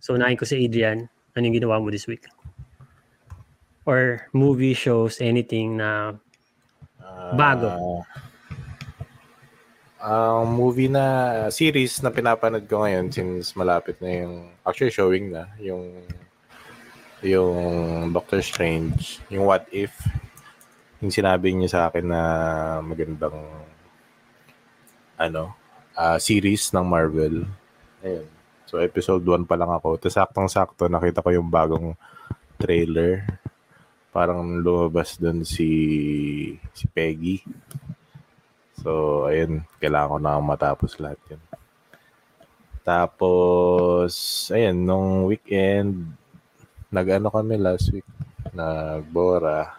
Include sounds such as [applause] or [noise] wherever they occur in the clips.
So, nahin ko si Adrian. Ano yung ginawa mo this week? Or movie, shows, anything na bago? Uh, ang movie na series na pinapanood ko ngayon since malapit na yung actually showing na yung yung Doctor Strange, yung What If yung sinabi niya sa akin na magandang ano, uh, series ng Marvel. Ayun. So episode 1 pa lang ako. Tapos saktong-sakto nakita ko yung bagong trailer. Parang lumabas doon si si Peggy. So, ayun, kailangan ko na matapos lahat yun. Tapos, ayun, nung weekend, nag-ano kami last week, nagbora,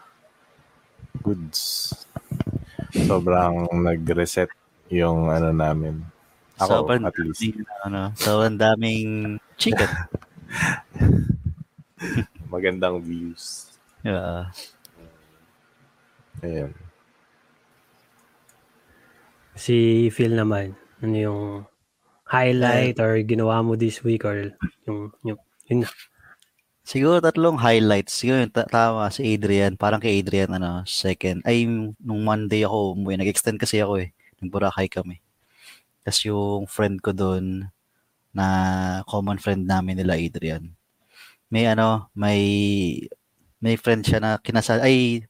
goods. Sobrang nag-reset yung ano namin. Ako, sobrang at least. Daming, ano, sobrang daming chicken. [laughs] Magandang views. Yeah. Ayun. Si Phil naman, ano yung highlight or ginawa mo this week or yung, yung yun. Siguro tatlong highlights. Siguro yung ta- tama si Adrian. Parang kay Adrian, ano, second. Ay, nung Monday ako umuwi. Nag-extend kasi ako eh. Nag-Boracay kami. Tapos yung friend ko doon, na common friend namin nila Adrian. May ano, may may friend siya na kinasal ay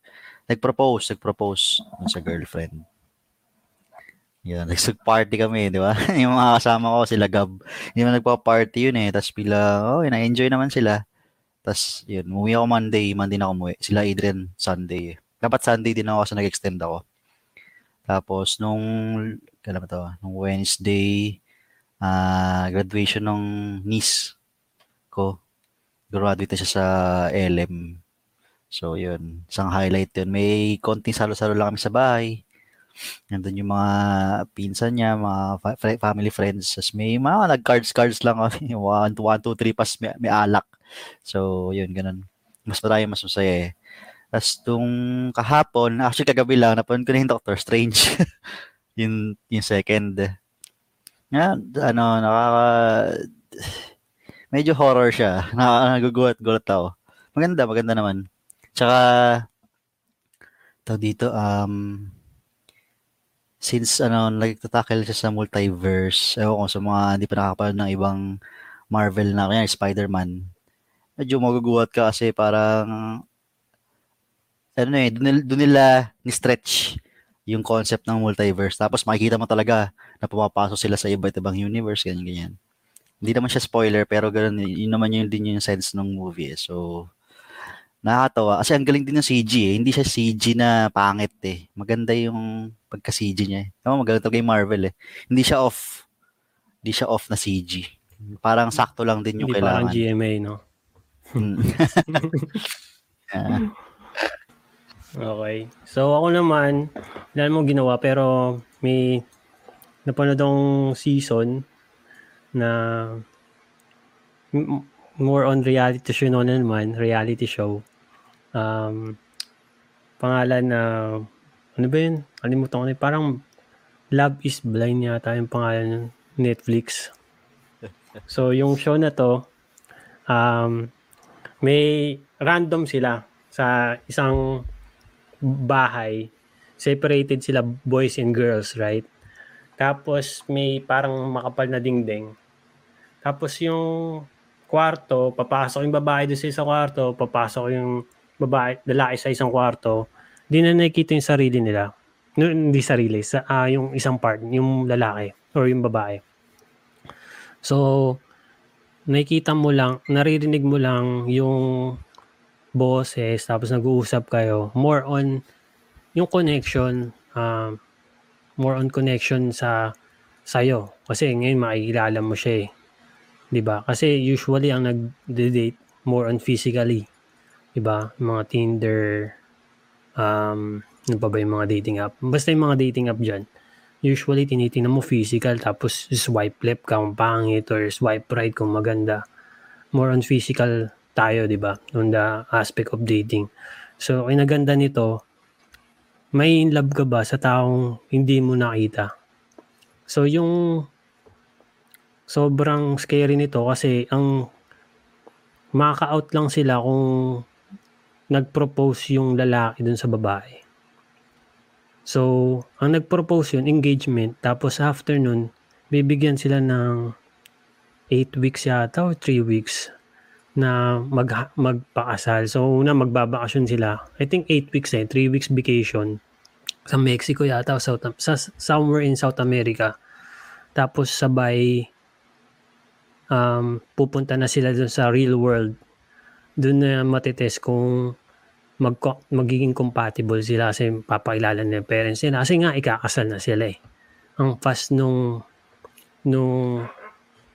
nag-propose, nag-propose sa girlfriend. Yan, [laughs] nagsug-party kami, di ba? [laughs] yung mga kasama ko, sila Gab. Hindi naman nagpa-party yun eh. Tapos bila, oh, na-enjoy naman sila. Tapos, yun, umuwi ako Monday, Monday na ako umuwi. Sila Adrian, Sunday. Dapat Sunday din ako kasi nag-extend ako. Tapos, nung, kailan ba to? Nung Wednesday, uh, graduation ng niece ko. Graduate siya sa LM. So, yun. Isang highlight yun. May konting salo-salo lang kami sa bahay. Nandun yung mga pinsan niya, mga fa- family friends. Tapos may mga nag-cards-cards lang kami. 1, 2, 3, pas may, may alak. So, yun, ganun. Mas marami mas masaya eh. Tapos, tung kahapon, actually kagabi lang, napanood ko na yung Doctor Strange. [laughs] yung, yung second. Nga, ano, nakaka... Medyo horror siya. [laughs] Nakagugulat-gulat ako. Maganda, maganda naman. Tsaka, tawag dito, um, since ano, nagtatakil siya sa multiverse, ewan ko sa mga hindi pa nakakapanood ng ibang Marvel na, kaya Spider-Man, medyo magugulat ka kasi parang ano eh, doon nila ni-stretch yung concept ng multiverse. Tapos makikita mo talaga na pumapasok sila sa iba't ibang universe, ganyan-ganyan. Hindi naman siya spoiler, pero ganoon, yun naman yun din yung sense ng movie. Eh. So, nakakatawa. Kasi ang galing din ng CG eh. Hindi siya CG na pangit eh. Maganda yung pagka-CG niya eh. Tama, maganda talaga yung Marvel eh. Hindi siya off. Hindi siya off na CG. Parang sakto lang din yung Hindi kailangan. parang GMA, no? Mm. yeah. [laughs] [laughs] Okay. So, ako naman, wala mo ginawa, pero may napanood akong season na more on reality show na naman, reality show. Um, pangalan na, ano ba yun? Kalimutan ko na, parang Love is Blind yata yung pangalan ng Netflix. [laughs] So, yung show na to, um, may random sila sa isang bahay. Separated sila boys and girls, right? Tapos may parang makapal na dingding. Tapos yung kwarto, papasok yung babae doon sa isang kwarto, papasok yung babae, lalaki sa isang kwarto, di na nakikita yung sarili nila. No, hindi sarili, sa, uh, yung isang part, yung lalaki or yung babae. So, nakikita mo lang, naririnig mo lang yung boses, tapos nag-uusap kayo. More on yung connection, uh, more on connection sa sa'yo. Kasi ngayon makikilala mo siya eh. ba? Kasi usually ang nag-date more on physically. ba? Mga Tinder um ano pa ba yung mga dating app? Basta yung mga dating app diyan. Usually tinitingnan mo physical tapos swipe left kung pangit or swipe right kung maganda. More on physical tayo, 'di ba? On the aspect of dating. So, ang naganda nito, may in love ka ba sa taong hindi mo nakita? So, yung sobrang scary nito kasi ang makaka-out lang sila kung nag-propose yung lalaki dun sa babae. So, ang nag-propose yun, engagement, tapos after nun, bibigyan sila ng 8 weeks yata o 3 weeks na mag magpakasal. So, una magbabakasyon sila. I think 8 weeks eh, 3 weeks vacation sa Mexico yata South, sa, somewhere in South America. Tapos sabay um, pupunta na sila dun sa real world. Doon na matitest kung mag magiging compatible sila kasi papakilala ng parents nila. Kasi nga, ikakasal na sila eh. Ang fast nung, nung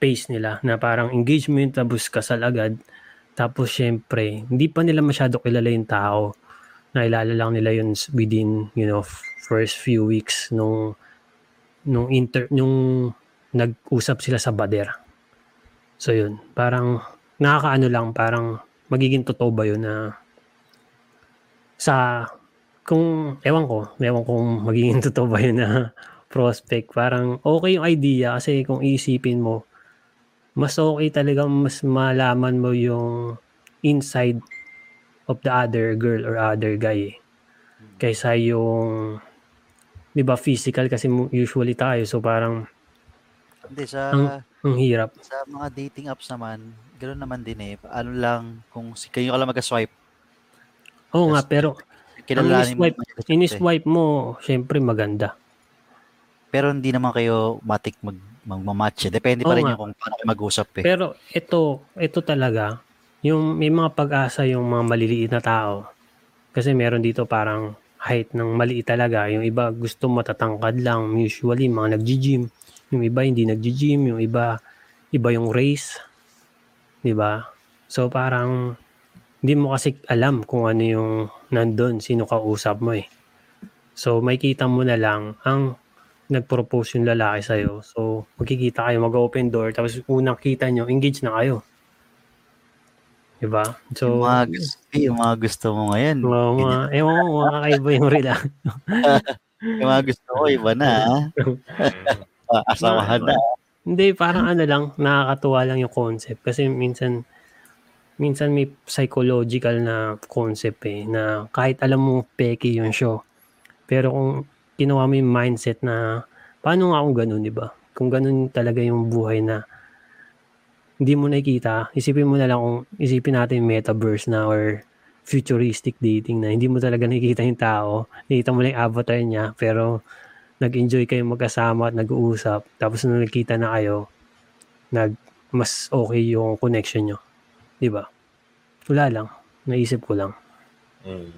pace nila na parang engagement tapos kasal agad. Tapos syempre, hindi pa nila masyado kilala yung tao. Nailala lang nila yun within, you know, first few weeks nung nung inter nung nag-usap sila sa bader. So yun, parang nakakaano lang, parang magiging totoo ba yun na sa kung ewan ko, ewan kung magiging [laughs] totoo ba yun na prospect. Parang okay yung idea kasi kung isipin mo, mas okay talaga mas malaman mo yung inside of the other girl or other guy eh. kaysa yung 'di ba physical kasi usually tayo so parang hindi sa ang, ang hirap sa mga dating apps naman ganoon naman din eh ano lang kung si kayo ka lang mag-swipe Oo nga, pero kilalanin swipe, mo ini-swipe mo, syempre maganda. Pero hindi naman kayo matik mag magmamatch. Eh. Depende pa Oo rin nga. yung kung paano mag-usap eh. Pero ito, ito talaga, yung may mga pag-asa yung mga maliliit na tao. Kasi meron dito parang height ng maliit talaga. Yung iba gusto matatangkad lang. Usually, mga nag-gym. Yung iba hindi nag-gym. Yung iba, iba yung race. 'Di ba So parang, hindi mo kasi alam kung ano yung nandun, sino kausap mo eh. So, may kita mo na lang ang nag-propose yung lalaki sa'yo. So, magkikita kayo, mag-open door, tapos unang kita nyo, engage na kayo. Diba? So, yung mga gusto, yung mga gusto mo ngayon. Oo, mga, [laughs] ewan ko, mga kakaiba yung rela. [laughs] yung mga gusto ko, iba na. ah. Asamahan na. Hindi, parang ano lang, nakakatuwa lang yung concept. Kasi minsan, minsan may psychological na concept eh, na kahit alam mo peke yung show, pero kung ginawa mo yung mindset na, paano nga kung ganun, di ba? Kung ganun talaga yung buhay na hindi mo nakikita, isipin mo na lang kung isipin natin metaverse na or futuristic dating na hindi mo talaga nakikita yung tao, nakikita mo lang yung avatar niya, pero nag-enjoy kayo magkasama at nag-uusap, tapos nung nagkita na kayo, nag, mas okay yung connection nyo. Di ba? Wala lang. Naisip ko lang. Mm.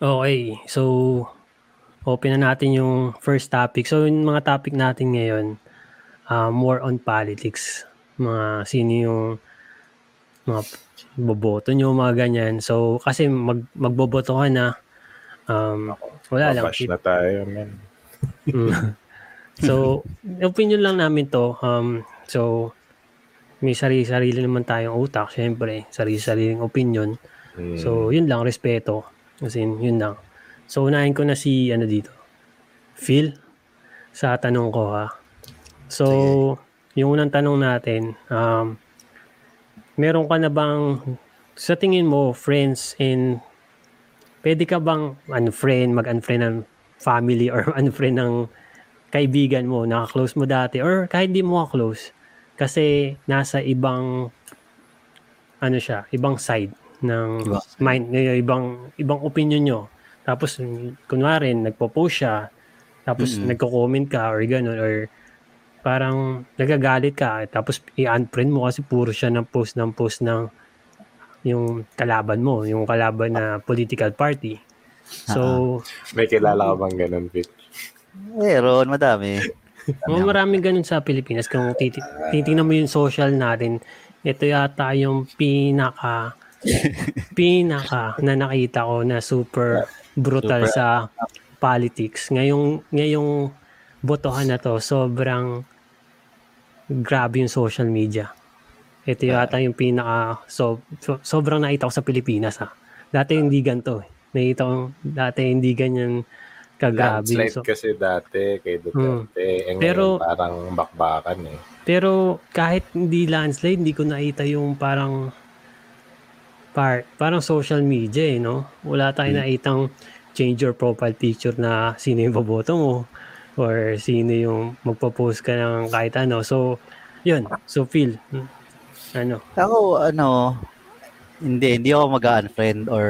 Okay. So, open na natin yung first topic. So, yung mga topic natin ngayon, uh, more on politics. Mga sino yung mga boboto nyo, mga ganyan. So, kasi mag, magboboto ka na, um, wala lang. Papash na tayo, man. Mm. so, [laughs] opinion lang namin to. Um, so, may sarili-sarili naman tayong utak, syempre, sarili-sariling opinion. Mm. So, yun lang, respeto. Kasi yun lang. So, unahin ko na si, ano dito, Phil, sa tanong ko ha. So, yung unang tanong natin, um, meron ka na bang, sa tingin mo, friends and, pwede ka bang unfriend, mag-unfriend ng family or [laughs] unfriend ng kaibigan mo, naka-close mo dati, or kahit di mo ka-close, kasi nasa ibang ano siya, ibang side ng Ibang mind, ibang ibang opinion nyo. Tapos kunwari nagpo-post siya, tapos Mm-mm. nagko-comment ka or gano'n or parang nagagalit ka tapos i-unfriend mo kasi puro siya ng post ng post ng yung kalaban mo, yung kalaban na political party. So, May kilala ka bang ganun, Pete? Meron, madami. mga maraming ganun sa Pilipinas. Kung titi- titingnan mo yung social natin, ito yata yung pinaka [laughs] pinaka na nakita ko na super brutal Super. sa politics. Ngayong ngayong botohan na to, sobrang grabe yung social media. Ito yata yung pinaka so, so sobrang nakita ko sa Pilipinas ha. Dati hindi ganito eh. Nakita ko dati hindi ganyan Kagabi. Landslide So, kasi dati kay Duterte. Eh, ngayon Pero- parang bakbakan eh. pero kahit hindi landslide, hindi ko nakita yung parang part, parang social media eh, no? Wala tayong Hmm. nakitang change your profile picture na sino yung boboto mo or sino yung magpo-post ka ng kahit ano. So, yun. So, feel. Ano? Ako, ano, hindi, hindi ako mag-unfriend or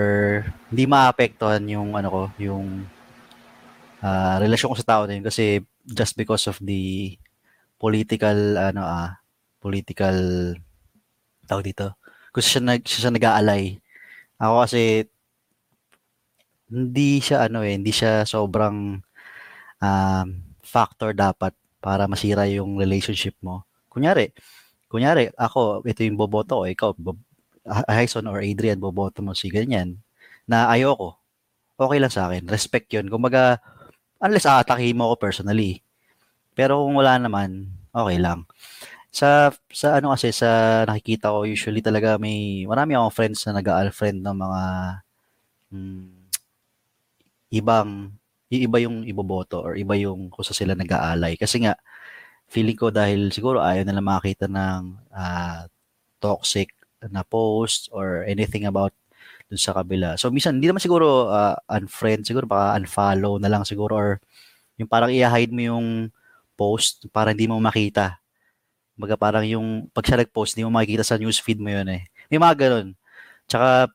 hindi maapektuhan yung, ano ko, yung ah, relasyon ko sa tao na yun kasi just because of the political, ano ah, political, tawag dito, kasi siya, nag, siya, siya nag-aalay. Ako kasi, hindi siya, ano eh, hindi siya sobrang um, factor dapat para masira yung relationship mo. Kunyari, kunyari, ako, ito yung boboto ko, ikaw, Bob, Hyson or Adrian, boboto mo si ganyan, na ayoko, okay lang sa akin. Respect yun. Kumbaga, unless aatakihin mo ako personally. Pero kung wala naman, okay lang. Sa, sa ano kasi, sa nakikita ko, usually talaga may, marami akong friends na nag-friend ng mga mm, ibang, iba yung iboboto or iba yung kung sa sila nag-aalay. Kasi nga, feeling ko dahil siguro ayaw nila makita ng ah, toxic na post or anything about dun sa kabila. So, minsan, hindi naman siguro ah, unfriend, siguro baka unfollow na lang siguro or yung parang i-hide mo yung post para hindi mo makita. Baga parang yung pag siya nag-post, hindi mo makikita sa newsfeed mo yun eh. May mga ganun. Tsaka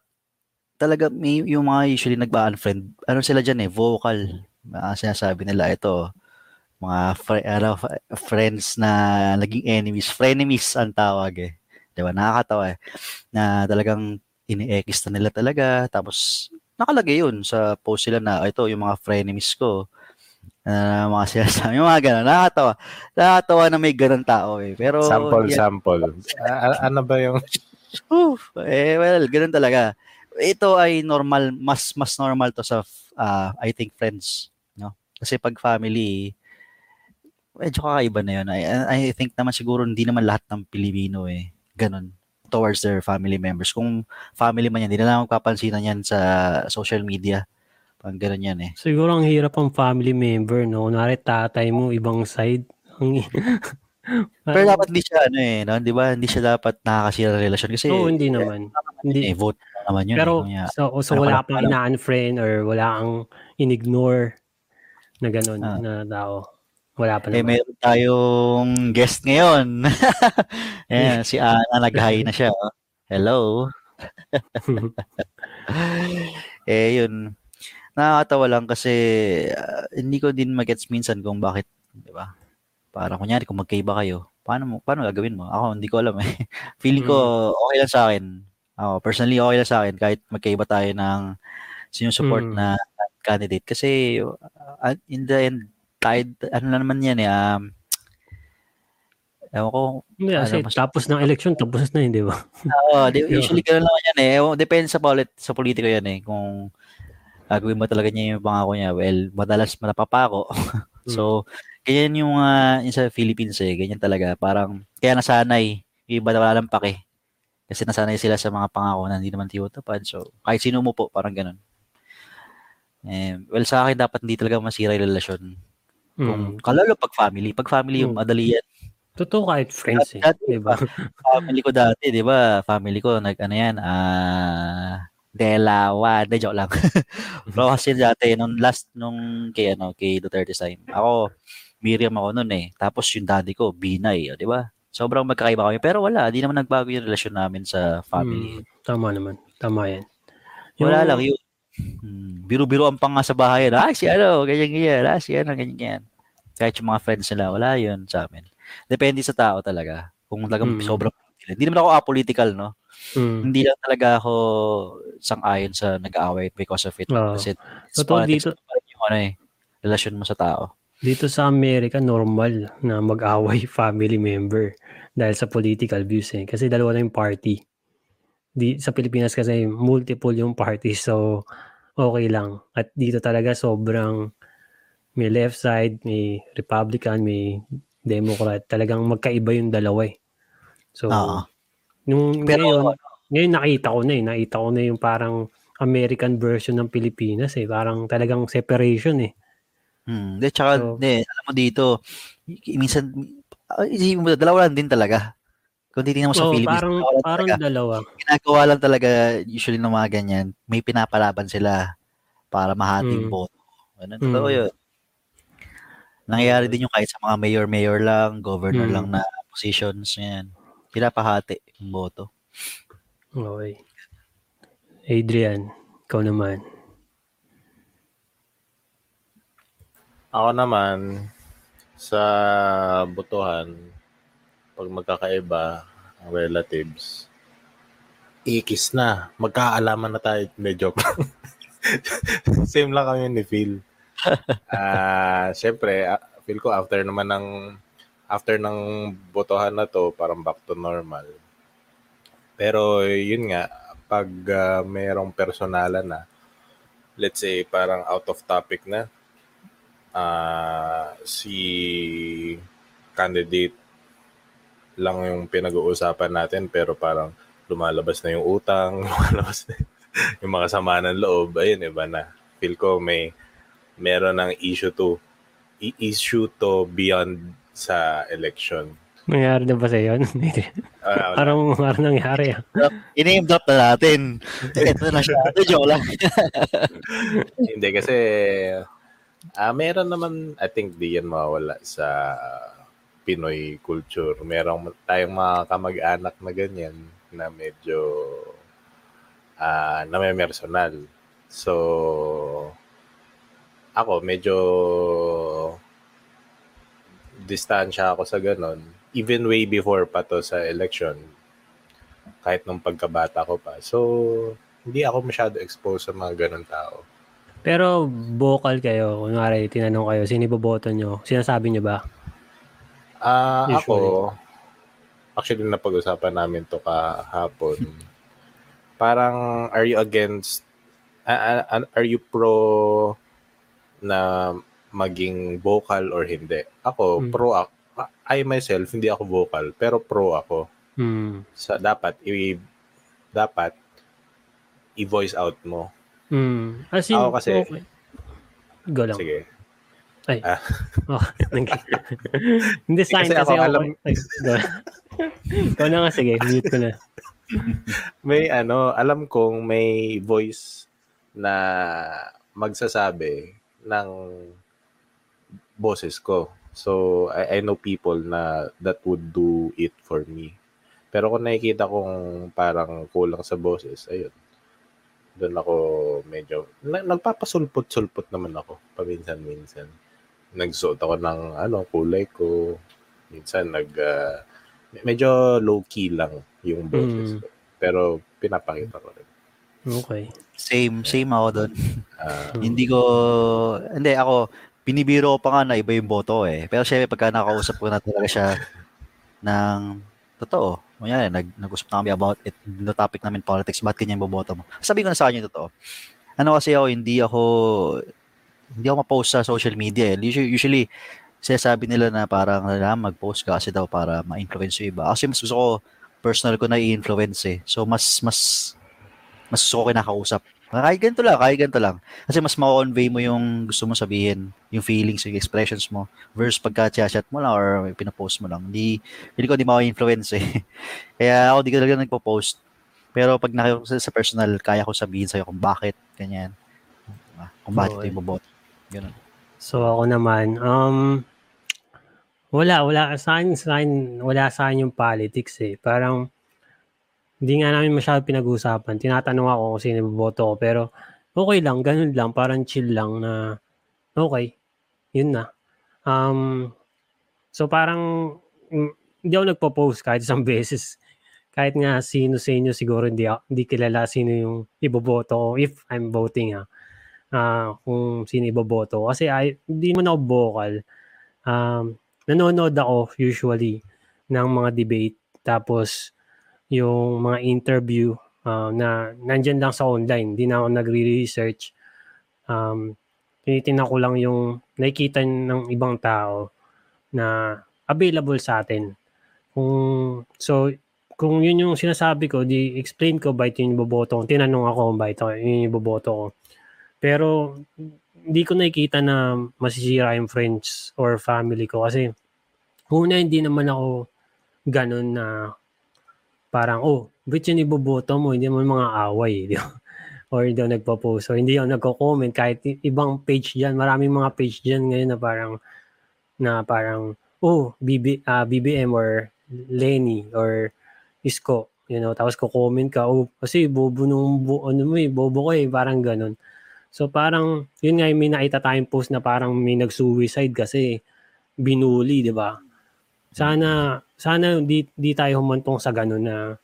talaga may yung mga usually nagba-unfriend, ano sila dyan eh, vocal. Mga sinasabi nila ito, mga fri- ano, friends na naging enemies. Frenemies ang tawag eh. Di ba? Nakakatawa eh. Na talagang ini-X na nila talaga. Tapos nakalagay yun sa post sila na "Ah, ito yung mga frenemies ko. Na mga sinasabi, yung mga gano'n. Nakakatawa. Nakakatawa na may ganun tao eh. Pero, Sample, yan- sample. [laughs] A- ano ba yung... Oof, eh, well, ganun talaga. Ito ay normal, mas mas normal to sa, ah, I think, friends. No? Kasi pag family, medyo kakaiba na yun. I, I think naman siguro hindi naman lahat ng Pilipino eh, ganun towards their family members. Kung family man yan, hindi na lang magpapansinan yan sa social media. Pag ganun yan eh. Siguro ang hirap ang family member, no? Kunwari tatay mo, ibang side. Ang... [laughs] Pero dapat hindi siya ano eh, no? 'di ba? Hindi siya dapat nakakasira ng relasyon kasi Oo, hindi naman. Hindi. eh, vote naman yun. Pero, eh, so, so wala pang ina-unfriend or wala kang in-ignore na gano'n Ah. na tao. Wala pa Eh, naman. meron tayong guest ngayon. [laughs] Ayan, si Ana, nag-hi na siya. oh. Hello. [laughs] eh, yun. Nakakatawa lang kasi ah, hindi ko din magets minsan kung bakit, di ba? Para kunyari, kung magkaiba kayo, paano mo, paano gagawin mo? Ako, hindi ko alam eh. [laughs] Feeling ko, okay lang sa akin. Ako, personally, okay lang sa akin kahit magkaiba tayo ng sinusupport Mm. na candidate. Kasi, uh, in the end, tayo, ano na naman yan eh, um, ewan ko, Hindi, kasi Ano, mas- tapos ng election, tapos na yun, di ba? Oo, di, [laughs] usually gano'n naman yan eh. Ewan- Depende sa polit sa politiko yan eh. Kung gagawin mo talaga niya yung pangako niya, well, madalas manapapako. [laughs] so, ganyan yung, yung sa Philippines eh. Ganyan talaga. Parang, kaya nasanay. Yung iba na wala lang pake. Kasi nasanay sila sa mga pangako na hindi naman tinutupad. So, kahit sino mo po, parang ganun. Eh, well, sa akin, dapat hindi talaga masira yung relasyon. Kung, Mm. kalalo pag family. Pag family, yung Mm. madali yan. Totoo kahit friends eh. Dati- Di ba? [laughs] family ko dati, di ba? Family ko, nag, ano yan, ah, Delawa. Hindi, joke lang. [laughs] Pero kasi dati, nung last, nung kay, ano, kay Duterte time, ako, Miriam ako nun eh. Tapos yung daddy ko, Binay, o, di ba? Sobrang magkakaiba kami. Pero wala, di naman nagbago yung relasyon namin sa family. Mm, tama naman. Tama yan. Wala lang yun. Hmm, biro-biro ang pang sa bahay. Ah, si ano, ganyan ganyan. Ah, si ano, ganyan ganyan. Kahit yung mga friends nila, wala yun sa amin. Depende sa tao talaga. Kung talagang Mm. sobrang hindi naman ako apolitical, no? Mm. Hindi lang talaga ako sang-ayon sa nag-aaway because of it. Oo. Kasi it's Totoo dito, yung ano eh, relasyon mo sa tao. dito sa Amerika, normal na mag-away [laughs] family member dahil sa political views eh. Kasi dalawa lang yung party. Di, sa Pilipinas kasi multiple yung party so okay lang. At dito talaga sobrang may left side, may Republican, may Democrat. Talagang magkaiba yung dalawa eh. So, Oo. Nung Pero, ngayon, ngayon nakita ko na eh. Nakita ko na yung parang American version ng Pilipinas eh. Parang talagang separation eh. Hmm, de tsaka So- de, alam mo dito, minsan ah, isipin mo dalawa lang din talaga. Kung titingnan mo sa Oo, Philippines, parang, dalawa parang talaga. dalawa. ginagawa lang talaga usually ng mga ganyan, may pinapalaban sila para mahati yung Mm. boto. Ganun, totoo Mm. yun. Nangyayari din yung kahit sa mga mayor-mayor lang, governor Mm. lang na positions, yan. Pinapahati yung boto. Okay. Adrian, ikaw naman. Ako naman, sa botohan, pag magkakaiba ang relatives, ikis na. Magkaalaman na tayo. Hindi, joke. [laughs] Same lang kami ni Phil. [laughs] Ah, Siyempre, ah, feel ko after naman ng after ng botohan na to, parang back to normal. Pero yun nga, pag ah, mayroong personalan na, let's say parang out of topic na, ah si candidate lang yung pinag-uusapan natin pero parang lumalabas na yung utang, [laughs] lumalabas na yung mga sama ng loob, ayun, iba na. Feel ko may meron ng issue to issue to beyond sa election. Nangyari na ba sa yun? [laughs] Ah, wala. parang, parang nangyari ah. I-name drop na natin. Ito na siya. Ito, joke lang. [laughs] Hindi kasi ah meron naman I think di yan mawawala sa Pinoy culture. Merong tayong mga kamag-anak na ganyan na medyo ah na may personal. So ako medyo distansya ako sa ganon. Even way before pa to sa election. Kahit nung pagkabata ko pa. So, hindi ako masyado exposed sa mga ganon tao. Pero vocal kayo. Kunwari, tinanong kayo, sino iboboto nyo? Sinasabi nyo ba? Ah, Usually. ako, actually napag-usapan namin to kahapon. Parang, are you against, ah, ah, are you pro na maging vocal or hindi? Ako, Mm. pro ako. I myself, hindi ako vocal, pero pro ako. Hmm. Sa dapat, i, dapat, i-voice out mo. Hmm. As in, Ako kasi- okay. Go lang. Sige. [laughs] Oh, nag- [laughs] Hindi sign Kasi kasi, ako, ako. alam- Ay, go. [laughs] Ikaw na nga, sige. Mute ko na. may ano, alam kong may voice na magsasabi ng boses ko. So, I, I know people na that would do it for me. Pero kung nakikita kong parang kulang sa boses, ayun. Doon ako medyo, na, nagpapasulpot-sulpot naman ako, paminsan-minsan. Nagsuot ako ng ano, kulay ko. Minsan nag, ah, medyo low-key lang yung boses Mm. ko. Pero pinapakita ko rin. Okay. Same, same ako doon. Ah, Hindi ko, hindi ako, binibiro ko pa nga na iba yung boto eh. Pero syempre pagka nakausap ko na talaga siya ng totoo, kunyari, nag, nag-usap na kami about it, the topic namin politics, ba't ganyan boboto mo? Sabi ko na sa kanya totoo. Ano kasi ako, hindi ako, hindi ako ma-post sa social media eh. Usually, usually sinasabi nila na parang ah, mag-post ka kasi daw para ma-influence yung iba. Kasi mas gusto ko, personal ko na i-influence eh. So mas, mas, mas gusto ko kinakausap. Kahit ganito lang, kahit ganito lang. Kasi mas ma-convey mo yung gusto mo sabihin, yung feelings, yung expressions mo, versus pagka chat mo lang or pinapost mo lang. Hindi, hindi ko hindi maka-influence eh. [laughs] Kaya ako di ko talaga nagpo-post. Pero pag nakita ko sa, sa personal, kaya ko sabihin sa'yo kung bakit, ganyan. Ah, Kung bakit ito Okay. yung boboto. Ganun. So ako naman, um wala wala sa akin, sa akin wala sa akin yung politics eh. Parang hindi nga namin masyado pinag-uusapan. Tinatanong ako kung sino boto ko pero okay lang, ganun lang, parang chill lang na okay. Yun na. Um so parang mm, hindi ako nagpo-post kahit isang [laughs] beses. Kahit nga sino sa inyo siguro hindi, hindi kilala sino yung iboboto ko if I'm voting ha ah kung sino iboboto ko. Kasi ay, hindi naman ako vocal. Um, nanonood ako usually ng mga debate. Tapos, yung mga interview ah, na nandyan lang sa online. Hindi na ako nagre-research. Um, tinitingnan ko lang yung nakikita ng ibang tao na available sa atin. Kung, so, kung yun yung sinasabi ko, di explain ko bakit yun yung boboto ko. Tinanong ako kung bakit yun yung boboto ko. Pero hindi ko nakikita na masisira yung friends or family ko kasi una hindi naman ako ganun na parang oh, ba't yun iboboto mo? Hindi mo mga away, [laughs] di ba? Or ako nagpo-post. Or hindi ako nagko-comment kahit ibang page diyan, maraming mga page diyan ngayon na parang na parang oh, BB, uh, BBM or Lenny or Isko, you know, tapos ko-comment ka, oh, kasi bobo nung, bu- ano mo eh, bobo ko eh, parang ganun. So parang, yun nga, may nakita tayong post na parang may nag-suicide kasi binuli, di ba? Sana, sana di, di tayo humantong sa ganun na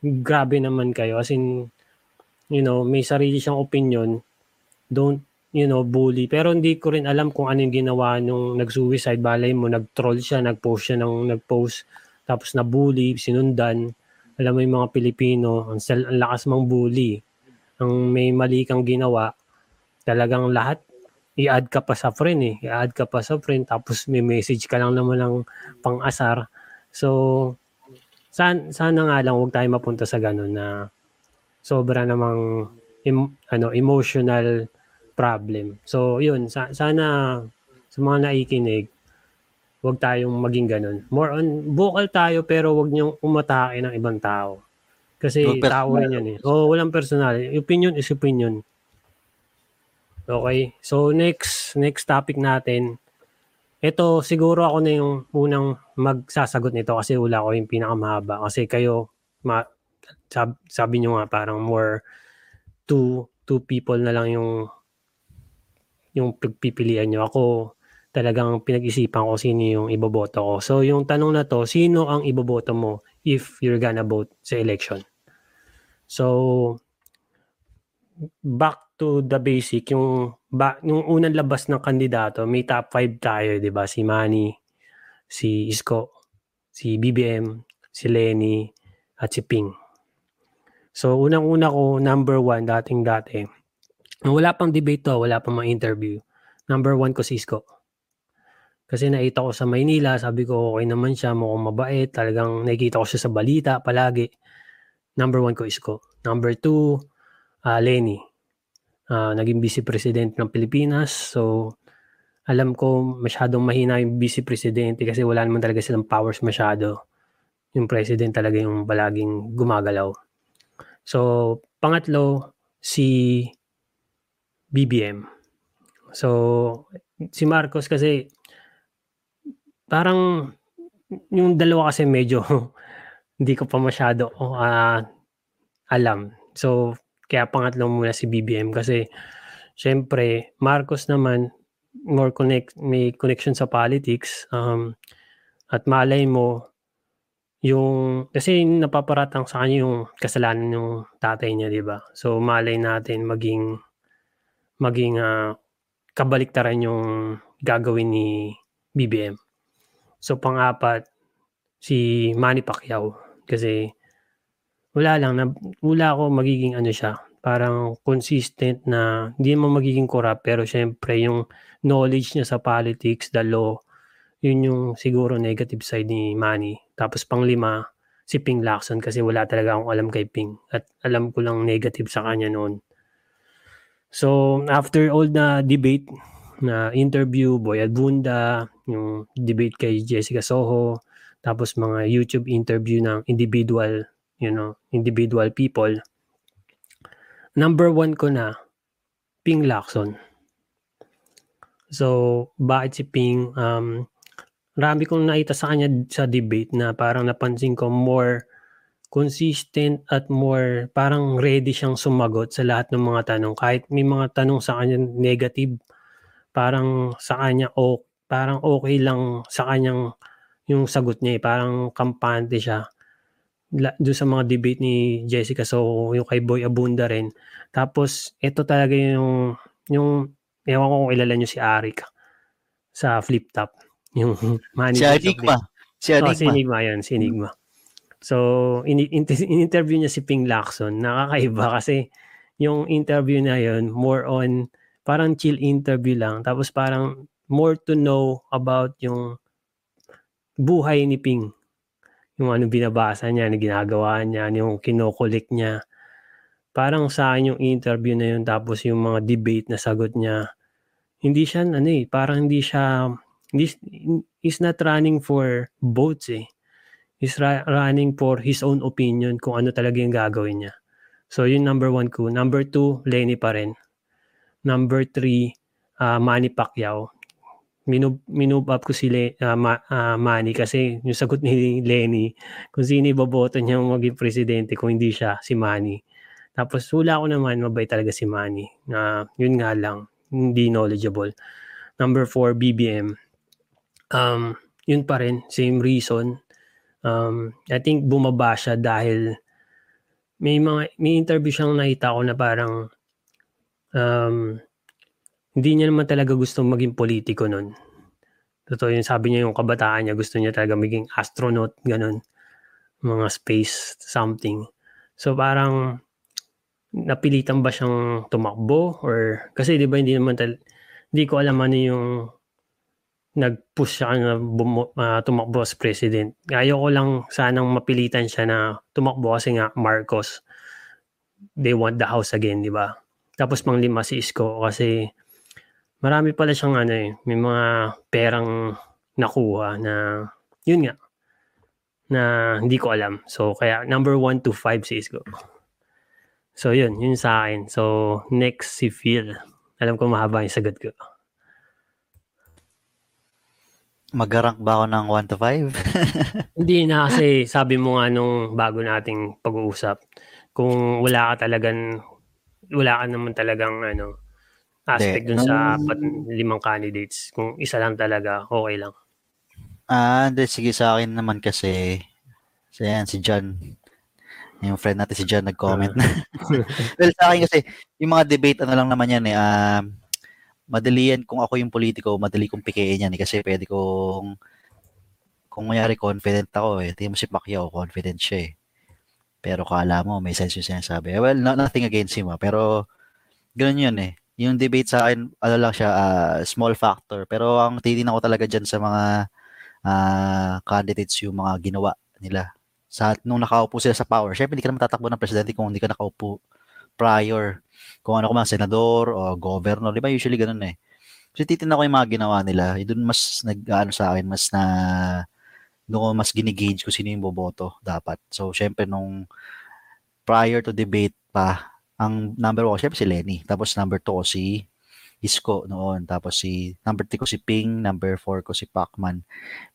grabe naman kayo. As in, you know, may sarili siyang opinion. Don't, you know, bully. Pero hindi ko rin alam kung ano yung ginawa nung nag-suicide. Balay mo, nag-troll siya, nag-post siya ng nag-post, tapos na-bully, sinundan. Alam mo yung mga Pilipino, ang, ang lakas mang bully. Ang may mali kang ginawa, talagang lahat i-add ka pa sa friend eh. I-add ka pa sa friend tapos may message ka lang naman ng pang-asar. So, sana, sana nga lang huwag tayo mapunta sa ganun na sobra namang em, ano, emotional problem. So, yun. Sa, sana sa mga naikinig, huwag tayong maging ganun. More on, vocal tayo pero huwag niyong umatake ng ibang tao. Kasi tao rin yan eh. Oo, oh, walang personal. Opinion is opinion. Okay. So next next topic natin. Ito siguro ako na yung unang magsasagot nito kasi wala ko yung pinakamahaba kasi kayo ma, sab, sabi niyo nga parang more two two people na lang yung yung pagpipilian niyo. Ako talagang pinag-isipan ko sino yung iboboto ko. So yung tanong na to, sino ang iboboto mo if you're gonna vote sa election? So back to the basic, yung, ba, yung unang labas ng kandidato, may top 5 tayo, di ba? Si Manny, si Isko, si BBM, si Lenny, at si Ping. So, unang-una ko, number one, dating-dati. Wala pang debate to, wala pang mga interview. Number one ko si Isko. Kasi nakita ko sa Maynila, sabi ko okay naman siya, mukhang mabait, talagang nakikita ko siya sa balita palagi. Number one ko Isko. Number two, uh, Lenny uh, naging vice president ng Pilipinas. So, alam ko masyadong mahina yung vice presidente kasi wala naman talaga silang powers masyado. Yung president talaga yung palaging gumagalaw. So, pangatlo, si BBM. So, si Marcos kasi parang yung dalawa kasi medyo [laughs] hindi ko pa masyado uh, alam. So, kaya pangatlo muna si BBM kasi syempre Marcos naman more connect may connection sa politics um, at malay mo yung kasi napaparatang sa kanya yung kasalanan ng tatay niya, 'di ba? So malay natin maging maging uh, kabaliktaran yung gagawin ni BBM. So pang-apat si Manny Pacquiao kasi wala lang, na, wala ako magiging ano siya, parang consistent na hindi mo magiging corrupt pero syempre yung knowledge niya sa politics, the law, yun yung siguro negative side ni Manny. Tapos pang lima, si Ping Lacson kasi wala talaga akong alam kay Ping at alam ko lang negative sa kanya noon. So after all na debate, na interview, Boy Albunda, yung debate kay Jessica Soho, tapos mga YouTube interview ng individual you know, individual people. Number one ko na, Ping Lacson. So, bakit si Ping? Um, marami kong nakita sa kanya sa debate na parang napansin ko more consistent at more parang ready siyang sumagot sa lahat ng mga tanong. Kahit may mga tanong sa kanya negative, parang sa kanya o parang okay lang sa kanyang yung sagot niya eh. Parang kampante siya do sa mga debate ni Jessica. So yung kay Boy Abunda rin. Tapos ito talaga yung yung ewan ko kung ilala nyo si Arik sa flip top yung [laughs] manager si Enigma si Enigma oh, si Enigma yan si Enigma. So in, [laughs] in, in interview niya si Ping Lacson. Nakakaiba [laughs] kasi yung interview na yun more on parang chill interview lang. Tapos parang more to know about yung buhay ni Ping yung ano binabasa niya, ano ginagawa niya, yung kinokolik niya. Parang sa akin yung interview na yun, tapos yung mga debate na sagot niya, hindi siya ano eh, parang hindi siya hindi, he's not running for votes eh. He's ra- running for his own opinion kung ano talaga yung gagawin niya. So, yun number one ko. Number two, Lenny pa rin. Number three, uh, Manny Pacquiao. Minove, minove up ko si Le, uh, Ma, uh, Manny kasi yung sagot ni Lenny, kung sino iboboto niya maging presidente kung hindi siya, si Manny. Tapos hula ko naman, mabay talaga si Manny. Na uh, yun nga lang, hindi knowledgeable. Number four, BBM. Um, yun pa rin, same reason. Um, I think bumaba siya dahil may mga may interview siyang nakita ko na parang um, hindi niya naman talaga gusto maging politiko nun. Totoo yun, sabi niya yung kabataan niya, gusto niya talaga maging astronaut, ganun. Mga space something. So parang napilitan ba siyang tumakbo or kasi 'di ba hindi naman tal hindi ko alam ano yung nag-push siya na bum- uh, tumakbo as president. Ayoko lang sanang mapilitan siya na tumakbo kasi nga Marcos they want the house again, di ba? Tapos pang lima si Isko kasi marami pala siyang ano eh, may mga perang nakuha na yun nga na hindi ko alam. So kaya number 1 to 5 si Isko. So yun, yun sa akin. So next si Phil. Alam ko mahaba yung sagot ko. Mag-rank ba ako ng 1 to 5? [laughs] Hindi na kasi sabi mo nga nung bago nating pag-uusap, kung wala ka talagang, wala ka naman talagang ano, aspect dun sa pat, limang candidates. Kung isa lang talaga, okay lang. Ah, hindi. Sige sa akin naman kasi, so yan, si John. Yung friend natin si John nag-comment uh. na. [laughs] well, sa akin kasi, yung mga debate, ano lang naman yan eh, uh, madali yan kung ako yung politiko, madali kong pikein yan eh, kasi pwede kong, kung mayari confident ako eh, tingin mo si Pacquiao, confident siya eh. Pero kala mo, may sense yung sinasabi. Well, not, nothing against him, ah. pero ganun yun eh. Yung debate sa akin, ano lang siya, uh, small factor. Pero ang titignan ko talaga dyan sa mga uh, candidates, yung mga ginawa nila. Sa, nung nakaupo sila sa power, syempre hindi ka naman tatakbo ng presidente kung hindi ka nakaupo prior. Kung ano ko mga senador o governor, di ba usually ganun eh. So titignan ko yung mga ginawa nila. Doon mas nag ano sa akin, mas na doon mas ginigage ko sino yung boboto dapat. So, syempre, nung prior to debate pa, ang number 1 syempre si Lenny. Tapos number 2 ko si Isko noon. Tapos si number 3 ko si Ping, number 4 ko si Pacman.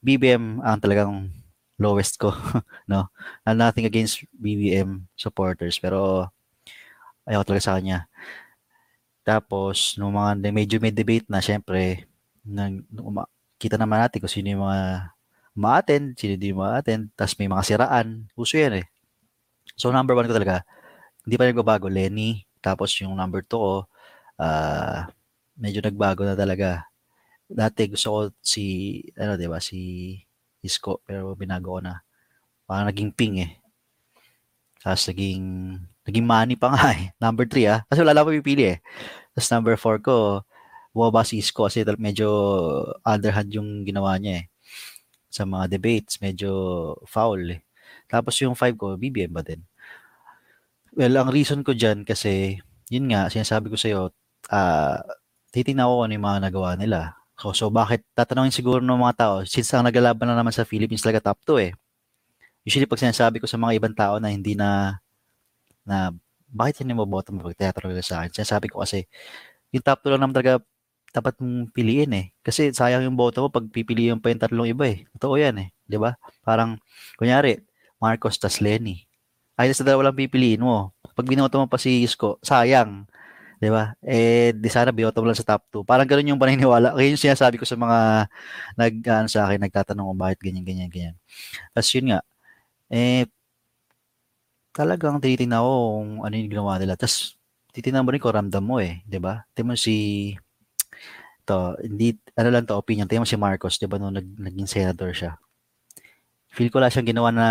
BBM ang talagang lowest ko, [laughs] no? And nothing against BBM supporters, pero ayaw talaga sa kanya. Tapos, nung mga medyo may debate na, syempre, nang, kita naman natin kung sino yung mga ma-attend, sino di ma-attend, tapos may mga siraan. Uso yan eh. So, number one ko talaga, hindi pa nagbabago, Lenny. Tapos yung number two ko, uh, medyo nagbago na talaga. Dati gusto ko si, ano, di ba, si Isko, pero binago ko na. Parang naging ping eh. Tapos naging, naging money pa [laughs] nga eh. Number three ah. Kasi wala lang pipili eh. Tapos number four ko, bumaba si Isko kasi medyo underhand yung ginawa niya eh sa mga debates, medyo foul eh. Tapos yung 5 ko, BBM ba din? Well, ang reason ko dyan kasi, yun nga, sinasabi ko sa'yo, uh, titignan ko ano yung mga nagawa nila. So, so bakit, tatanungin siguro ng mga tao, since ang naglalaban na naman sa Philippines talaga top 2 eh. Usually pag sinasabi ko sa mga ibang tao na hindi na, na bakit hindi mo boto mo pag teatro sa akin? Sinasabi ko kasi, yung top 2 lang naman talaga dapat mong piliin eh. Kasi sayang yung boto mo pag pipiliin pa yung tatlong iba eh. Totoo yan eh. Ba? Parang, kunyari, Marcos tas Lenny. Ay, sa dalawa lang pipiliin mo. Pag binoto mo pa si Isko, sayang. Di ba? Eh, di sana binoto mo lang sa top 2. Parang ganun yung paniniwala. Kaya yung sinasabi ko sa mga nag, ano, sa akin, nagtatanong kung bakit ganyan, ganyan, ganyan. Tapos yun nga, eh, talagang tinitingnan ko kung ano yung ginawa nila. Tapos, titingnan mo rin kung ramdam mo eh. Di ba? Tingnan mo si to, hindi, ano lang to, opinion. Tingnan mo si Marcos, di ba, nung nag, naging senator siya. Feel ko lang siyang ginawa na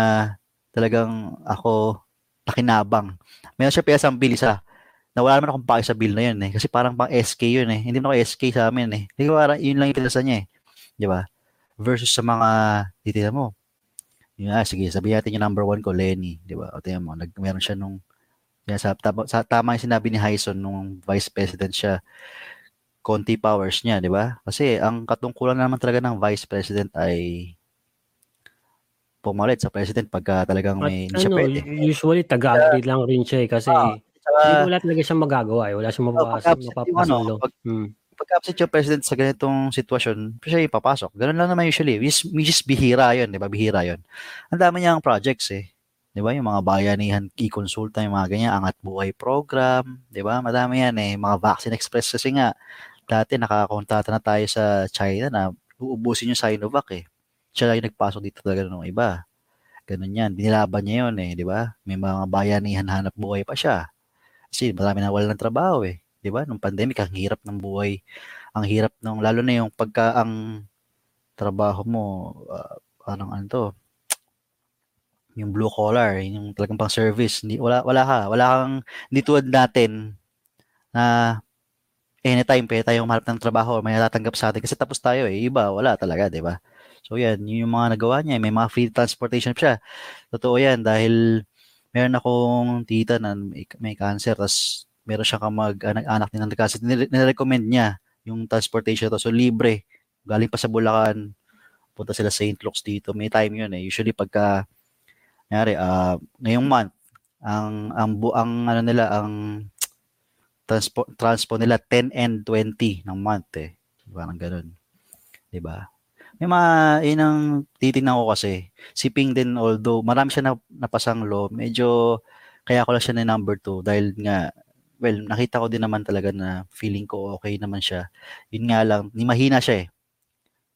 talagang ako nakinabang. Meron siya piyasang bill isa na wala naman akong pake sa bill na yun eh. Kasi parang pang SK yun eh. Hindi naman ako SK sa amin eh. Hindi parang yun lang yung pinasa niya eh. Di ba? Versus sa mga, titignan mo. Yun, ah, sige, sabihin natin yung number one ko, Lenny. Di ba? O tingnan mo, nag, meron siya nung, yan, sa, tama, sa, tama yung sinabi ni Hyson nung vice president siya konti powers niya, di ba? Kasi ang katungkulan naman talaga ng vice president ay pumalit sa president pagka talagang At may hindi siya ano, pwede. usually taga-agree lang rin siya eh kasi Ah, Tsaka, hindi wala talaga siyang magagawa eh. Wala siyang pag-absent yung mapapasok ano, pag- Hmm. pag-absent yung president sa ganitong sitwasyon, siya yung papasok. Ganun lang naman usually. Which, which is bihira yun, di ba? Bihira yun. Ang dami niyang projects eh. Di ba? Yung mga bayanihan, i-consulta, yung mga ganyan, angat buhay program. Di ba? Madami yan eh. Mga vaccine express kasi nga, dati nakakontata na tayo sa China na uubusin yung Sinovac eh. Siya yung nagpasok dito talaga ng iba. Ganun yan. Binilaban niya yun eh. Di ba? May mga bayanihan hanap buhay pa siya. Kasi marami na wala ng trabaho eh. 'di ba? Nung pandemic, ang hirap ng buhay. Ang hirap nung lalo na yung pagka ang trabaho mo uh, anong ano to? Yung blue collar, yung talagang pang service. Hindi wala wala ka, wala kang hindi tulad natin na anytime pwede tayong mahanap ng trabaho may natatanggap sa atin kasi tapos tayo eh. Iba, wala talaga, 'di ba? So yan, yun yung mga nagawa niya. May mga free transportation siya. Totoo yan dahil meron akong tita na may, may cancer tapos meron siyang kamag-anak din ng cancer. Nire- Nirecommend niya yung transportation to. So libre. Galing pa sa Bulacan. Punta sila sa St. Luke's dito. May time yun eh. Usually pagka nangyari, ah ngayong month, ang ang bu ang ano nila ang transpo transpo nila 10 and 20 ng month eh. Parang ganun. 'Di ba? May mga yun ang titingnan ko kasi si Ping din although marami siya na, napasang law, medyo kaya ko lang siya na number 2 dahil nga well, nakita ko din naman talaga na feeling ko okay naman siya. Yun nga lang, ni mahina siya eh.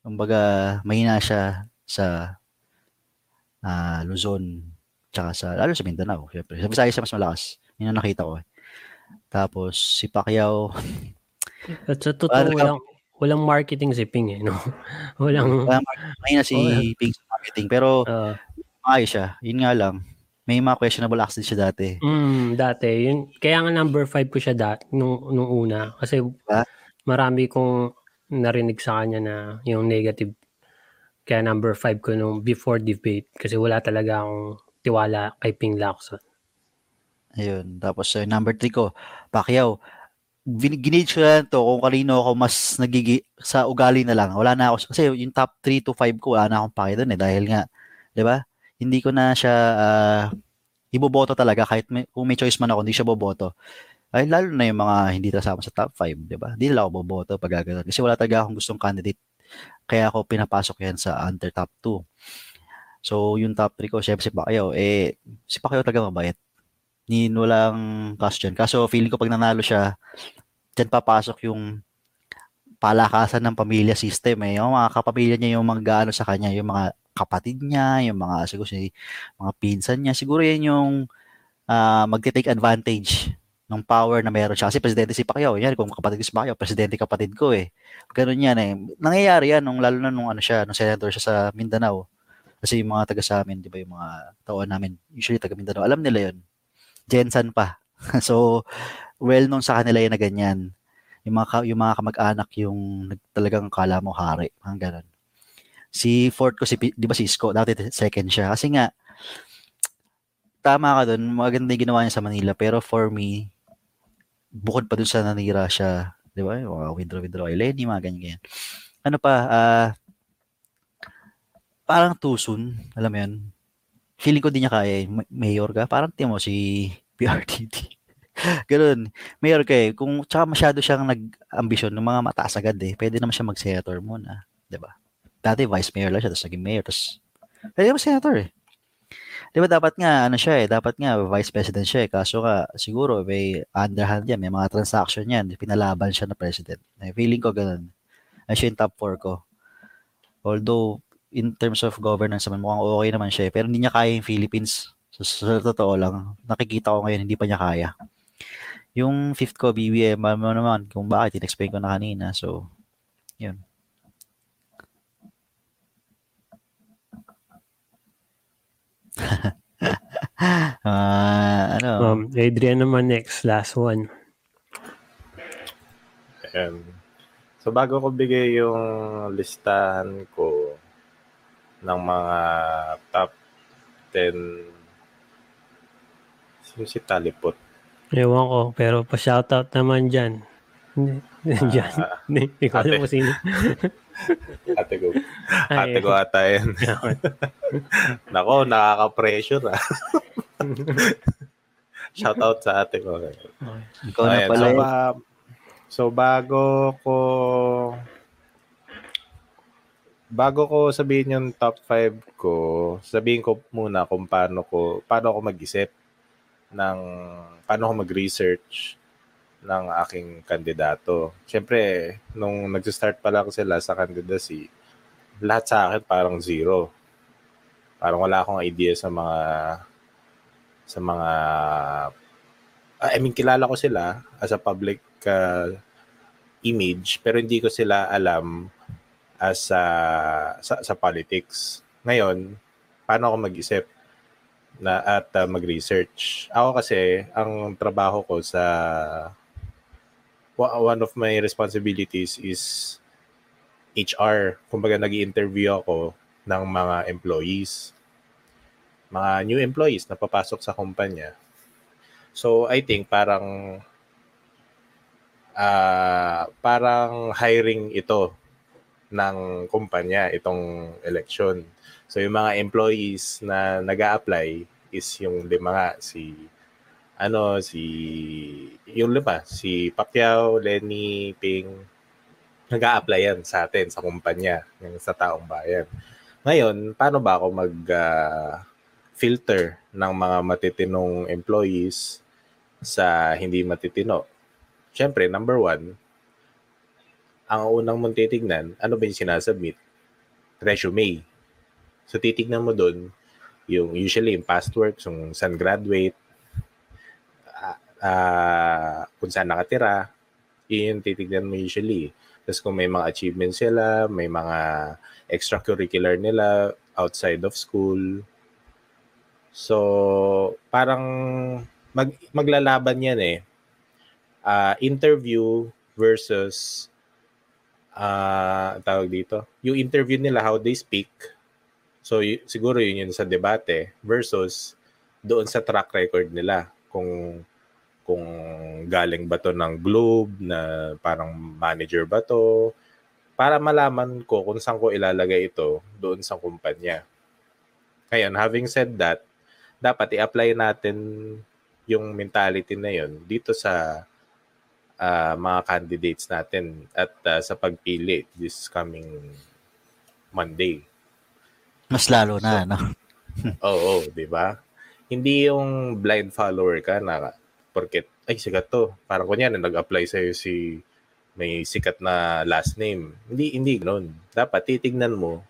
Kumbaga, mahina siya sa ah, Luzon tsaka sa lalo sa Mindanao, syempre. Sa Visayas siya mas malakas. Yun ang nakita ko eh. Tapos si Pacquiao, At sa totoo, talaga- walang, walang marketing si Ping eh, no? [laughs] walang, wala mahina si Wala. Ping sa marketing pero ah, maayos siya. Yun nga lang, may mga questionable din siya dati. mm, dati, yun, kaya nga number 5 ko siya dati, nung, nung una. Kasi Diba? marami kong narinig sa kanya na yung negative. Kaya number 5 ko nung before debate. Kasi wala talaga akong tiwala kay Ping Lacson. Ayun. Tapos uh, number 3 ko, Pacquiao. Ginage ko to kung kanino ako mas nagigi sa ugali na lang. Wala na ako. Kasi yung top 3 to 5 ko, wala na akong pake doon eh. Dahil nga, di ba? Hindi ko na siya uh, iboboto talaga. Kahit may, kung may choice man ako, hindi siya boboto. Ay, lalo na yung mga hindi kasama sa top 5, di ba? Hindi nila ako boboto pag gagawin. Kasi wala talaga akong gustong candidate. Kaya ako pinapasok yan sa under top 2. So, yung top 3 ko, syempre si Pacquiao. Eh, si Pacquiao talaga mabait ni walang question. Kaso feeling ko pag nanalo siya, dyan papasok yung palakasan ng pamilya system eh. Yung mga kapamilya niya yung mga sa kanya, yung mga kapatid niya, yung mga siguro si mga pinsan niya. Siguro yan yung uh, magte-take advantage ng power na meron siya. Kasi presidente si Pacquiao. Yan, kung kapatid ko si Pacquiao, presidente kapatid ko eh. Ganun yan eh. Nangyayari yan, nung, lalo na nung ano siya, nung senator siya sa Mindanao. Kasi yung mga taga sa amin, di ba, yung mga tauhan namin, usually taga Mindanao, alam nila yun. Jensen pa. [laughs] so, well known sa kanila yun na ganyan. Yung mga, yung mga kamag-anak yung talagang kala mo hari. Ang ganun. Si fourth ko, si, di ba Cisco, dati second siya. Kasi nga, tama ka dun, maganda yung ginawa niya sa Manila. Pero for me, bukod pa dun sa nanira siya, di ba? Mga withdraw, withdraw Lenny, mga ganyan, ganyan. Ano pa, ah, parang too soon, alam mo yun, feeling ko di niya kaya, eh. Ma- mayor ka, parang tiyan mo si PRTT. [laughs] Ganun. Mayor ka eh. Kung tsaka masyado siyang nag-ambisyon ng mga mataas agad eh, pwede naman siya mag-senator muna. 'di ba? Dati vice mayor lang siya, tapos naging mayor, tapos pwede naman senator eh. 'Di ba dapat nga ano siya eh, dapat nga vice president siya eh. Kaso nga siguro may underhand yan, may mga transaction yan, pinalaban siya na president. Eh, feeling ko ganun. Ay siya yung top 4 ko. Although in terms of governance naman mukhang okay naman siya eh, pero hindi niya kaya yung Philippines. So, sa totoo lang, nakikita ko ngayon hindi pa niya kaya. Yung fifth ko, BBM, alam mo naman kung bakit, in-explain ko na kanina. So, yun. [laughs] Ah, ano? Um, Adrian naman next, last one. Ayan. So bago ko bigay yung listahan ko ng mga top 10 Sino si Talipot? Ewan ko, pero pa-shoutout naman dyan. Diyan. [laughs] Ah, Hindi. Ko alam kung sino. [laughs] ate ko. Ate ko ata yan. [laughs] Nako, nakaka-pressure ah. Shout out sa ate ko. Ikaw na Ayan, pala. so, ba- so bago ko bago ko sabihin yung top 5 ko, sabihin ko muna kung paano ko paano ako mag-isip ng paano ako mag-research ng aking kandidato. Siyempre, nung nag-start pa lang sila sa candidacy, lahat sa akin parang zero. Parang wala akong idea sa mga sa mga I mean, kilala ko sila as a public uh, image, pero hindi ko sila alam as a, sa, sa politics. Ngayon, paano ako mag-isip na at uh, mag-research? Ako kasi, ang trabaho ko sa one of my responsibilities is HR. Kumbaga, nag interview ako ng mga employees. Mga new employees na papasok sa kumpanya. So I think parang ah parang hiring ito ng kumpanya itong election. So yung mga employees na nag apply is yung lima nga si ano si yung lima si Pacquiao, Lenny, Ping nag apply yan sa atin sa kumpanya, yung sa taong bayan. Ngayon, paano ba ako mag ah, filter ng mga matitinong employees sa hindi matitino. Siyempre, number one, ang unang mong titignan, ano ba yung sinasubmit? Resume. So, titignan mo doon yung usually yung past work, yung saan graduate, ah, ah, kung saan nakatira, yun titignan mo usually. Tapos kung may mga achievements sila, may mga extracurricular nila outside of school. So, parang mag, maglalaban yan eh. Ah, interview versus ah tawag dito. Yung interview nila, how they speak. So, y- siguro yun yun sa debate versus doon sa track record nila. Kung kung galing ba to ng Globe na parang manager ba to para malaman ko kung saan ko ilalagay ito doon sa kumpanya. Ngayon, having said that, dapat i-apply natin yung mentality na yun dito sa ah, mga candidates natin at ah, sa pagpili this coming Monday. Mas lalo na, no? [laughs] Oo, di ba? Hindi yung blind follower ka na porket, ay, sikat to. Parang kunyari, nag-apply sa'yo si may sikat na last name. Hindi, hindi ganun. Dapat titignan mo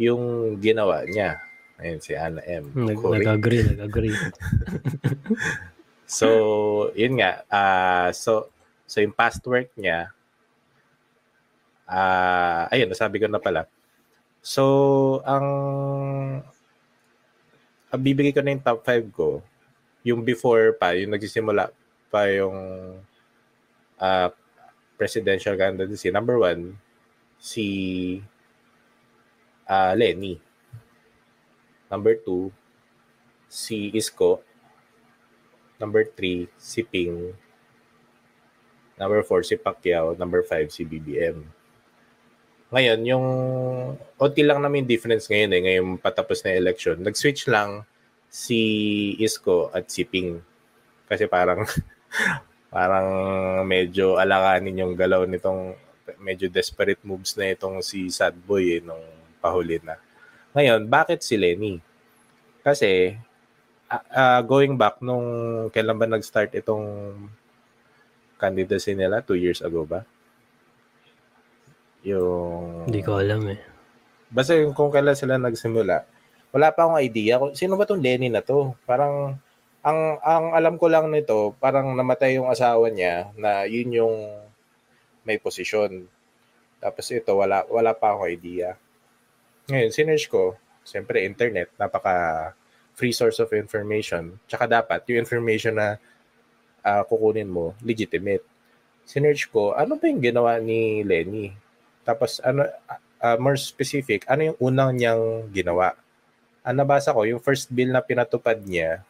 yung ginawa niya. Ayun, si Anna M. Nag, nag-agree, nag-agree. [laughs] So, yun nga. ah so, so yung past work niya, ah ayun, nasabi ko na pala. So, ang, ang bibigay ko na yung top 5 ko, yung before pa, yung nagsisimula pa yung ah presidential candidacy. Number one, si ah Lenny. Number two, si Isko. Number 3, si Ping. Number 4, si Pacquiao. Number 5, si BBM. Ngayon, yung konti lang namin difference ngayon eh, ngayong patapos na election. Nag-switch lang si Isko at si Ping. Kasi parang [laughs] parang medyo alakanin yung galaw nitong medyo desperate moves na itong si Sad Boy eh, nung pahuli na. Ngayon, bakit si Lenny? Kasi ah, going back nung kailan ba nag-start itong candidacy nila? Two years ago ba? Yung... Hindi ko alam eh. Basta yung kung kailan sila nagsimula, wala pa akong idea sino ba tong Lenny na to. Parang ang ang alam ko lang nito, parang namatay yung asawa niya na yun yung may posisyon. Tapos ito wala wala pa akong idea. Ngayon, sinerge ko, siyempre internet, napaka free source of information. Tsaka dapat yung information na ah, kukunin mo legitimate. Sinerge ko, ano ba yung ginawa ni Lenny? Tapos ano ah, more specific, ano yung unang niyang ginawa? Ang nabasa ko, yung first bill na pinatupad niya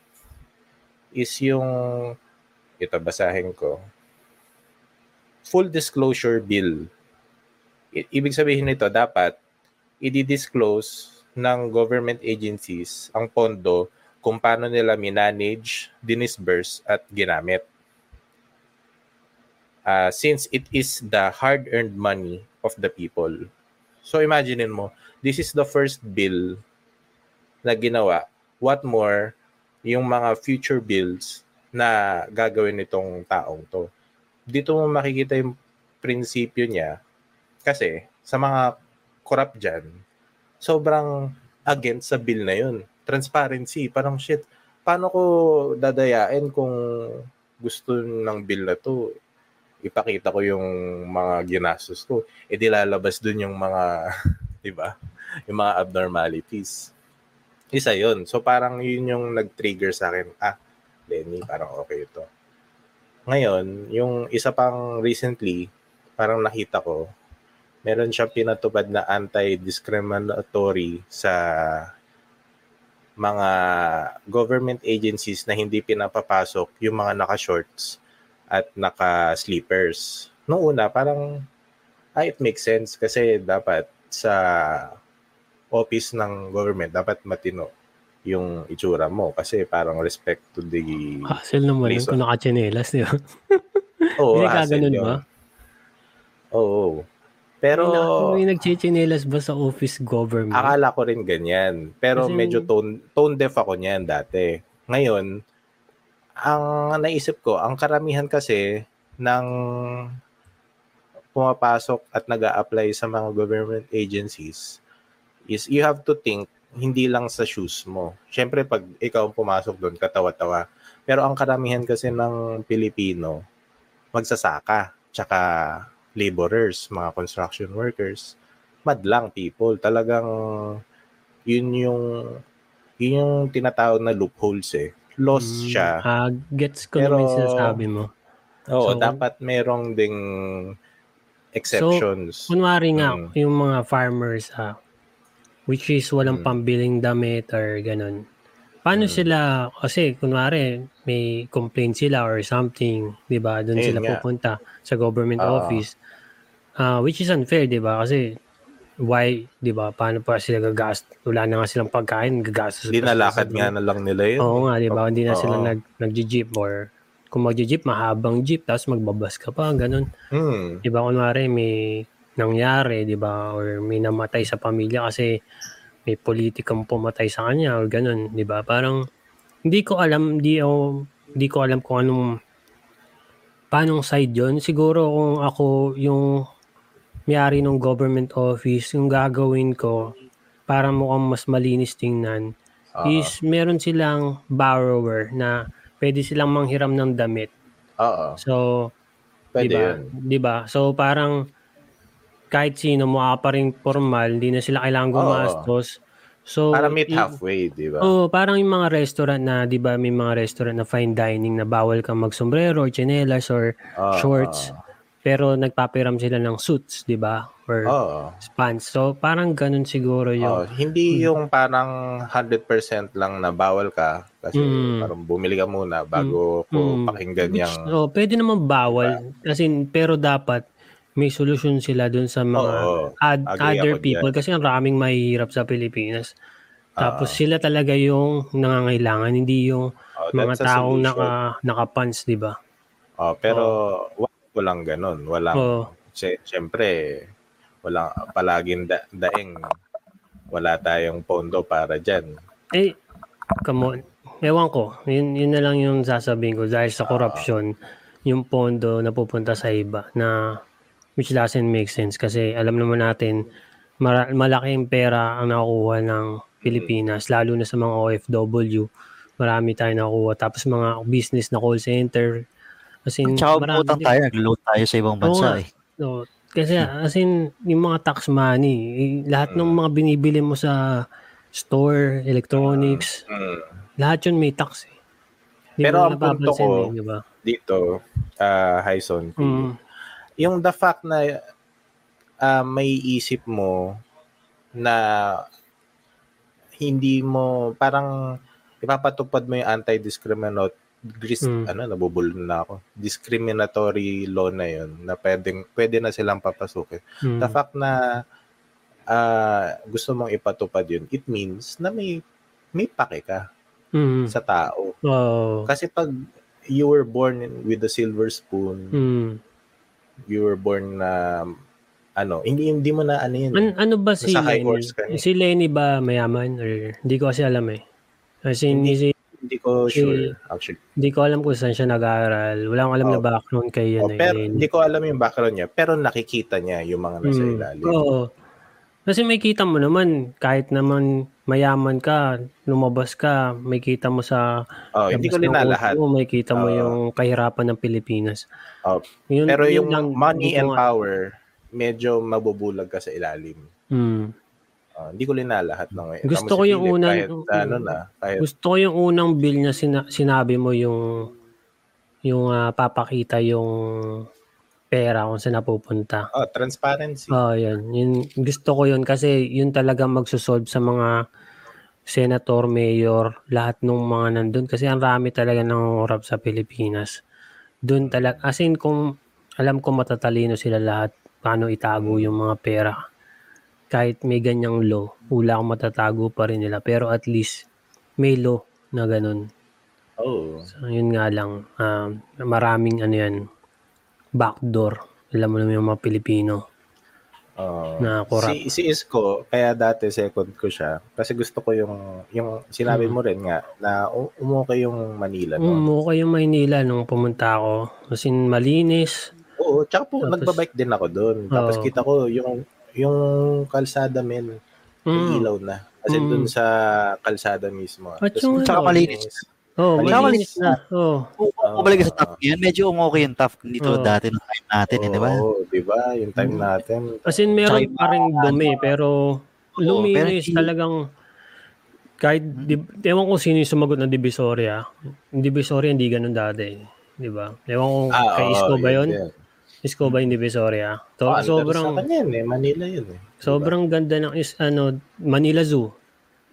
is yung ito basahin ko. full disclosure bill. I- ibig sabihin nito, dapat i-disclose ng government agencies ang pondo kung paano nila minanage, dinisburse, at ginamit. Uh, since it is the hard-earned money of the people. So imagine mo, this is the first bill na ginawa. What more, yung mga future bills na gagawin nitong taong to. Dito mo makikita yung prinsipyo niya kasi sa mga corrupt dyan, sobrang against sa bill na yun. Transparency, parang shit, paano ko dadayain kung gusto ng bill na to? Ipakita ko yung mga ginastos ko. E di lalabas dun yung mga, [laughs] di ba? Yung mga abnormalities. Isa yun. So parang yun yung nag-trigger sa akin. Ah, Lenny, parang okay ito. Ngayon, yung isa pang recently, parang nakita ko, meron siyang pinatupad na anti-discriminatory sa mga government agencies na hindi pinapapasok yung mga naka-shorts at naka-sleepers. Noong una, parang, ah, it makes sense kasi dapat sa office ng government, dapat matino yung itsura mo kasi parang respect to the Hassle naman yun kung naka-chinelas, di ba? Oo, Hindi hassle yun. ba? Oo. Pero May, na- may nagchichinelas ba sa office government? akala ko rin ganyan. Pero Kasi- medyo tone, tone deaf ako niyan dati. Ngayon, ang naisip ko, ang karamihan kasi ng pumapasok at nag apply sa mga government agencies is you have to think hindi lang sa shoes mo. Siyempre, pag ikaw pumasok doon, katawa-tawa. Pero ang karamihan kasi ng Pilipino, magsasaka, tsaka laborers, mga construction workers, madlang people. Talagang yun yung yun yung tinatawag na loopholes eh. Loss Mm, siya. Ah, gets ko Pero- naman yung sinasabi mo. Oo, so- dapat merong ding exceptions. Kunwari nga, Mm. yung mga farmers, ah, which is walang Mm. pambiling damit or ganun. Paano Mm. sila, kasi kunwari, may complaint sila or something, di ba? Doon sila nga. pupunta sa government Oo. office. Ah, which is unfair, di ba? Kasi, why, di ba? Paano pa sila gagastos? Wala na nga silang pagkain, gagastos. Dinalakad nga na lang nila yun. Oo nga, di ba? Hindi na Oo. sila nag, nag-jeep or kung mag-jeep, mahabang jeep, tapos magbabas ka pa, ganun. Hmm. Di ba, kunwari may nangyari, di ba, or may namatay sa pamilya kasi may politikang pumatay sa kanya or ganun, di ba? Parang hindi ko alam, hindi ako, hindi ko alam kung anong paanong side yon Siguro kung ako yung may-ari ng government office, yung gagawin ko para mukhang mas malinis tingnan Oo. is meron silang borrower na pwede silang manghiram ng damit. Oo. So, Pwede diba? yun. Diba? So parang kahit sino mukha pa rin formal, hindi na sila kailangan gumastos. So Para meet halfway, di ba? Oo, parang yung mga restaurant na, 'di ba, may mga restaurant na fine dining na bawal kang magsombrero or tsinelas or Oo, shorts. Pero nagpapiram sila ng suits, 'di ba? Or Oo. pants. So parang ganun siguro yung Hindi yung parang 100% lang na bawal ka kasi Mm. parang bumili ka muna bago ko Mm. pakinggan yung So, pwede naman bawal. Kasi, pero dapat may solusyon sila dun sa mga Oo. ad- other people kasi ang raming mahihirap sa Pilipinas. Tapos Ah. sila talaga yung nangangailangan, hindi yung Oh, mga taong solution. naka naka-pants, 'di ba? Oh, pero wa- walang ganun. Walang, Oo. sy- syempre, walang palaging da- daing. Wala tayong pondo para dyan. Eh, come on. Ewan ko. Yun, yun na lang yung sasabihin ko dahil Ah. sa corruption, yung pondo na pupunta sa iba na which doesn't make sense kasi alam naman natin mara- malaking pera ang nakukuha ng Pilipinas lalo na sa mga OFW. Marami tayo nakukuha. Tapos mga business na call center. As in, Tsaka din. tayo, nag-load tayo sa ibang bansa nga. eh. So, kasi as in, yung mga tax money, eh, lahat ng mga binibili mo sa store, electronics, Mm. lahat yun may tax eh. Di Pero mo ang punto ko, eh, di ba? Dito, uh, Hyson, Mm. yung the fact na ah, may isip mo na hindi mo, parang ipapatupad mo yung anti-discriminatory gris, Mm. ano, nabubulol na ako. Discriminatory law na yun na pwedeng, pwede na silang papasukin. Mm. The fact na ah, gusto mong ipatupad yun, it means na may may pake ka Mm. sa tao. Oo. Kasi pag you were born with a silver spoon, Mm. you were born na ano, hindi hindi mo na ano yun. An- ano ba si Lenny? eh. Si Lenny ba mayaman? Or hindi ko kasi alam eh. Kasi hindi, si, Hindi ko sure actually. hindi ko alam kung saan siya nag-aaral. Wala akong alam na Oh. background kay Oh, ano, pero hindi ko alam yung background niya, pero nakikita niya yung mga nasa Mm. ilalim. Oo. Kasi may kita mo naman, kahit naman mayaman ka, lumabas ka, may kita mo sa Oh, hindi ko linalahat. mo, may kita mo Oo. yung kahirapan ng Pilipinas. Oh, Yun, Pero yun yung lang, money and power, medyo mabubulag ka sa ilalim. Mm. Ah, hindi ko linalahat ng ngayon. Gusto Tama ko si yung Philip, unang- kahit ano na, kahit Gusto ko yung unang bill na sina- sinabi mo yung yung ah, papakita yung pera kung saan napupunta. oh, transparency. Oh, yan. Yun, gusto ko yun kasi yun talaga magsusolve sa mga senator, mayor, lahat ng mga nandun. Kasi ang rami talaga ng urap sa Pilipinas. Doon talaga, as in kung alam ko matatalino sila lahat paano itago yung mga pera. Kahit may ganyang law, wala akong matatago pa rin nila. Pero at least may law na ganun. Oh. So, yun nga lang, um, maraming ano yan, backdoor. Alam mo naman yung mga Pilipino. Oh. Na corrupt. si, si Isko, kaya dati second ko siya. Kasi gusto ko yung, yung sinabi Mm. mo rin nga, na umukay yung Manila. No? mukha yung Maynila nung pumunta ako. As in, malinis. Oo, tsaka po, Tapos- nagbabike din ako doon. Tapos Oo. kita ko yung, yung kalsada men, Mm. ilaw na. Kasi Mm. doon sa kalsada mismo. At Tapos yung ano, malinis. Oh, Malinis. malinis na. Oh. Kung Oo. bumalik sa top yun, medyo umokay yung top dito Oo. dati ng time natin, eh, di ba? Oo, di ba? Yung time Mm. natin. As in, meron pa rin dumi, pero luminis pero- talagang kahit, di, ewan ko sino yung sumagot ng Divisoria. Yung Divisoria, hindi ganun dati. Di ba? Ewan ko Ah, kay Isko ba yun? yun. Isko ba yung Divisoria? To, Oh, sobrang, Sa kanya yun eh. Manila yun eh. Sobrang ganda ng is, ano, Manila Zoo.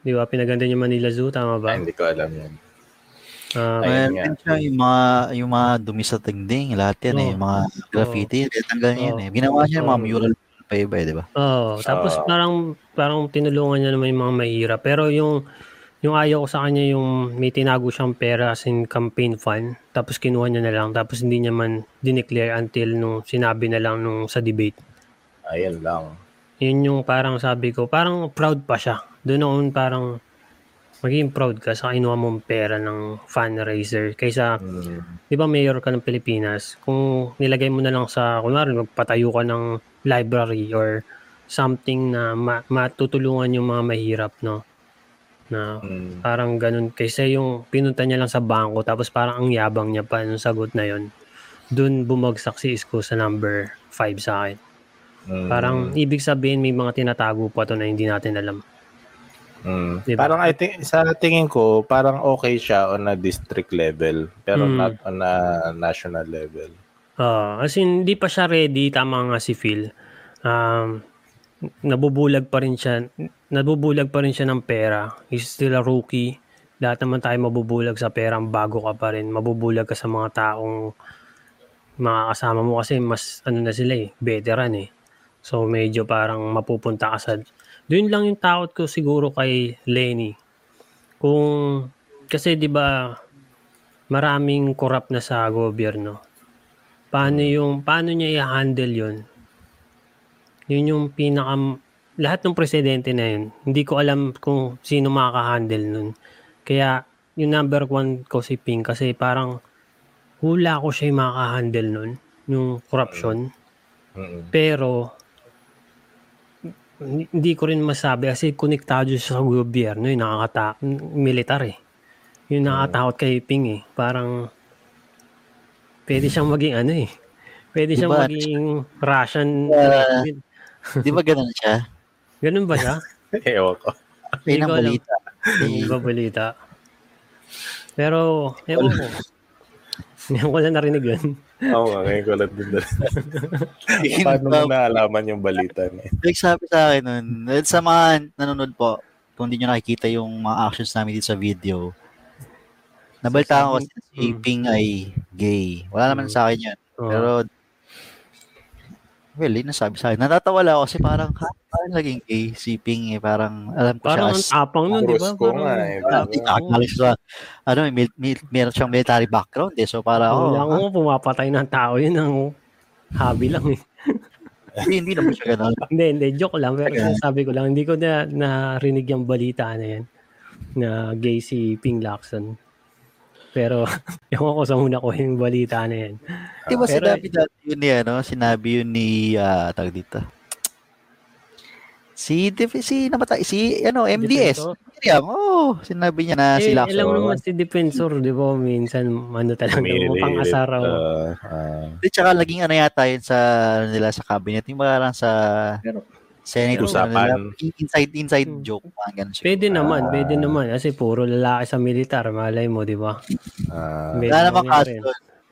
Di ba? Pinaganda niyo Manila Zoo, tama ba? Ay, hindi ko alam yun. Ah, Ayun Ayun nga. din siya, yung mga, yung mga dumi sa tingding, lahat yan eh, Oo. yung mga graffiti, tanggal niya yan Oo. eh. Ginawa niya yung mga mural pa iba eh, di ba? Oo. Tapos Ah. parang parang tinulungan niya naman yung mga mahirap. Pero yung yung ayaw ko sa kanya yung may tinago siyang pera as in campaign fund. Tapos kinuha niya na lang. Tapos hindi niya man dineclare until nung sinabi na lang nung sa debate. Ayun lang. Yun yung parang sabi ko, parang proud pa siya. Doon noon parang maging proud ka sa kinuha mong pera ng fundraiser. Kaysa, Mm. di ba mayor ka ng Pilipinas, kung nilagay mo na lang sa, kunwari, magpatayo ka ng library or something na ma- matutulungan yung mga mahirap, no? Na Mm. parang ganun. Kaysa yung pinunta niya lang sa bangko, tapos parang ang yabang niya pa nung sagot na yon Doon bumagsak si Isko sa number 5 sa akin. Mm. Parang ibig sabihin may mga tinatago pa to na hindi natin alam. Mm. Diba? Parang I think, sa tingin ko, parang okay siya on a district level, pero Mm. not on a national level. Ah, as in, hindi pa siya ready. Tama nga si Phil. Um, nabubulag pa rin siya. Nabubulag pa rin siya ng pera. He's still a rookie. Lahat naman tayo mabubulag sa pera. Bago ka pa rin. Mabubulag ka sa mga taong mga kasama mo kasi mas ano na sila eh, veteran eh. So medyo parang mapupunta ka sa... Doon lang yung takot ko siguro kay Lenny. Kung... Kasi di ba maraming corrupt na sa gobyerno paano yung paano niya i-handle yun yun yung pinaka lahat ng presidente na yun hindi ko alam kung sino makaka-handle nun. Kaya yung number one ko si Ping kasi parang hula ko siya yung makaka-handle nun yung corruption. Mm. pero hindi ko rin masabi kasi konektado siya sa gobyerno yung nakakata militar eh. Yung nakakatakot kay Ping eh. Parang pwede siyang maging ano eh. Pwede siyang Diba? maging Russian Uh. [laughs] Di ba ganun siya? ganun ba siya? Ewan ko. Hindi Yun ang balita. Hindi ba balita? Pero, ewan ko. [laughs] Ngayon ko lang narinig yun. Oo nga, ngayon ko lang din. [laughs] Paano mo naalaman yung balita niya? Nagsabi sa akin nun, sa mga nanonood po, kung hindi nyo nakikita yung mga actions namin dito sa video, Nabalita ko kasi si. Ping ay gay. Wala naman Mm. sa akin yun. Oo. Pero, well, yun nasabi sa akin. Natatawa lang ako kasi parang, ha, parang naging gay si Ping eh. Parang, alam ko parang siya ang as, tapang nun, di ba? Ko nga eh. parang, nakakalis sa, ano, may, may, meron siyang military background eh. So, para, oh, Wala ko pumapatay ng tao yun ang hobby lang eh. [laughs] hindi, hindi naman siya ganun. [laughs] Hindi, hindi. Joke lang. Pero Okay. sabi ko lang, hindi ko na narinig yung balita na yan na gay si Ping Lacson. Pero, [laughs] yung ako sa una ko yung balita na yan. Di ba Pero- sinabi dati yun ni, ano, sinabi yun ni, ah, tawag dito. Si, si, namatay, si, ano, MDS. Miriam, oh, sinabi niya na Eh, si alam Lacson. mo naman si Defensor, di ba? Minsan, ano talaga, Umiirit, mukhang asar raw. uh, uh, Di, tsaka naging ano yata yun sa ano nila sa cabinet. Yung parang sa Pero- Senate. Usapan. ano nila, inside, inside Hmm. joke. Parang ganun siya. Pwede naman, Ah. pwede naman. Kasi puro lalaki sa militar, malay mo, di ba? uh, Wala namang kaso.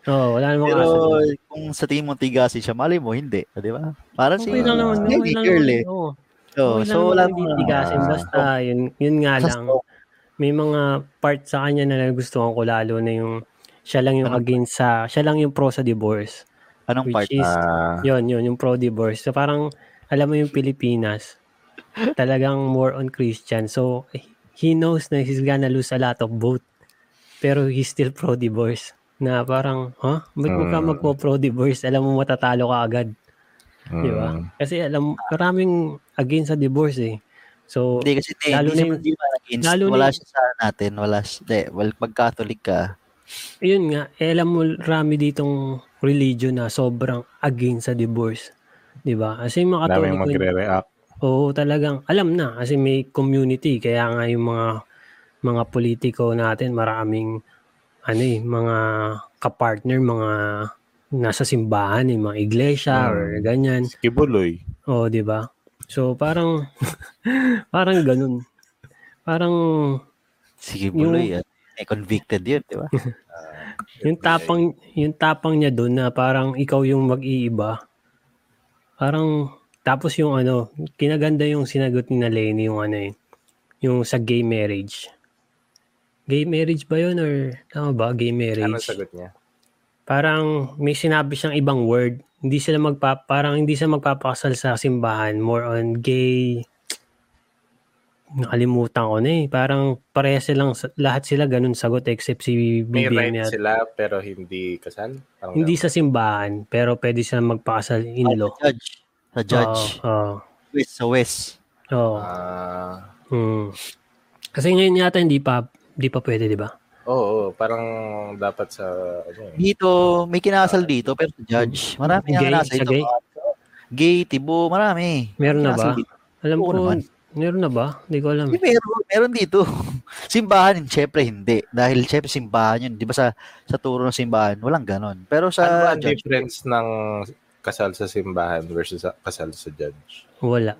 Oo, wala namang Pero kaso. kung sa tingin mo tigasi siya, malay mo, hindi. Di ba? Parang si Okay lang naman. Okay lang girl eh. Oo. So, Okay lang so naman wala hindi namang- tigasin. Ah. Basta, yun, yun nga lang. May mga part sa kanya na nagustuhan ko lalo na yung siya lang yung against sa, siya lang yung pro sa divorce. Anong Which part? is, uh, yun, yun, yung pro divorce. So parang, alam mo yung Pilipinas, talagang more on Christian. So, he knows na he's gonna lose a lot of vote. Pero he's still pro divorce. Na parang, ha? Huh? Ba't mo ka Mm. magpo-pro divorce? Alam mo matatalo ka agad. Di ba? mm, Kasi alam, maraming against sa divorce eh. So, Hindi kasi hindi, lalo hindi na yung- against. lalo na wala yung- siya sa natin. Wala siya. Well, pag Catholic ka, yun nga, eh, alam mo, rami ditong religion na sobrang against sa divorce. Di ba? Kasi yung mga Katoliko, magre-react. oo, talagang, alam na, kasi may community, kaya nga yung mga mga politiko natin, maraming, ano eh, mga kapartner, mga nasa simbahan, eh, mga iglesia, Mm. or ganyan. Kibuloy. Oo, di ba? So, parang, [laughs] parang ganun. Parang, sige Yung- buloy. Yung... Eh, convicted yun, di ba? [laughs] Yung tapang yung tapang niya doon na parang ikaw yung mag-iiba. Parang tapos yung ano, kinaganda yung sinagot ni na yung ano eh, yung sa gay marriage. Gay marriage ba yun or tama ba gay marriage? Ano sagot niya? Parang may sinabi siyang ibang word. Hindi sila magpa parang hindi sila magpapakasal sa simbahan, more on gay Nakalimutan ko na eh. Parang pareha silang, lahat sila ganun sagot except si May BBM right niya. sila pero hindi kasal? Parang Hindi ganun. sa simbahan, pero pwede silang magpakasal in law. Sa judge. Sa judge. Oo. West, sa West. Oo. Ah, Hmm. Kasi ngayon yata hindi pa hindi pa pwede, di ba? Oo, oo, parang dapat sa ano eh. Dito, may kinasal dito, pero sa judge. Marami Gay? ang nasa Sa ito. gay? Gay, tibo, marami. Meron na Kinasal ba? dito. Alam Oo ko, naman. Meron na ba? Hindi ko alam. Hindi, meron, meron dito. [laughs] simbahan, syempre hindi. Dahil syempre simbahan yun. Di ba sa, sa turo ng simbahan, walang ganon. Pero Ano sa ba ang judge, difference ng kasal sa simbahan versus sa kasal sa judge? Wala.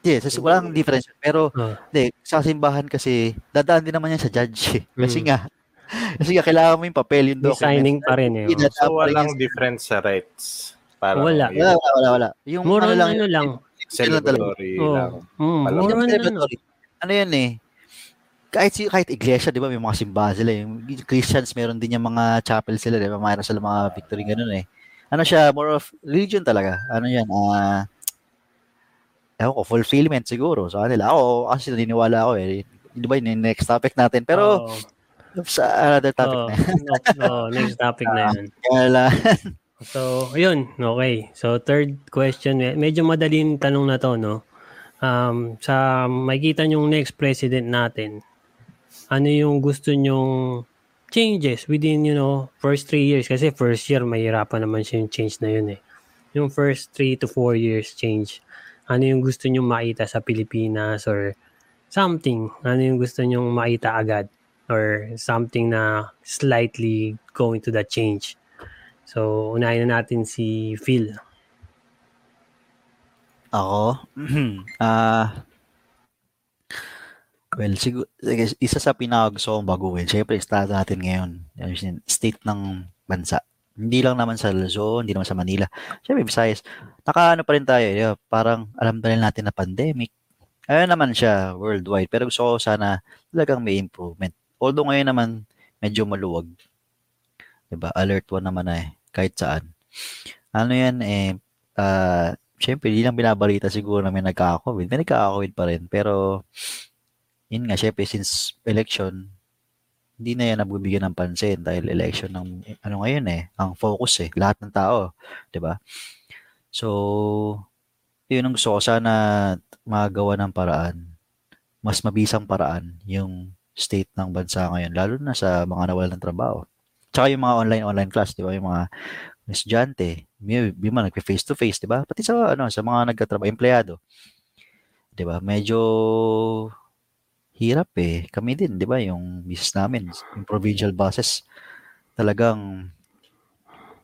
yes, sa- walang difference. Pero Ah. hindi, sa simbahan kasi, dadaan din naman yan sa judge. eh. Kasi Mm. nga, [laughs] kasi nga, kailangan mo yung papel, yung document. signing pa rin eh. Hindi, oh. So walang difference sa rights. Parang Wala. Wala, wala, wala, wala. Yung More ano lang, ano lang. Celebratory Oo. lang. Mm, Alam more Hindi on naman ano. celebratory. Ano yan eh, kahit si kahit iglesia, 'di ba, may mga simbahan sila. Yung Christians meron din yung mga chapel sila, 'di ba? Mayroon sila mga victory ganun eh. Ano siya, more of religion talaga. Ano yan, ah ewan ko, fulfillment siguro sa kanila. Ako, kasi naniniwala ako eh. Di ba yun yung next topic natin? Pero Oo. sa another topic Oo. na yan. [laughs] Oo, next topic na yan. Kaya lang, [laughs] So, ayun. Okay. So, third question. me- Medyo madaling tanong na to, no? Um, sa makikita yung next president natin, ano yung gusto nyong changes within, you know, first three years? Kasi first year, mahirapan naman siya yung change na yun eh. Yung first three to four years change. Ano yung gusto nyong makita sa Pilipinas or something? Ano yung gusto nyong makita agad? Or something na slightly going to that change? So, unahin na natin si Phil. ako, [clears throat] ah, well, siguro, isa sa pinakagusto kong baguhin, syempre, start natin ngayon, state ng bansa. Hindi lang naman sa Luzon, hindi naman sa Manila. Syempre, Visayas, nakaano pa rin tayo, yeah, parang alam pa rin natin na pandemic. Ayun naman siya, worldwide. Pero gusto ko sana talagang may improvement. Although ngayon naman, medyo maluwag. 'Di ba? Alert 1 naman na eh, kahit saan. Ano 'yan eh ah syempre hindi lang binabalita siguro na may nagka-COVID. May nagka-COVID pa rin. Pero yun nga, syempre since election, hindi na yan nabibigyan ng pansin dahil election ng ano ngayon eh, ang focus eh, lahat ng tao, 'di ba? So, yun ang gusto ko sana magawa ng paraan. Mas mabisang paraan yung state ng bansa ngayon, lalo na sa mga nawalan ng trabaho. Tsaka yung mga online-online class, di ba? Yung mga estudyante, may, may mga nagpe-face to face, di ba? Pati sa ano, sa mga nagtatrabaho, empleyado. Di ba? Medyo hirap eh. Kami din, di ba? Yung business namin, yung provincial buses, talagang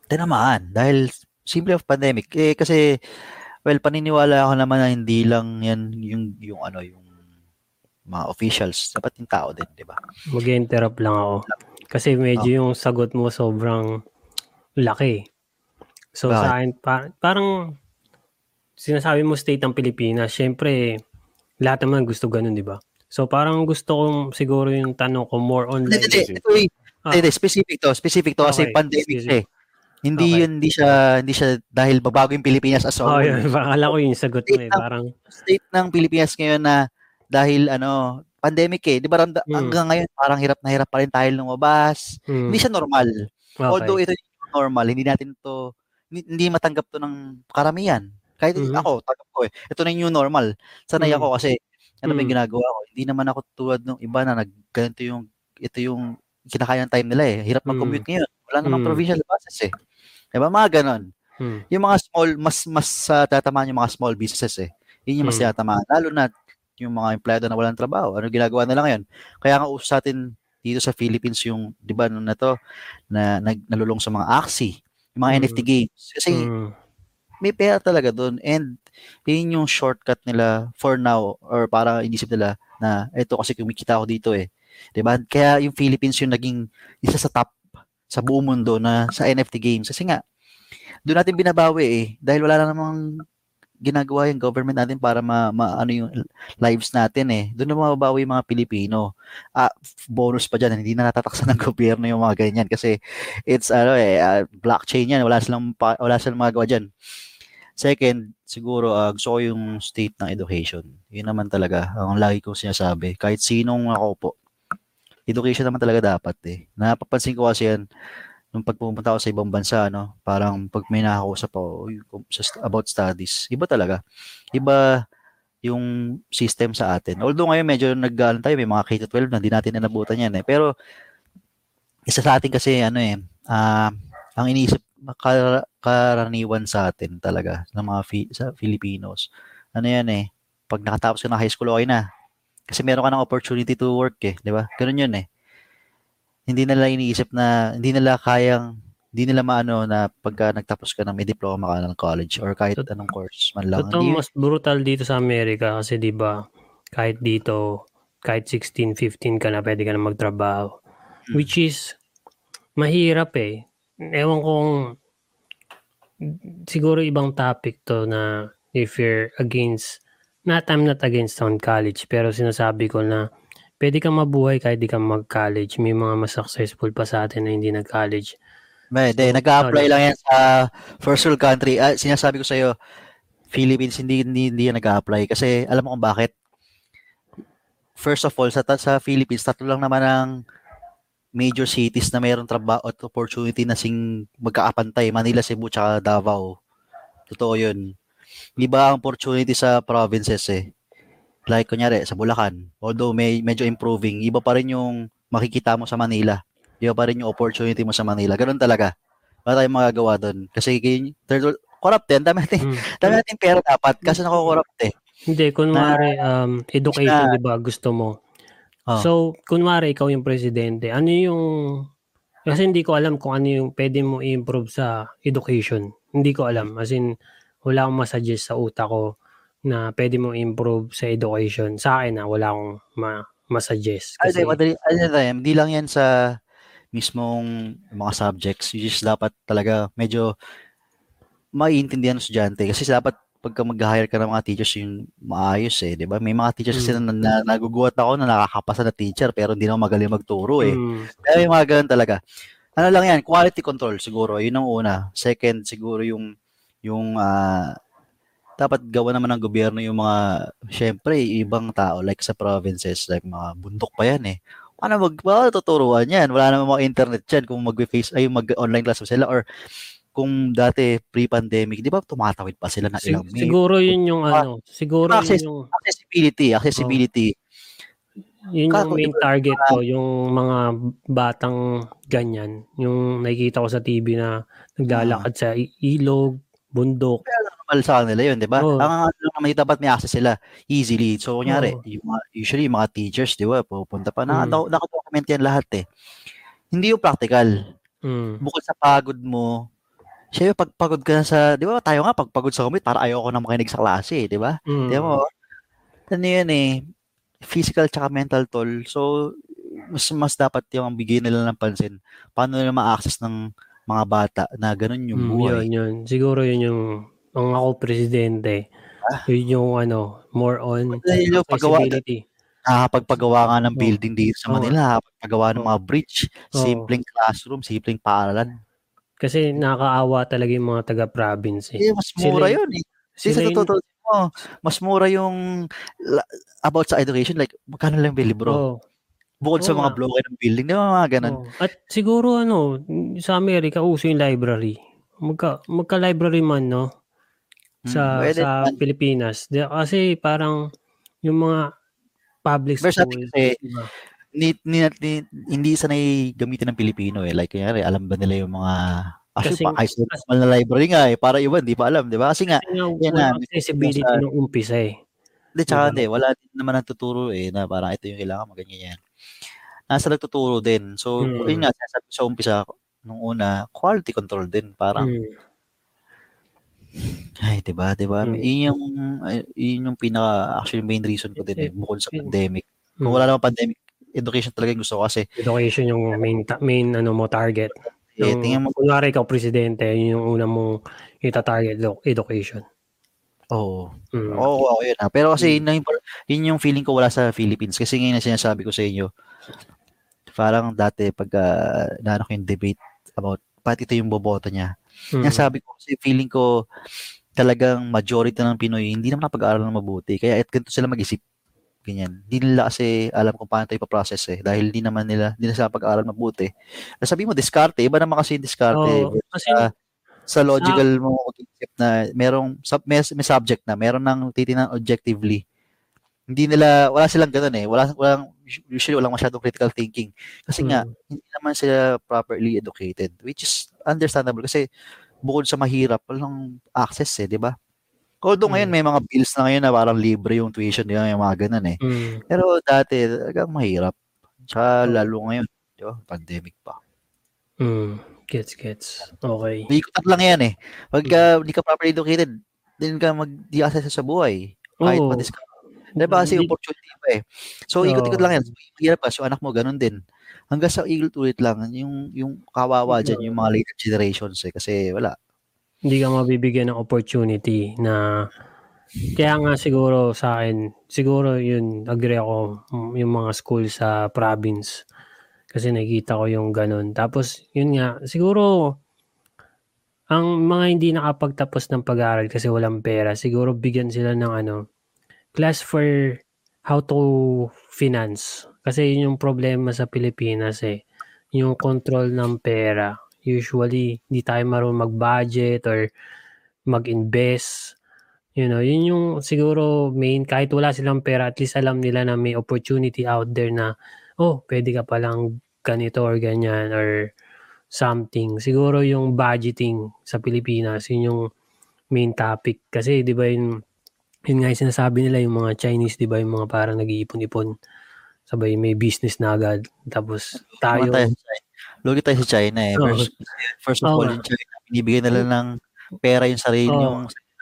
tinamaan dahil simple of pandemic. Eh, kasi, well, paniniwala ako naman na hindi lang yan yung, yung ano, yung mga officials. Dapat yung tao din, di ba? Mag-interrupt lang ako. Kasi medyo yung sagot mo sobrang laki. So Bakit? sa akin, pa- parang sinasabi mo state ng Pilipinas, syempre lahat naman gusto ganun, di ba? So parang gusto kong siguro yung tanong ko more on Hindi, like, hindi, Ah. hindi, specific to, specific to kasi Okay, pandemic eh. Hindi Okay. yun, hindi siya, hindi siya dahil babago yung Pilipinas as a oh, whole. yun, akala ko yung sagot mo eh, parang, State ng Pilipinas ngayon na dahil ano, pandemic eh. Di ba ramda- Mm. hanggang ngayon parang hirap na hirap pa rin tayo lumabas. hmm, Hindi siya normal. okay. Although ito yung normal, hindi natin to, hindi, hindi matanggap to ng karamihan. Kahit Mhm. ako, tanggap ko eh. Ito na yung new normal. Sanay Mm. ako kasi ano ba yung Mm. ginagawa ko? Hindi naman ako tulad ng iba na nag, ganito yung, ito yung kinakaya ng time nila eh. Hirap mag-commute ngayon. Wala namang Mm. provincial buses eh. Diba? Mga ganon. Hmm, Yung mga small, mas mas uh, tatamaan yung mga small businesses eh. Yun yung mas Mm. tatamaan. Lalo na yung mga empleyado na walang trabaho. Ano ginagawa nila ngayon? Kaya nga uso sa atin dito sa Philippines yung, di ba, na to, na nag, nalulong sa mga AXI, yung mga Mm. NFT games. Kasi hmm, may pera talaga doon and yun yung shortcut nila for now or para inisip nila na ito kasi kumikita ako dito eh. 'Di ba? Kaya yung Philippines yung naging isa sa top sa buong mundo na sa NFT games kasi nga doon natin binabawi eh dahil wala na namang ginagawa yung government natin para ma, ma- ano yung lives natin eh. Doon na mababawi yung mga Pilipino. Ah, bonus pa dyan, hindi na natataksan ng [laughs] gobyerno yung mga ganyan kasi it's ano eh ah, blockchain yan, wala silang wala silang magagawa diyan. Second, siguro uh, gusto ko yung state ng education. Yun naman talaga ang lagi kong sinasabi. Kahit sinong ako po, education naman talaga dapat eh. Napapansin ko kasi yan nung pagpupunta ako sa ibang bansa, no, parang pag may nakakausap ako "Uy, kum- sa st- about studies, iba talaga. Iba yung system sa atin. Although ngayon medyo nag tayo, may mga K-12 na hindi natin inabutan yan eh. Pero isa sa atin kasi ano eh, ah, ang iniisip kar- karaniwan sa atin talaga ng mga Fi- sa Filipinos. Ano yan eh, pag nakatapos ka ng high school, okay na. Kasi meron ka ng opportunity to work eh, di ba? Ganun yun eh. Hindi nila iniisip na, hindi nila kayang, hindi nila maano na pagka nagtapos ka ng may diploma ka ng college or kahit Tot- anong course man lang. Totoo, mas brutal dito sa Amerika kasi 'di ba kahit dito kahit 16, 15 ka na pwede ka na magtrabaho. Hmm. Which is mahirap eh. Ewan kong siguro ibang topic to na if you're against not I'm not against on college pero sinasabi ko na pwede kang mabuhay kahit di ka mag-college. May mga mas successful pa sa atin na hindi nag-college. Hindi, So, nag-a-apply sorry. lang yan sa first world country. Ah, sinasabi ko sa iyo, Philippines hindi hindi, hindi yan nag-a-apply kasi alam mo kung bakit. First of all, sa sa Philippines tatlo lang naman ang major cities na mayroong trabaho at opportunity na sing magkaapantay, Manila, Cebu, tsaka Davao. Totoo 'yun. Iba ang opportunity sa provinces eh. Like kunyari sa Bulacan, although may medyo improving, iba pa rin yung makikita mo sa Manila. Iba pa rin yung opportunity mo sa Manila. Ganun talaga. Wala tayong magagawa doon. Kasi third world, corrupt din. Dami natin, Hmm. dami natin pera dapat. Kasi nako-corrupt eh. Hindi, kunwari, um, education, na- di ba, gusto mo. Oh. So, kunwari, ikaw yung presidente, ano yung, kasi hindi ko alam kung ano yung pwede mo i-improve sa education. Hindi ko alam. As in, wala akong masuggest sa utak ko na pwede mo improve sa education. Sa akin na, wala akong ma masuggest. Ay, Kasi, di, madali, ano yan, hindi lang yan sa mismong mga subjects. You just dapat talaga medyo maiintindihan ng estudyante. Kasi dapat pagka mag-hire ka ng mga teachers yung maayos eh, 'di ba? May mga teachers kasi Mm. na, na nagugulat ako na nakakapasa na teacher pero hindi na ako magaling magturo eh. Mm. Kaya yung mga ganun talaga. Ano lang yan, quality control siguro, yun ang una. Second, siguro yung, yung, ah, dapat gawa naman ng gobyerno yung mga, syempre, ibang tao, like sa provinces, like mga bundok pa yan eh. Paano mag, paano tuturuan yan? Wala naman mga internet yan kung mag-face, ay mag-online class sila or kung dati pre-pandemic, di ba tumatawid pa sila na Sig- ilang minutes? siguro yun yung ano, siguro access- yun yung Accessibility, accessibility. yun yung main target ko, yung mga batang ganyan, yung nakikita ko sa TV na naglalakad sa i- ilog, bundok. Normal sa kanila yun, di ba? Oo. Ang ano lang naman, dapat may access sila easily. So, kunyari, Oo. yung mga, usually, yung mga teachers, di ba, pupunta pa, Mm. na, nakadocument yan lahat eh. Hindi yung practical. Mm. Bukod sa pagod mo, siya pag pagod ka sa, di ba, tayo nga, pag pagod sa commute, para ayoko na makinig sa klase, eh, di ba? Mm. Di mo, ano yun eh, physical tsaka mental toll. So, mas mas dapat yung bigyan nila ng pansin. Paano nila ma-access ng mga bata na ganun yung Mm, buhay. yun, yun. Siguro yun yung ang ako presidente. Yun yung ano, more on Dahil yung paggawa, nakakapagpagawa nga ng Oo. building dito sa Oo. Manila, nakakapaggawa ng mga bridge, Oo. simpleng classroom, simpleng paaralan. Kasi nakakaawa talaga yung mga taga-province eh. Eh, mas Sila mura yung- yun eh. Sa Sila yung- totoo mo, mas mura yung about sa education, like, magkano lang yung libro? Oo. Bukod sa Oo mga bloke ng building, di ba mga ganun? Oo. At siguro ano, sa Amerika uso yung library. Magka magka-library man no sa Hmm, pwede sa naman. Pilipinas. Kasi parang yung mga public schools, kasi, diba? Ni, ni, ni- hindi sanay gamitin ng Pilipino eh. Like, kunyari, alam ba nila yung mga Actually, Kasi- pa, kahit normal na library nga eh. Para iba, hindi pa alam, di ba? Kasi nga, Kasi nga, yan na, accessibility sa- nung umpisa eh. Hindi, tsaka Diba? hindi. Wala din naman ang tuturo eh, na parang ito yung kailangan mo, ganyan yan. Nasa nagtuturo din. So, Mm. yun nga, ko sa umpisa, nung una, quality control din. Parang, Mm. Ay, diba, diba? Mm. Yun yung, yun yung pinaka, actually, main reason ko din eh, bukod sa Mm. pandemic. Kung Mm. wala namang pandemic, education talaga yung gusto ko kasi, Education yung main ta- main ano mo target. eh, Yung, tingnan mo, kunwari ikaw presidente, yun yung una mong ita-target education. oo, Mm. Oo, ako yun. ah. Pero kasi Mm. yun, yung, yun yung feeling ko wala sa Philippines. Kasi ngayon na sinasabi ko sa inyo, parang dati pag uh, naano ko yung debate about ba't ito yung boboto niya. Mm. Sinasabi ko kasi feeling ko talagang majority ng Pinoy hindi naman napag-aaral ng mabuti. Kaya at ganito sila mag-isip. Ganyan. Hindi nila kasi alam kung paano ito ipaprocess eh. Dahil hindi naman nila, hindi na sila pag-aaral mabuti. Sabi mo, diskarte. Iba naman kasi yung diskarte. Oo, kasi sa, sa logical mo mag-isip na merong sub, may, may subject na meron nang titinan objectively. Hindi nila wala silang ganoon eh. Wala walang usually walang masyadong critical thinking. Kasi nga Mm. hindi naman sila properly educated which is understandable kasi bukod sa mahirap walang access eh, 'di ba? Although ngayon Mm. may mga bills na ngayon na parang libre yung tuition, di ba? May mga ganun eh. Mm. Pero dati talagang mahirap. Tsaka lalo ngayon, di ba? Pandemic pa. Mm. Gets, gets. Okay. Ikutan lang yan eh. Pagka hindi ka properly educated, din ka mag-di-access sa buhay. Kahit Oo. pa discount. Di ba kasi Hindi- opportunity pa eh. So, ikot-ikot lang yan. So, mahirap ka. So, anak mo, ganun din. Hanggang sa ulit lang, yung, yung kawawa dyan, yung mga later generations eh. Kasi wala. hindi ka mabibigyan ng opportunity na kaya nga siguro sa akin, siguro yun, agree ako, mm, yung mga school sa province. Kasi nakikita ko yung ganun. Tapos, yun nga, siguro, ang mga hindi nakapagtapos ng pag-aaral kasi walang pera, siguro bigyan sila ng ano, class for how to finance. Kasi yun yung problema sa Pilipinas eh. Yung control ng pera. Usually, hindi tayo marunong mag-budget or mag-invest. You know, yun yung siguro main, kahit wala silang pera, at least alam nila na may opportunity out there na, oh, pwede ka palang ganito or ganyan or something. Siguro yung budgeting sa Pilipinas, yun yung main topic. Kasi, di ba, yun, yun nga yung sinasabi nila, yung mga Chinese, di ba, yung mga parang nag-iipon-ipon. Sabay, may business na agad. Tapos, tayo, Tayo, tayo sa China. Lugi tayo sa China eh. First, first of Oo all, yung China, binibigyan nila ng pera yung sarili, Oo. yung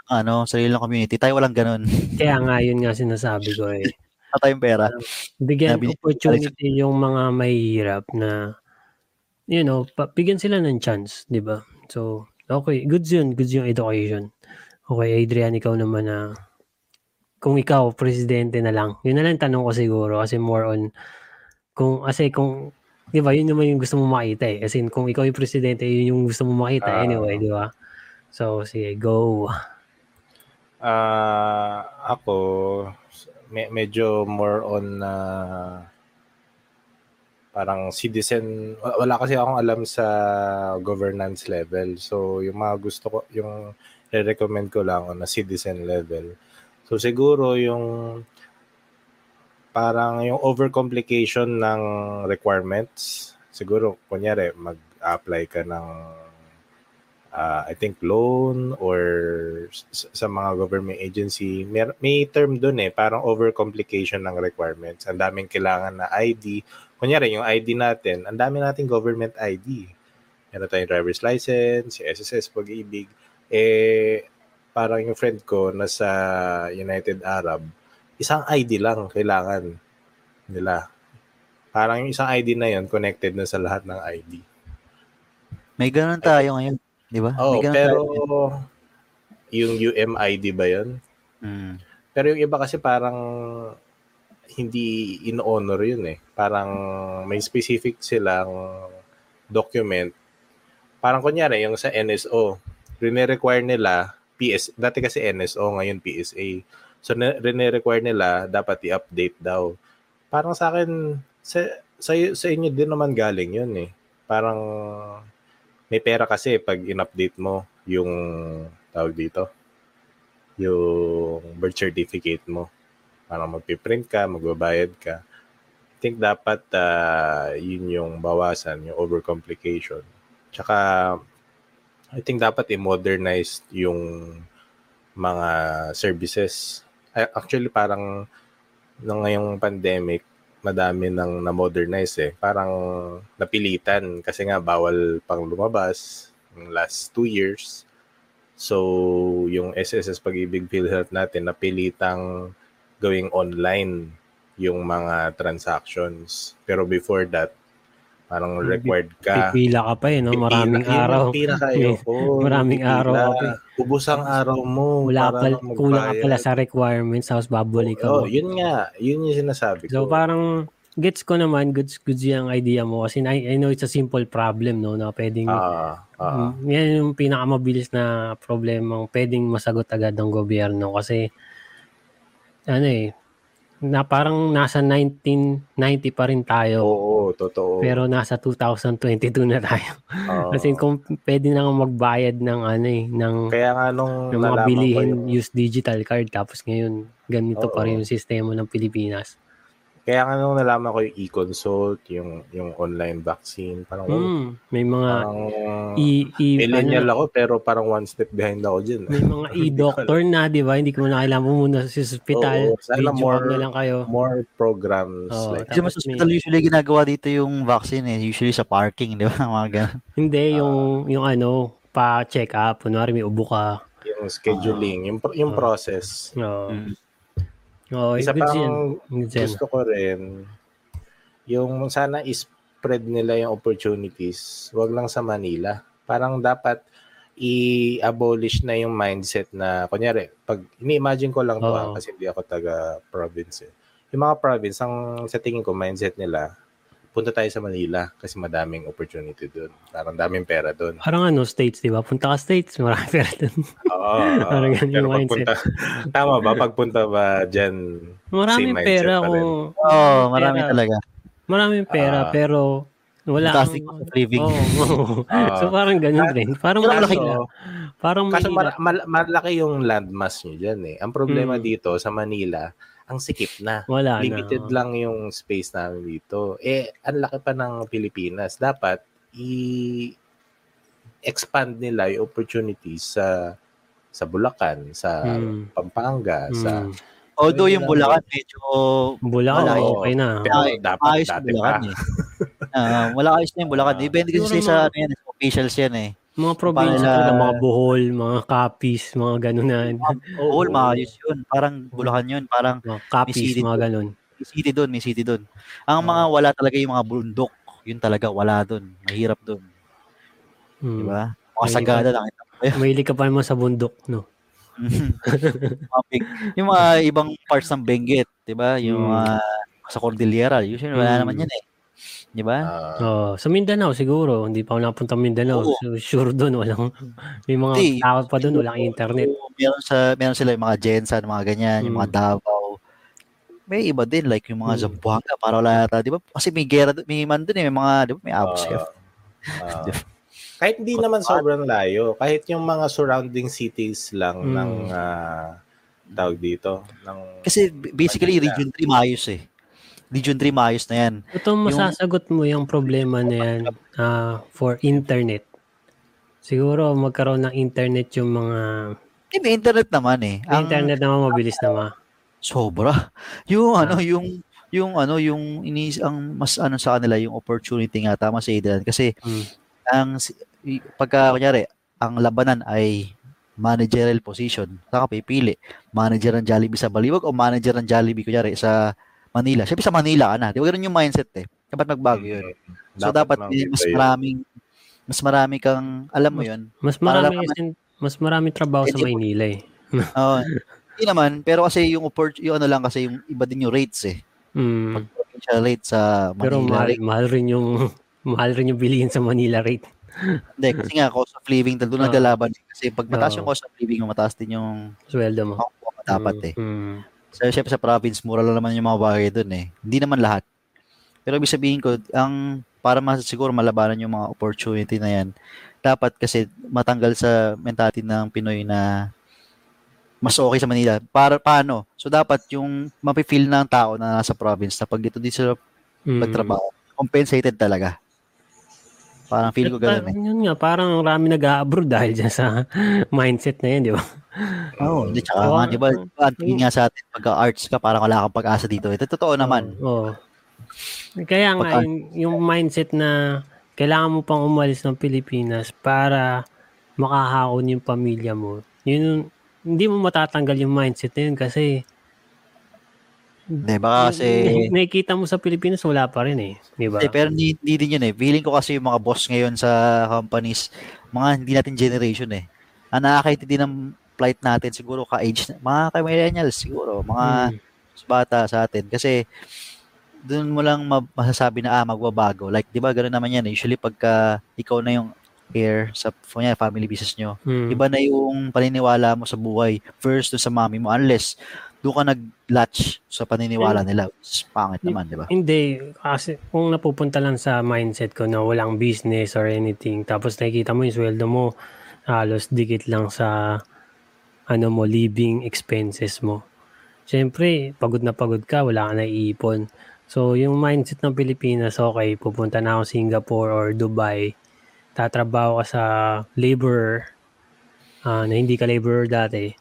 ano, sarili ng community. Tayo walang ganun. kaya nga, yun nga sinasabi ko eh. [laughs] Wala tayong pera. Bigyan Sabi ni- opportunity yung mga mahihirap na, you know, pa, bigyan sila ng chance, di ba? So, okay, goods yun, goods yung education. Okay, Adrian, ikaw naman na kung ikaw presidente na lang. Yun na lang tanong ko siguro kasi more on kung kasi kung 'di ba yun naman yung gusto mo makita eh. As in kung ikaw yung presidente, yun yung gusto mo makita Ah. anyway, 'di ba? So sige, go. Ah, ako me- medyo more on na parang citizen wa- wala kasi akong alam sa governance level. So yung mga gusto ko yung re-recommend ko lang on na citizen level. So siguro yung parang yung overcomplication ng requirements. Siguro kunyari mag-apply ka ng uh, I think loan or sa mga government agency, may, may term doon eh, parang overcomplication ng requirements. Ang daming kailangan na ID. Kunyari, yung ID natin, ang dami nating government ID. Meron tayong driver's license, SSS, pag-ibig. Eh, parang yung friend ko nasa United Arab, isang ID lang kailangan nila. Parang yung isang ID na yun, connected na sa lahat ng ID. May ganun tayo ngayon. Di ba? Oh, May pero tayo. yung UMID ba yun? Mm. Pero yung iba kasi parang hindi in-honor yun eh. Parang may specific silang document. Parang kunyari, yung sa NSO, rene-require nila, PS, dati kasi NSO, ngayon PSA. So, ne- rene-require nila, dapat i-update daw. Parang sa akin, sa, sa, sa inyo din naman galing yun eh. Parang may pera kasi pag in-update mo yung tawag dito, yung birth certificate mo. Parang magpiprint ka, magbabayad ka. I think dapat ah, yun yung bawasan, yung overcomplication. Tsaka, I think dapat i-modernize yung mga services. Actually, parang nung ngayong pandemic, madami nang na-modernize eh. Parang napilitan kasi nga bawal pang lumabas yung last two years. So, yung SSS Pag-ibig PhilHealth natin, napilitang gawing online yung mga transactions. Pero before that, parang required ka. Pipila ka pa eh, no? [laughs] Maraming Pipila- araw. ang pinaka-ayoko. Maraming Pipila. araw ka pa eh. Ubus ang araw mo. Wala para pa, lang kulang ka pala sa requirements tapos babalik ka Oh, mo. yun nga. Yun yung sinasabi So ko. parang gets ko naman, goods goods yung idea mo kasi I, I know it's a simple problem no na pwedeng Ah, ah. Mm, yan yung pinakamabilis na problemang pwedeng masagot agad ng gobyerno kasi ano eh na parang nasa 1990 pa rin tayo Oo, totoo. pero nasa 2022 na tayo. Oo. Kasi kung pwede na nga magbayad ng ano eh ng, Kaya nga nung ng mga bilihin yung, use digital card tapos ngayon ganito pa Oo. rin yung sistema ng Pilipinas. Kaya nga nung nalaman ko yung e-consult, yung yung online vaccine, parang Mm, may mga parang i, i millennial ano, ako pero parang one step behind ako dyan. may mga [laughs] e-doctor na, di ba? Hindi ko na kailangan pumunta sa hospital. Oo, sana more- na lang kayo. More programs Oo, like Kasi mas hospital may- usually ginagawa dito yung vaccine eh. Usually sa parking, di ba? [laughs] Mga ganun. Hindi, Ah. yung, yung ano, pa-check up. Kunwari may ubo ka. yung scheduling, yung pro- yung Oo. process. Oo. Mm. Oo, Isa yan. gusto ko rin, yung sana spread nila yung opportunities, wag lang sa Manila. Parang dapat i-abolish na yung mindset na, kunyari, pag, ini-imagine ko lang to ah, kasi hindi ako taga-province eh. Yung mga province, ang sa tingin ko, mindset nila, punta tayo sa Manila kasi madaming opportunity doon. Parang daming pera doon. Parang ano, states, di ba? Punta ka states, marami [laughs] pera dun. Oo. [laughs] Parang ganun yung mindset. pagpunta, tama ba? Pagpunta ba dyan, Maraming pera pa rin. kung... Oo, oh, marami pera. talaga. Maraming pera, Ah. pero wala Fantastic kang... living. Oo, oo. Ah. so parang ganun rin. Parang Kaso- malaki kaso, Parang Kaso mahirap. mal- mal- malaki yung landmass nyo dyan eh. Ang problema Mm. dito sa Manila, ang sikip na. Wala Limited na. lang yung space namin dito. Eh, ang laki pa ng Pilipinas. Dapat i-expand nila yung opportunities sa sa Bulacan, sa Mm. Pampanga, sa Mm. Although yung Bulacan medyo Bulacan, Wala, okay na. Pero Ay, dapat ayos dati Bulacan pa. eh. Ah, wala ayos na yung Bulacan. Ah. Depende kasi Siguro sa mga- ano yan, sa officials yan eh. Mga probinsya Paano- talaga, mga Bohol, mga Capiz, mga ganun na. [laughs] Oo, maayos yun. Parang Bulacan yun. Parang Mga Capiz, May city mga ganun. may city doon, may city doon. Ang mga wala talaga yung mga bundok. Yun talaga, wala doon. Mahirap doon. Mm. Di ba? Mga sagada lang. Mahilig ka pa naman sa bundok, no? [laughs] Yung mga ibang parts ng Benguet, 'di ba? Yung Mm. mga sa Cordillera, usually wala Mm. naman 'yan eh. 'Di ba? Ah, Oh, sa Mindanao siguro, hindi pa ako napunta Mindanao. Oo. So, sure doon walang may mga Hindi. tao pa doon walang internet. Meron sa meron sila yung mga Jensen, mga ganyan, yung mga Mm. Davao. May iba din like yung mga Mm. Zamboanga, para wala yata, 'di ba? Kasi may gera may man doon eh, may mga 'di ba, may abs ah, ah. [laughs] kahit hindi naman sobrang layo, kahit yung mga surrounding cities lang Mm. ng ah, tawag dito, ng Kasi basically Manila. Region 3 maayos eh. Region 3 maayos na 'yan. Ito masasagot mo yung problema na yan ah, for internet. Siguro magkaroon ng internet yung mga Eh, may internet naman eh. Ang internet naman mabilis naman. sobra. [laughs] Yung Ah. ano, yung yung ano, yung ini ang mas ano sa kanila yung opportunity nga tama si Adrian kasi Mm. ang pagka kunyari ang labanan ay managerial position, saan ka pipili? Manager ng Jollibee sa Baliwag o manager ng Jollibee kunyari sa Manila? Siyempre sa Manila ka na. Di ba ganun yung mindset eh. Dapat magbago yun. So dapat, may mas maraming mas marami kang alam mo yun. Mas Para marami lang mas marami trabaho sa Maynila eh. [laughs] Oo. Hindi naman, pero kasi yung oppor- yung ano lang kasi yung iba din yung rates eh. Mm. Provincial rate sa Pero Manila mahal, rate. mahal rin yung [laughs] mahal rin yung bilihin sa Manila rate. [laughs] Hindi, kasi nga cost of living doon Oo. naglalaban. eh. Kasi pag mataas yung cost of living, mataas din yung Sweldo mo. mo dapat eh. Mm. So, syempre sa province, mura lang naman yung mga bagay doon eh. Hindi naman lahat. Pero ibig sabihin ko, ang para mas siguro malabanan yung mga opportunity na yan, dapat kasi matanggal sa mentality ng Pinoy na mas okay sa Manila. Para paano? So dapat yung mapi-feel ng tao na nasa province na pag dito dito sila Mm. magtrabaho, compensated talaga. Parang feel ko ganun eh. Yun nga, parang marami nag-abroad dahil dyan sa [laughs] mindset na yun, di ba? Oo, hindi tsaka Oo. nga, di ba, ang tingin nga sa atin, pagka arts ka, parang wala kang pag-asa dito. Ito totoo naman. Oo. Kaya nga, yung, yung mindset na kailangan mo pang umalis ng Pilipinas para makahakon yung pamilya mo. Yun, hindi mo matatanggal yung mindset na yun kasi Hindi, baka kasi... nakikita mo sa Pilipinas, wala pa rin eh. Di ba? Pero hindi, hindi din yun eh. Feeling ko kasi yung mga boss ngayon sa companies, mga hindi natin generation eh. Ang nakakaintindi ng flight natin siguro ka-age, mga ka-millennials siguro, mga Mm. bata sa atin. Kasi doon mo lang ma- masasabi na ah, magbabago. Like, di ba, gano'n naman yan. Usually, pagka ikaw na yung heir sa kunya, family business nyo, Mm. iba na yung paniniwala mo sa buhay first sa mami mo unless doon ka nag-latch sa paniniwala nila. Which is Pangit naman, di ba? Hindi, kasi kung napupunta lang sa mindset ko na walang business or anything, tapos nakikita mo yung sweldo mo, halos dikit lang sa ano mo, living expenses mo. Siyempre, pagod na pagod ka, wala ka na iipon. So, yung mindset ng Pilipinas, okay, pupunta na ako Singapore or Dubai, tatrabaho ka sa laborer, ah, na hindi ka laborer dati,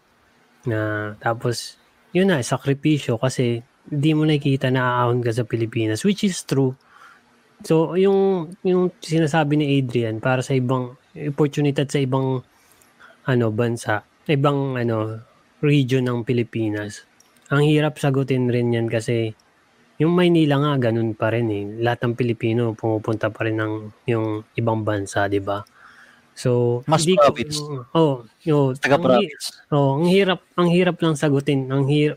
na tapos, yun na, sakripisyo kasi hindi mo nakikita na aahon ka sa Pilipinas, which is true. So, yung, yung sinasabi ni Adrian, para sa ibang opportunity sa ibang ano bansa, ibang ano region ng Pilipinas. Ang hirap sagutin rin yan kasi yung Maynila nga ganun pa rin eh. Lahat ng Pilipino pumupunta pa rin ng yung ibang bansa, 'di ba? So, Mas hindi ko- province. Oh, yo, ang hi- Taga-province. Oh, ang hirap, ang hirap lang sagutin. Ang hirap,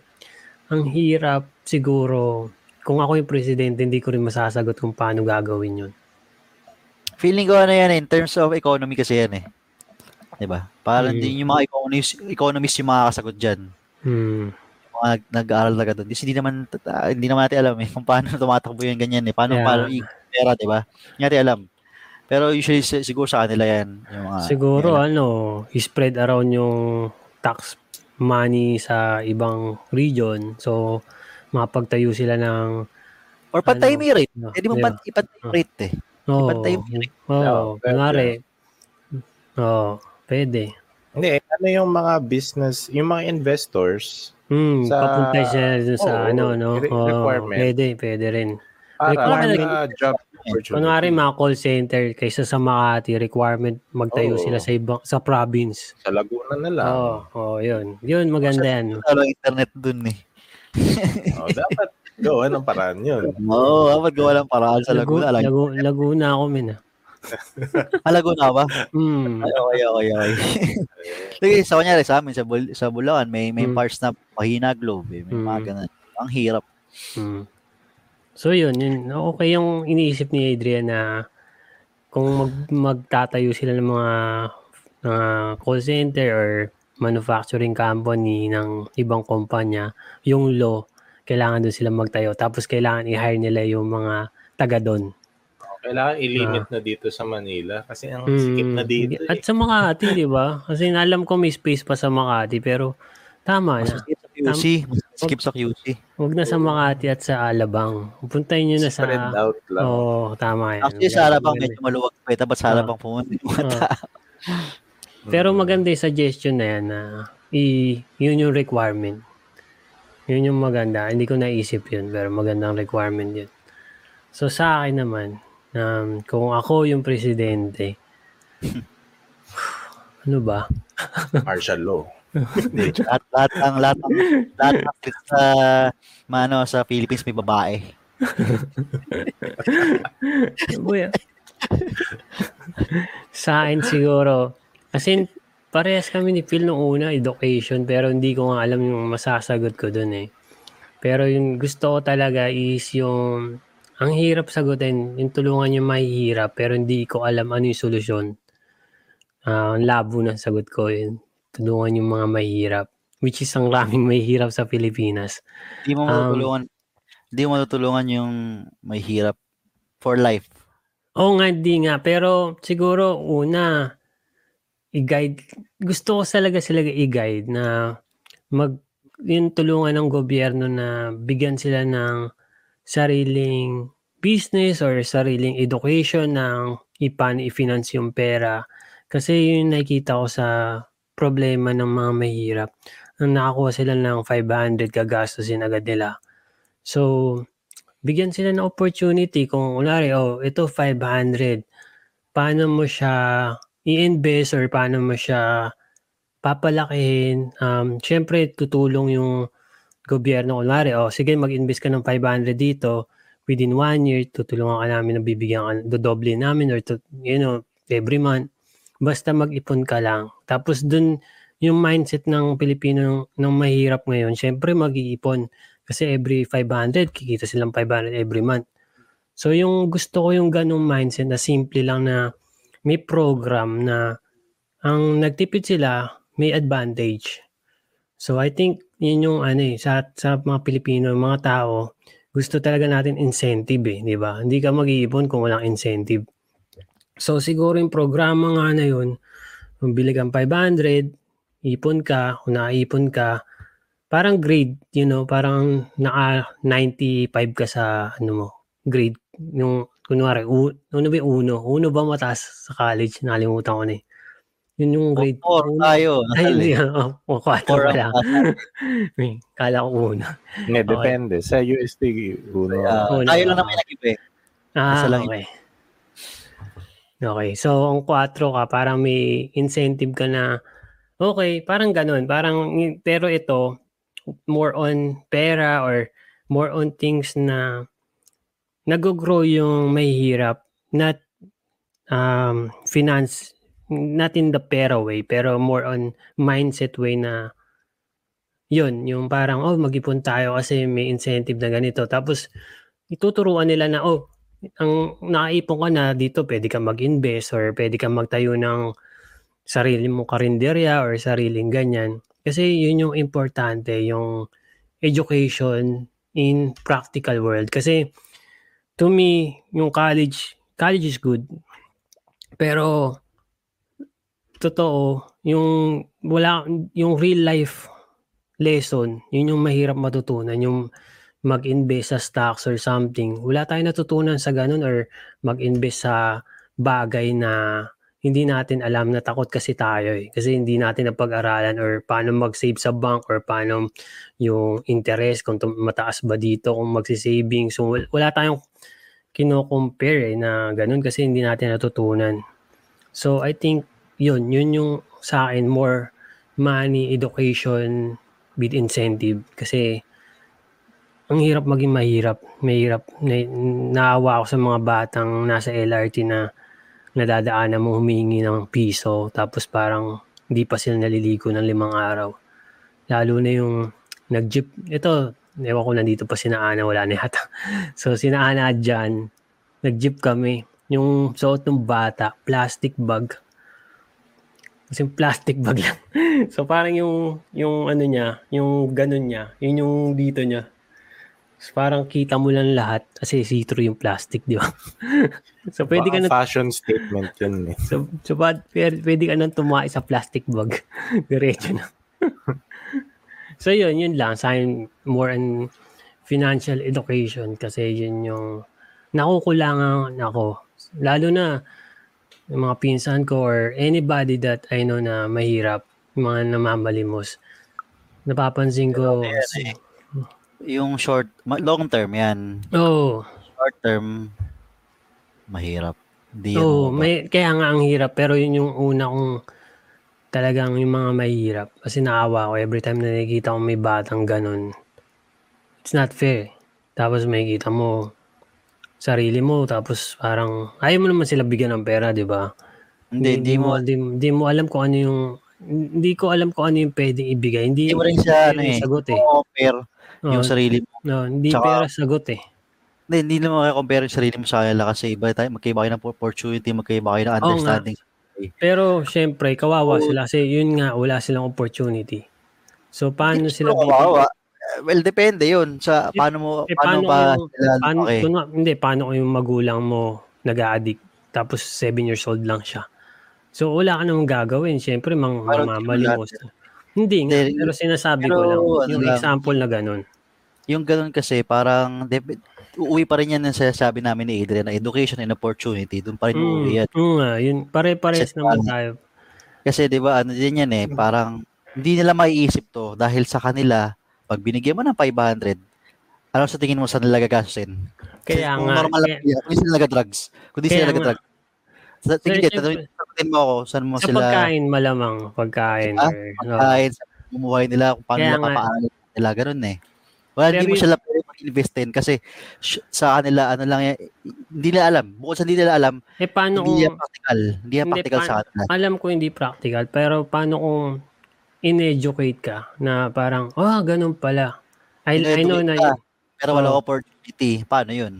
ang hirap siguro kung ako yung presidente, hindi ko rin masasagot kung paano gagawin 'yun. Feeling ko ano yan eh, in terms of economy kasi yan eh. 'Di ba? Parang Mm. din yung mga economists, economists yung makakasagot diyan. Hmm. Yung mga nag- nag-aaral na doon. Kasi hindi naman tata- hindi naman natin alam eh kung paano [laughs] tumatakbo yung ganyan eh. Paano Yeah. paano i pera, 'di ba? Hindi natin alam. Pero usually si- siguro sa kanila yan yung mga Siguro yan. ano, spread around yung tax money sa ibang region. So, mapagtayo sila ng or patay ano, may rate. no, Pwede mo di pat ba? ipatay yung rate eh. Oo. ipantay mo yun. Oo, Yeah, kunwari. Oo, pwede. Hindi, ano yung mga business, yung mga investors, Hmm, Sa- papunta siya sa Oo, ano, no? requirement. pwede, pwede rin. para Requirement. sa job opportunity. Kunwari mga call center kaysa sa Makati, requirement magtayo Oo. sila sa ibang sa province. Sa Laguna na lang. Oo, oh, yun. Yun, maganda yan. Wala lang internet dun eh. [laughs] Oh, dapat gawa ng paraan yun. Oo, oh, dapat gawa ng paraan sa Laguna. Like, Lagu- Laguna ako, min. ah. [laughs] Alago na ba? Mm. Ay, okay, okay, okay. [laughs] Sige, sa kunyari sa amin, sa, Bul sa Bulacan, may, may Mm. parts na mahina globe. Eh. May mga Mm. ganun. Ang hirap. Mm. So yun, yun, okay yung iniisip ni Adrian na kung mag, magtatayo sila ng mga mga call center or manufacturing company ng ibang kumpanya, yung law, kailangan doon sila magtayo. Tapos kailangan i-hire nila yung mga taga doon. Kailangan i-limit na dito sa Manila kasi ang Mm. sikip na dito. At Eh. sa Makati, di ba? Kasi alam ko may space pa sa Makati, pero tama na. skip sa QC. Mas skip sa QC. Huwag na sa Makati at sa Alabang. Puntayin nyo na sa... Spread out lang. Oo, tama yan. Actually, sa Alabang medyo maluwag pa. eh. Dapat sa Ah. Alabang pumunta yung mga Ah. Pero maganda yung suggestion na yan na i, yun yung requirement. Yun yung maganda. Hindi ko naisip yun, pero magandang requirement yun. So sa akin naman, um, kung ako yung presidente, [laughs] ano ba? martial law. [laughs] Lahat, lahat ang lahat ang lahat ng sa mano sa Philippines may babae. [laughs] Buya. sa akin siguro, kasi parehas kami ni Phil nung una, education, pero hindi ko nga alam yung masasagot ko dun eh. Pero yung gusto ko talaga is yung, ang hirap sagutin, yung tulungan yung mahihirap, pero hindi ko alam ano yung solusyon. Ah, ang labo ng sagot ko yun. Tulungan yung mga mahihirap, which is ang raming mahihirap sa Pilipinas. Hindi mo Um, matutulungan hindi mo matutulungan yung may hirap for life. Oo nga, di nga. Pero siguro, una, i-guide. Gusto ko talaga sila i-guide na mag, yung tulungan ng gobyerno na bigyan sila ng sariling business or sariling education ng ipan i-finance yung pera. Kasi yun nakikita ko sa problema ng mga mahirap. Nang nakakuha sila ng 500, gagastusin agad nila. So, bigyan sila ng opportunity kung unari, oh, ito 500. Paano mo siya i-invest or paano mo siya papalakihin? Um, Siyempre, tutulong yung gobyerno. Kunwari, oh, sige, mag-invest ka ng 500 dito. Within one year, tutulungan ka namin na bibigyan ka, dodoble namin or, to, you know, every month. Basta mag-ipon ka lang. Tapos dun, yung mindset ng Pilipino ng mahirap ngayon, syempre mag-iipon. Kasi every 500, kikita silang 500 every month. So yung gusto ko yung ganong mindset na simple lang na may program na ang nagtipid sila, may advantage. So I think yun yung ano eh, sa, sa mga Pilipino, mga tao, gusto talaga natin incentive eh, di ba? Hindi ka mag-iipon kung walang incentive. So siguro yung programa nga na yun, kung bili kang 500, ipon ka, kung naipon ka, parang grade, you know, parang naka 95 ka sa ano mo, grade. Yung, kunwari, u, ano ba uno? Uno ba mataas sa college? Nakalimutan ko na eh. Yun yung grade. Or uno. tayo. Ay, hindi. eh. Oh, oh, kwatro Or pala. ang [laughs] May, Kala ko uno. Hindi, depende. Sa USD, uno. uh, Oo, tayo na- lang naman nag-iba eh. Ah, lang yun. okay. Okay, so ang 4 ka, parang may incentive ka na, okay, parang ganun. Parang, pero ito, more on pera or more on things na nag-grow yung mahihirap, not um, finance, not in the pera way, pero more on mindset way na yun, yung parang, oh, mag-ipon tayo kasi may incentive na ganito. Tapos, ituturuan nila na, oh, ang nakaipon ka na dito, pwede ka mag-invest or pwede ka magtayo ng sarili mong karinderya or sariling ganyan. Kasi yun yung importante, yung education in practical world. Kasi to me, yung college, college is good. Pero totoo, yung wala yung real life lesson, yun yung mahirap matutunan, yung mag-invest sa stocks or something. Wala tayong natutunan sa ganun or mag-invest sa bagay na hindi natin alam na takot kasi tayo eh. Kasi hindi natin napag-aralan or paano mag-save sa bank or paano yung interest, kung mataas ba dito, kung magsisaving. So wal- wala tayong kino-compare eh, na ganun kasi hindi natin natutunan. So I think yun, yun yung sa akin more money education with incentive kasi ang hirap maging mahirap. Mahirap. Na, naawa ako sa mga batang nasa LRT na nadadaanan mo humingi ng piso tapos parang hindi pa sila naliligo ng limang araw. Lalo na yung nag-jeep. Ito, ewan ko nandito pa sina Ana, wala na yata. [laughs] So sina Ana Jan, nag-jeep kami. Yung suot ng bata, plastic bag. Kasi plastic bag lang. [laughs] so parang yung, yung ano niya, yung ganun niya, yun yung dito niya. So, parang kita mo lang lahat kasi see-through yung plastic, di ba? [laughs] so pwede ka Baka na fashion statement yun eh. So, so bad, pwede, ka nang tumakay sa plastic bag. [laughs] Diretso na. so, yun, yun lang. Sa akin, more on financial education kasi yun yung nakukulangan ako. Lalo na yung mga pinsan ko or anybody that I know na mahirap, yung mga namamalimos. Napapansin ko, Yung short, long term yan. oh, Short term, mahirap. Yan Oo, mababa. may, kaya nga ang hirap. Pero yun yung una kong talagang yung mga mahirap. Kasi naawa ko every time na nakikita ko may batang ganun. It's not fair. Tapos makikita mo sarili mo tapos parang ayaw mo naman sila bigyan ng pera, di ba? Hindi, hindi mo, hindi, hindi mo alam kung ano yung hindi ko alam kung ano yung pwedeng ibigay. Hindi, hindi mo rin siya, ano eh, sagot eh. compare Oo, yung sarili mo. no, hindi Tsaka- pera sagot eh. Hindi, hindi naman kayo compare yung sarili mo sa kanila kasi iba tayo, magkaiba kayo ng opportunity, magkaiba kayo ng understanding. Pero syempre, kawawa Oo. sila kasi yun nga, wala silang opportunity. So, paano sila Pero kawawa. Well, depende yun sa Eh, paano mo, eh, paano, paano ba kung- sila Paano, lumaki. kunwa- hindi, paano kung yung magulang mo nag-addict tapos 7 years old lang siya. So, wala ka namang gagawin. Siyempre, mang, mamamalimos. Hindi nga, pero sinasabi pero ko lang, ano yung lang. example na ganun. Yung ganun kasi, parang, dep- uuwi pa rin yan ng sinasabi namin ni Adrian na education and opportunity, doon pa rin uuwi yan. Mm, mm, nga, yun, pare-pares Kasi naman tayo. Kasi 'di ba ano din yan eh, parang hindi nila maiisip to dahil sa kanila pag binigyan mo ng 500, ano sa tingin mo saan nila gagastusin? Kaya Kung nga, normal kaya- lang, kung sila nag-drugs. Kung di sila nag-drugs. Sa tingin Sir, kita, sagutin mo ako, saan mo sa sila pagkain malamang, pagkain. Ah, or, no. pagkain, sa bumuhay nila, kung paano nila papaaral nila, ganun eh. Well, hindi mo sila pwede mag-investin kasi sh- sa kanila, ano lang yan, hindi nila alam. Bukod sa hindi nila alam, Eh, paano hindi kung, yan practical. Hindi yan Hindi, practical pa- sa kanila. alam ko hindi practical, pero paano kung in-educate ka na parang, oh, ganun pala. I, I know na yun. Pero wala Oo. opportunity. Paano yun?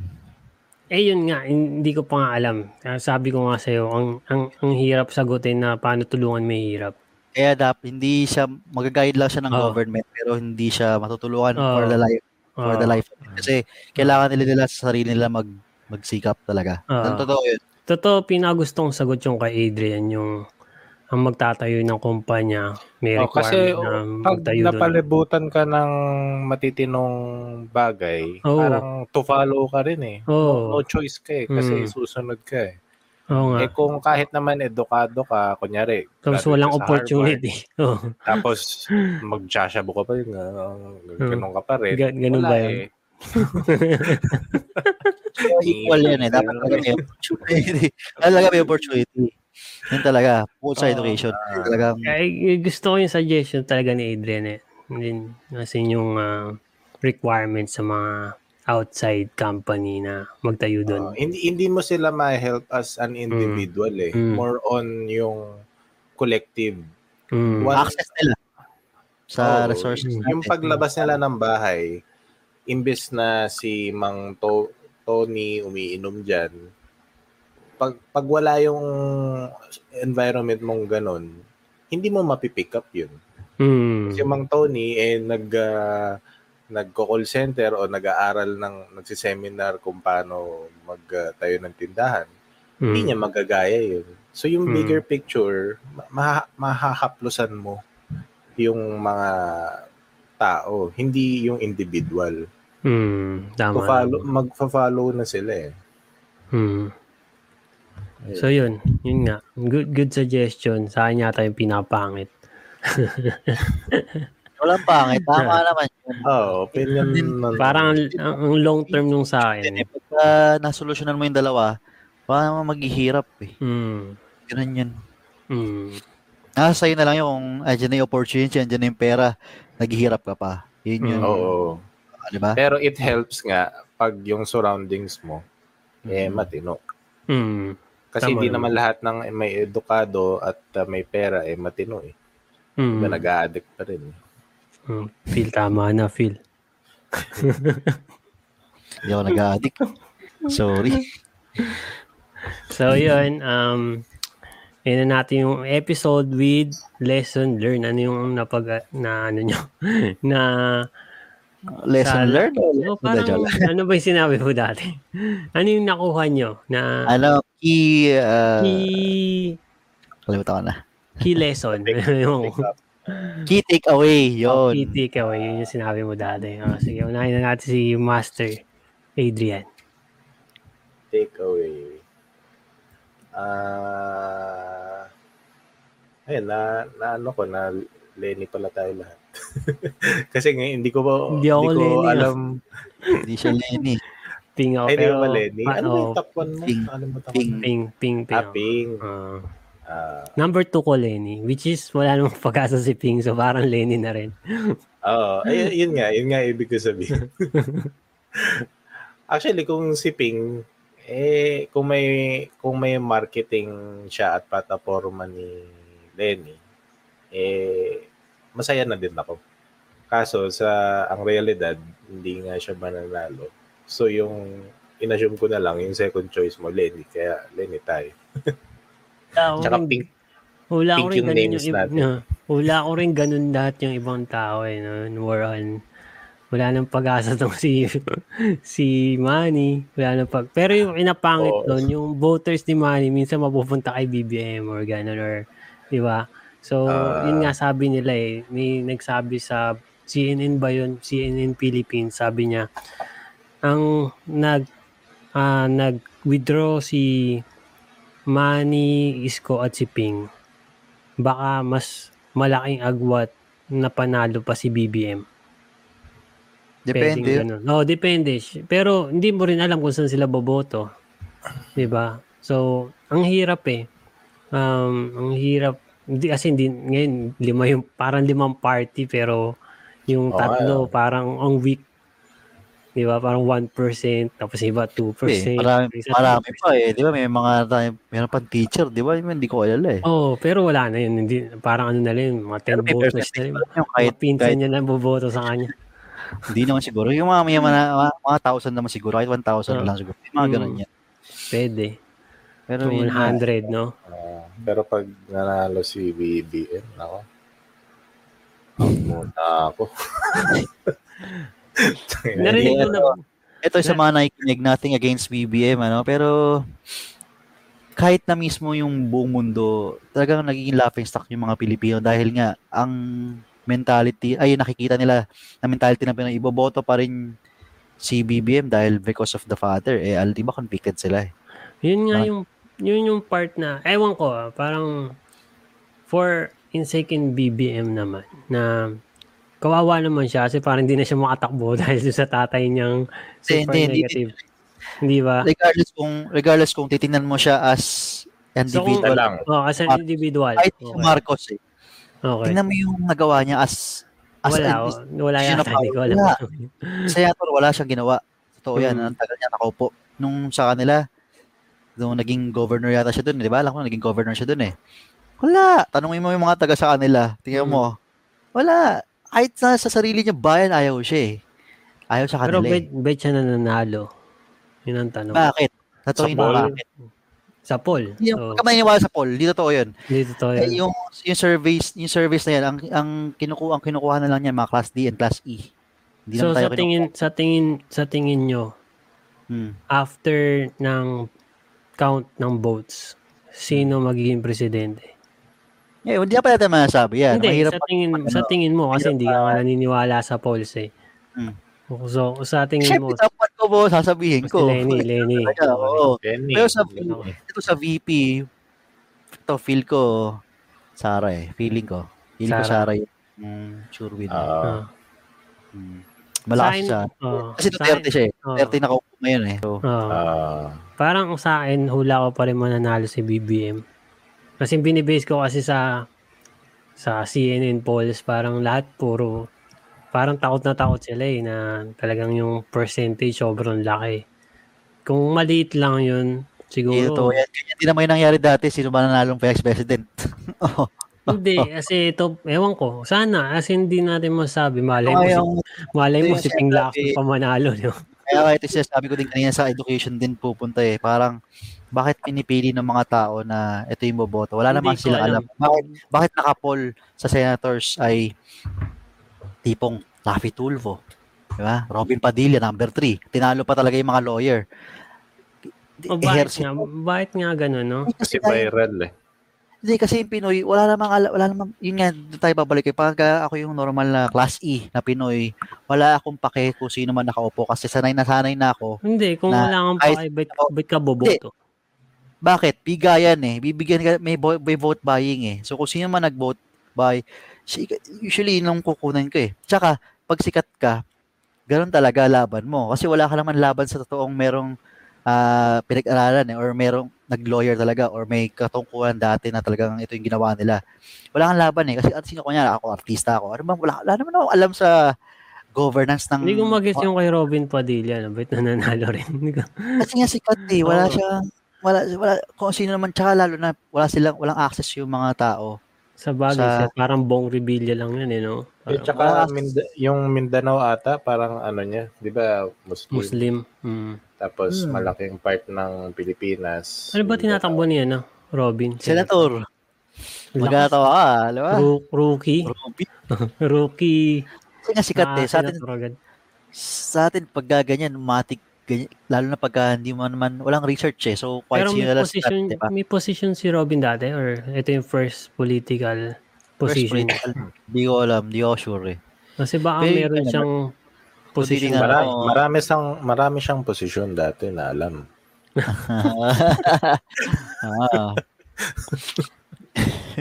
Eh yun nga, hindi ko pa nga alam. Kaya Sabi ko nga sa'yo, ang, ang, ang hirap sagutin na paano tulungan may hirap. Kaya dapat hindi siya mag-guide lang siya ng Oo. government pero hindi siya matutulungan Oo. for the life for the life. Kasi kailangan nila nila sa sarili nila mag magsikap talaga. Ang totoo yun. Totoo, pinagustong sagot yung kay Adrian, yung ang magtatayo ng kumpanya, may Oh, kasi requirement na pag magtayo doon. napalibutan ka ng matitinong bagay, Oo. parang to follow ka rin eh. Oo. No, no choice ka eh, kasi Mm. susunod ka eh. Oo nga. Eh kung kahit naman edukado ka, kunyari, Tapos walang opportunity. [laughs] Harvard, tapos magtsasyabu ka pa rin, uh, ganun ka pa rin. Ga- ganun Wala ba yun? eh. So, equal yan eh. Dapat talaga may opportunity. talaga may opportunity. Yun talaga. Bukod sa education. Talagang Ay, gusto ko yung suggestion talaga ni Adrian eh. Din, kasi yung ah, requirement sa mga outside company na magtayo doon. Uh, hindi hindi mo sila ma-help as an individual eh. Mm. More on yung collective. Mm. One- access nila sa Oo, resources Mm. natin. Yung paglabas nila ng bahay, imbes na si Mang to- Tony umiinom dyan, pag, pag wala yung environment mong ganun, hindi mo mapipick up yun. Mm. Si Mang Tony, eh, nag, ah, nagko-call center o nag-aaral ng, nagsiseminar kung paano magtayo ng tindahan. Hindi Mm. niya magagaya yun. So yung Mm. bigger picture, ma- mahahaplusan mo yung mga tao, hindi yung individual. Mm. Tama. Follow, magfa-follow na sila eh. Mm. So yun, yun nga. Good good suggestion. Sa akin yata yung pinapangit. [laughs] Walang pangit. Tama [laughs] naman yun. Oo, opinion nun. Parang ang, ang long term nung sa akin. pagka nasolusyonan mo yung dalawa, parang maghihirap eh. Mm. Ganun yun. Mm. Ah, sa'yo na lang yung kung andyan na yung opportunity, andyan na yung pera, naghihirap ka pa. Yun yun. Mm. Oo. Di ba? Pero it helps nga pag yung surroundings mo, eh, matino. Mm. Kasi Tama hindi naman. naman lahat ng may edukado at uh, may pera eh matino eh. Mm. Iba nag-a-addict pa rin. eh. Mm, feel tama na, feel. Hindi ako nag-addict. Sorry. So, yun. Um, yun na natin yung episode with lesson learned. Ano yung napag, na ano nyo? [laughs] na, Lesson Sa- learned? o oh, lesson na parang, [laughs] ano ba yung sinabi mo dati? ano yung nakuha nyo? Na Ano, key, uh, key, kalimutan ko na. key lesson. [laughs] yung Key takeaway, yun. key takeaway. Yun yung sinabi mo dati. Oh, sige, unahin na natin si Master Adrian. Take away. Ah, ayun, na, na ano ko, na Lenny pala tayo lahat. [laughs] Kasi ngayon, hindi ko ba, Hindi ako ko Lenny, alam. Hindi siya Lenny. Ping ako. Ay, di pero, ba Lenny? pa- Ano ba oh, yung top 1 mo? Ping. Ano ba top Ping. ping, ping, ping. Ah, Ping. Ah. Ah, number 2 ko Lenny, which is wala namang pag-asa si Ping, so parang Lenny na rin. [laughs] Oo, ay, yun nga, yun nga ibig ko sabihin. [laughs] Actually, kung si Ping, eh, kung may, kung may marketing siya at plataforma ni Lenny, eh, masaya na din ako. Kaso, sa, ang realidad, hindi nga siya mananalo. So, yung, inassume ko na lang, yung second choice mo, Lenny, kaya Lenny tayo. [laughs] Tsaka Ping, Hula ko pink rin yung ganun names yung, natin. [laughs] no, hula ko rin ganun lahat yung ibang tao eh. No? More on, wala nang pag-asa [laughs] tong si si Manny. Wala nang pag Pero yung inapangit Oo. doon, yung voters ni Manny, minsan mapupunta kay BBM or gano'n or, di ba? So, Ah. yun nga sabi nila eh. May nagsabi sa CNN ba yun? CNN Philippines, sabi niya, ang nag ah, nag-withdraw si Manny, Isko at si Ping, baka mas malaking agwat na panalo pa si BBM. Depende. ganun. Oo, depende. Pero hindi mo rin alam kung saan sila boboto. 'Di ba? So, ang hirap eh. Um, ang hirap. Hindi, kasi hindi, ngayon, lima yung, parang limang party, pero yung tatlo, ayun. parang ang weak. Di ba? Parang 1%, tapos iba 2%. Eh, marami, marami 2%. pa eh. Di ba? May mga meron pang teacher. Di ba? Hindi ko alala eh. Oo, oh, pero wala na yun. Hindi, parang ano na lang, mga 10 Pero may voters na yung Kahit, kahit, pinsan kahit niya lang boboto sa kanya. [laughs] hindi naman siguro. Yung mga mga, mga, mga, thousand naman siguro. Kahit 1,000 Ah. lang siguro. Yung mga Mm. ganun yan. Pwede. Pero yun nga, 100, no? Ah, pero pag nanalo si BBM, ako, out muna ako. Narinig ko na, ito sa mga nakikinig nothing against BBM ano? Pero kahit na mismo yung buong mundo talagang nagiging laughing stock yung mga Pilipino dahil nga ang mentality ay nakikita nila na mentality ng Pinoy iboboto pa rin si BBM dahil because of the father. Eh al di ba convicted sila eh yun nga Ah. yung, yun yung part na, ewan ko, ah, parang for in second BBM naman, na kawawa naman siya kasi parang hindi na siya makatakbo [laughs] dahil sa tatay niyang super Hindi, hindi, negative. Hindi ba? regardless kung regardless kung titingnan mo siya as So, kung- individual lang. Oh, as an individual. kahit si Okay. Marcos eh okay. tingnan mo yung nagawa niya as as Wala, an oh, wala yata, hindi ko alam. Wala. senator wala siyang ginawa. Totoo yan. Mm. Ang tagal niya nakaupo. Nung sa kanila, nung naging governor yata siya dun, di ba? Alam ko naging governor siya dun eh. Wala. Tanungin mo yung mga taga sa kanila. Tingnan mo. Wala. Kahit sa, sa sarili niya bayan, ayaw siya eh. Ayaw sa Pero kanila bet, eh. bet siya na nanalo. Yun ang tanong. Bakit? Yun poll? bakit? Sa poll. Hindi So, ka maniniwala sa poll. Hindi totoo yun. hindi totoo Eh, yun. yung, yung surveys, yung surveys na yan, ang, ang, kinukuha, ang kinukuha na lang niya, mga class D and class E. Hindi So tayo sa tingin sa tingin sa tingin nyo kinukuha. Hmm. after ng count ng votes sino magiging presidente? Eh, hindi pa natin masasabi yan. hindi Mahirap sa tingin ano, sa tingin mo kasi hindi ka nga naniniwala sa polls eh. Hmm. So sa tingin Siyempre, mo dapat ko po, sasabihin si ko. Lenny, Lenny. [laughs] Kaya, oo. Lenny. Pero sa, Lenny. ito sa VP, ito feel ko, Sara eh. Feeling ko. Feeling ko Sara. Yung mm, sure win. Ah, Ah. Mm. Malakas Sa siya. oh, Kasi Duterte siya eh. oh, Duterte nakaupo ngayon eh. So, oh. ah, Parang sa akin, hula ko pa rin mananalo si BBM. Kasi binibase ko kasi sa sa CNN polls, parang lahat puro, parang takot na takot sila eh, na talagang yung percentage sobrang laki. Kung maliit lang yun, Siguro. totoo yan. Ganyan din naman yung nangyari dati. Sino ba nanalong vice president? [laughs] Hindi, [laughs] kasi ito, ewan ko. Sana, as in, hindi natin masabi. Malay mo, Kaya si, malay mo, si Ping Lacson sinasabi- pa manalo. No? kaya kahit sabi ko din kanina sa education din pupunta eh. Parang, bakit pinipili ng mga tao na ito yung boboto? Wala naman sila alam. Bakit, bakit nakapol sa senators ay tipong Rafi Tulfo? Diba? Robin Padilla, number 3. Tinalo pa talaga yung mga lawyer. Ejercito. nga, bakit nga ganun, no? Kasi viral eh. Hindi kasi yung Pinoy, wala namang ala- wala namang yun nga doon tayo babalik eh. Pag ako yung normal na class E na Pinoy, wala akong pake kung sino man nakaupo kasi sanay na sanay na ako. Hindi, kung Na wala kang paki, ba't, ba't ka boboto? Bakit? Bigayan eh. Bibigyan ka may, may vote buying eh. So kung sino man nag-vote buy, usually yun ang kukunan ko eh. Tsaka pag sikat ka, ganun talaga laban mo. Kasi wala ka naman laban sa totoong merong ah, pinag-aralan eh, or merong nag-lawyer talaga or may katungkulan dati na talagang ito yung ginawa nila. Wala kang laban eh. Kasi at sino ko niya, ako artista ako. Ano ba, wala, wala naman ako alam sa governance ng... Hindi ko mag-guess yung kay Robin Padilla, no? Ba't nananalo rin? [laughs] Kasi nga sikat eh. Wala Oo. siya, wala, wala, kung sino naman, tsaka lalo na wala silang, walang access yung mga tao. Sa bagay, Sa- siya, parang bong rebilla lang yun, eh, no? Eh, Parang tsaka Minda- yung Mindanao ata, parang ano niya, di ba, Muslim. Muslim. Mm. Tapos Hmm. malaking part ng Pilipinas. Ano ba tinatakbo niya, no? Robin? Senator, magkatawa ka, di ba? Rookie. Ruby. [laughs] Rookie. Kasi nga sikat eh. Sa atin, agad. sa atin pag gaganyan, matik, ganyan, lalo na pagka hindi mo naman, walang research eh. So, quite Pero may position, di ba? may position si Robin dati or ito yung first political First position? political, Hindi ko alam, hindi ako sure eh. Kasi baka Pero meron siyang position. Marami, Oo. marami, siyang, marami siyang posisyon dati na alam. [laughs] ah,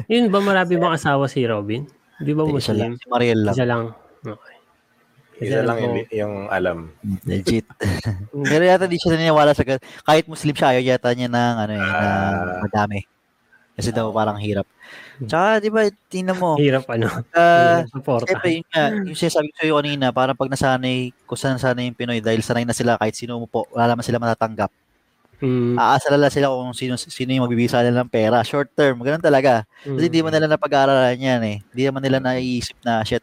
Yun ba marami bang asawa si Robin? Di ba isa lang, Muslim? si Mariel lang. Isa lang. Okay. Isa lang po. yung, yung alam. Legit. [laughs] Pero yata di siya naniniwala sa kahit Muslim siya, ayaw yata niya ng ano eh, ng Ah. madami. Kasi daw parang hirap. Tsaka, di ba, tingnan mo, Hirap ano. uh, Hirap suporta. Siyempre, yun nga, yung sinasabi ko sa'yo kanina, parang pag nasanay, kung saan sanay yung Pinoy, dahil sanay na sila kahit sino mo po, wala naman sila matatanggap. Mm, Aasala lang sila kung sino, sino yung magbibisa nila ng pera. Short term, ganun talaga. Kasi mm. hindi man nila napag-aaralan yan eh. Hindi naman nila naiisip na, shit,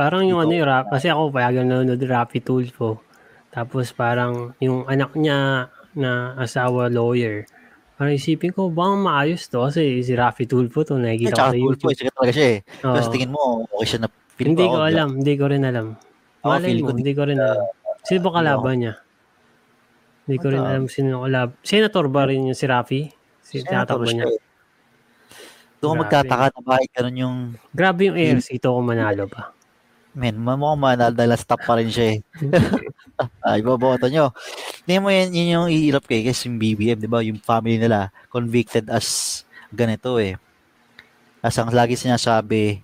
Parang yung ano yung rap, kasi ako payagan nanonood Rapi Tulfo. Tapos parang yung anak niya na asawa lawyer. Parang isipin ko, baka maayos to kasi si Rafi Tulfo to, eh, nakikita ko tsaka sa YouTube. sikat talaga siya eh. Oo. Tapos tingin mo, okay siya na feeling hindi ko alam, hindi ko rin alam. Malay feeling mo, ko hindi ko rin alam. Sino ba kalaban niya? Hindi ko rin Ano? alam sino kalab. Senator ba rin yung si Rafi? Si siya niya. eh. Doon ko magtataka na bakit ganun yung Grabe yung ARC ito kung manalo pa. Men, mukhang manal dahil stop pa rin siya eh. [laughs] [laughs] Ay, boboto nyo. Hindi mo yan, yun yung iilap kay kasi yung BBM, di ba? Yung family nila, convicted as ganito eh. As ang lagi sinasabi,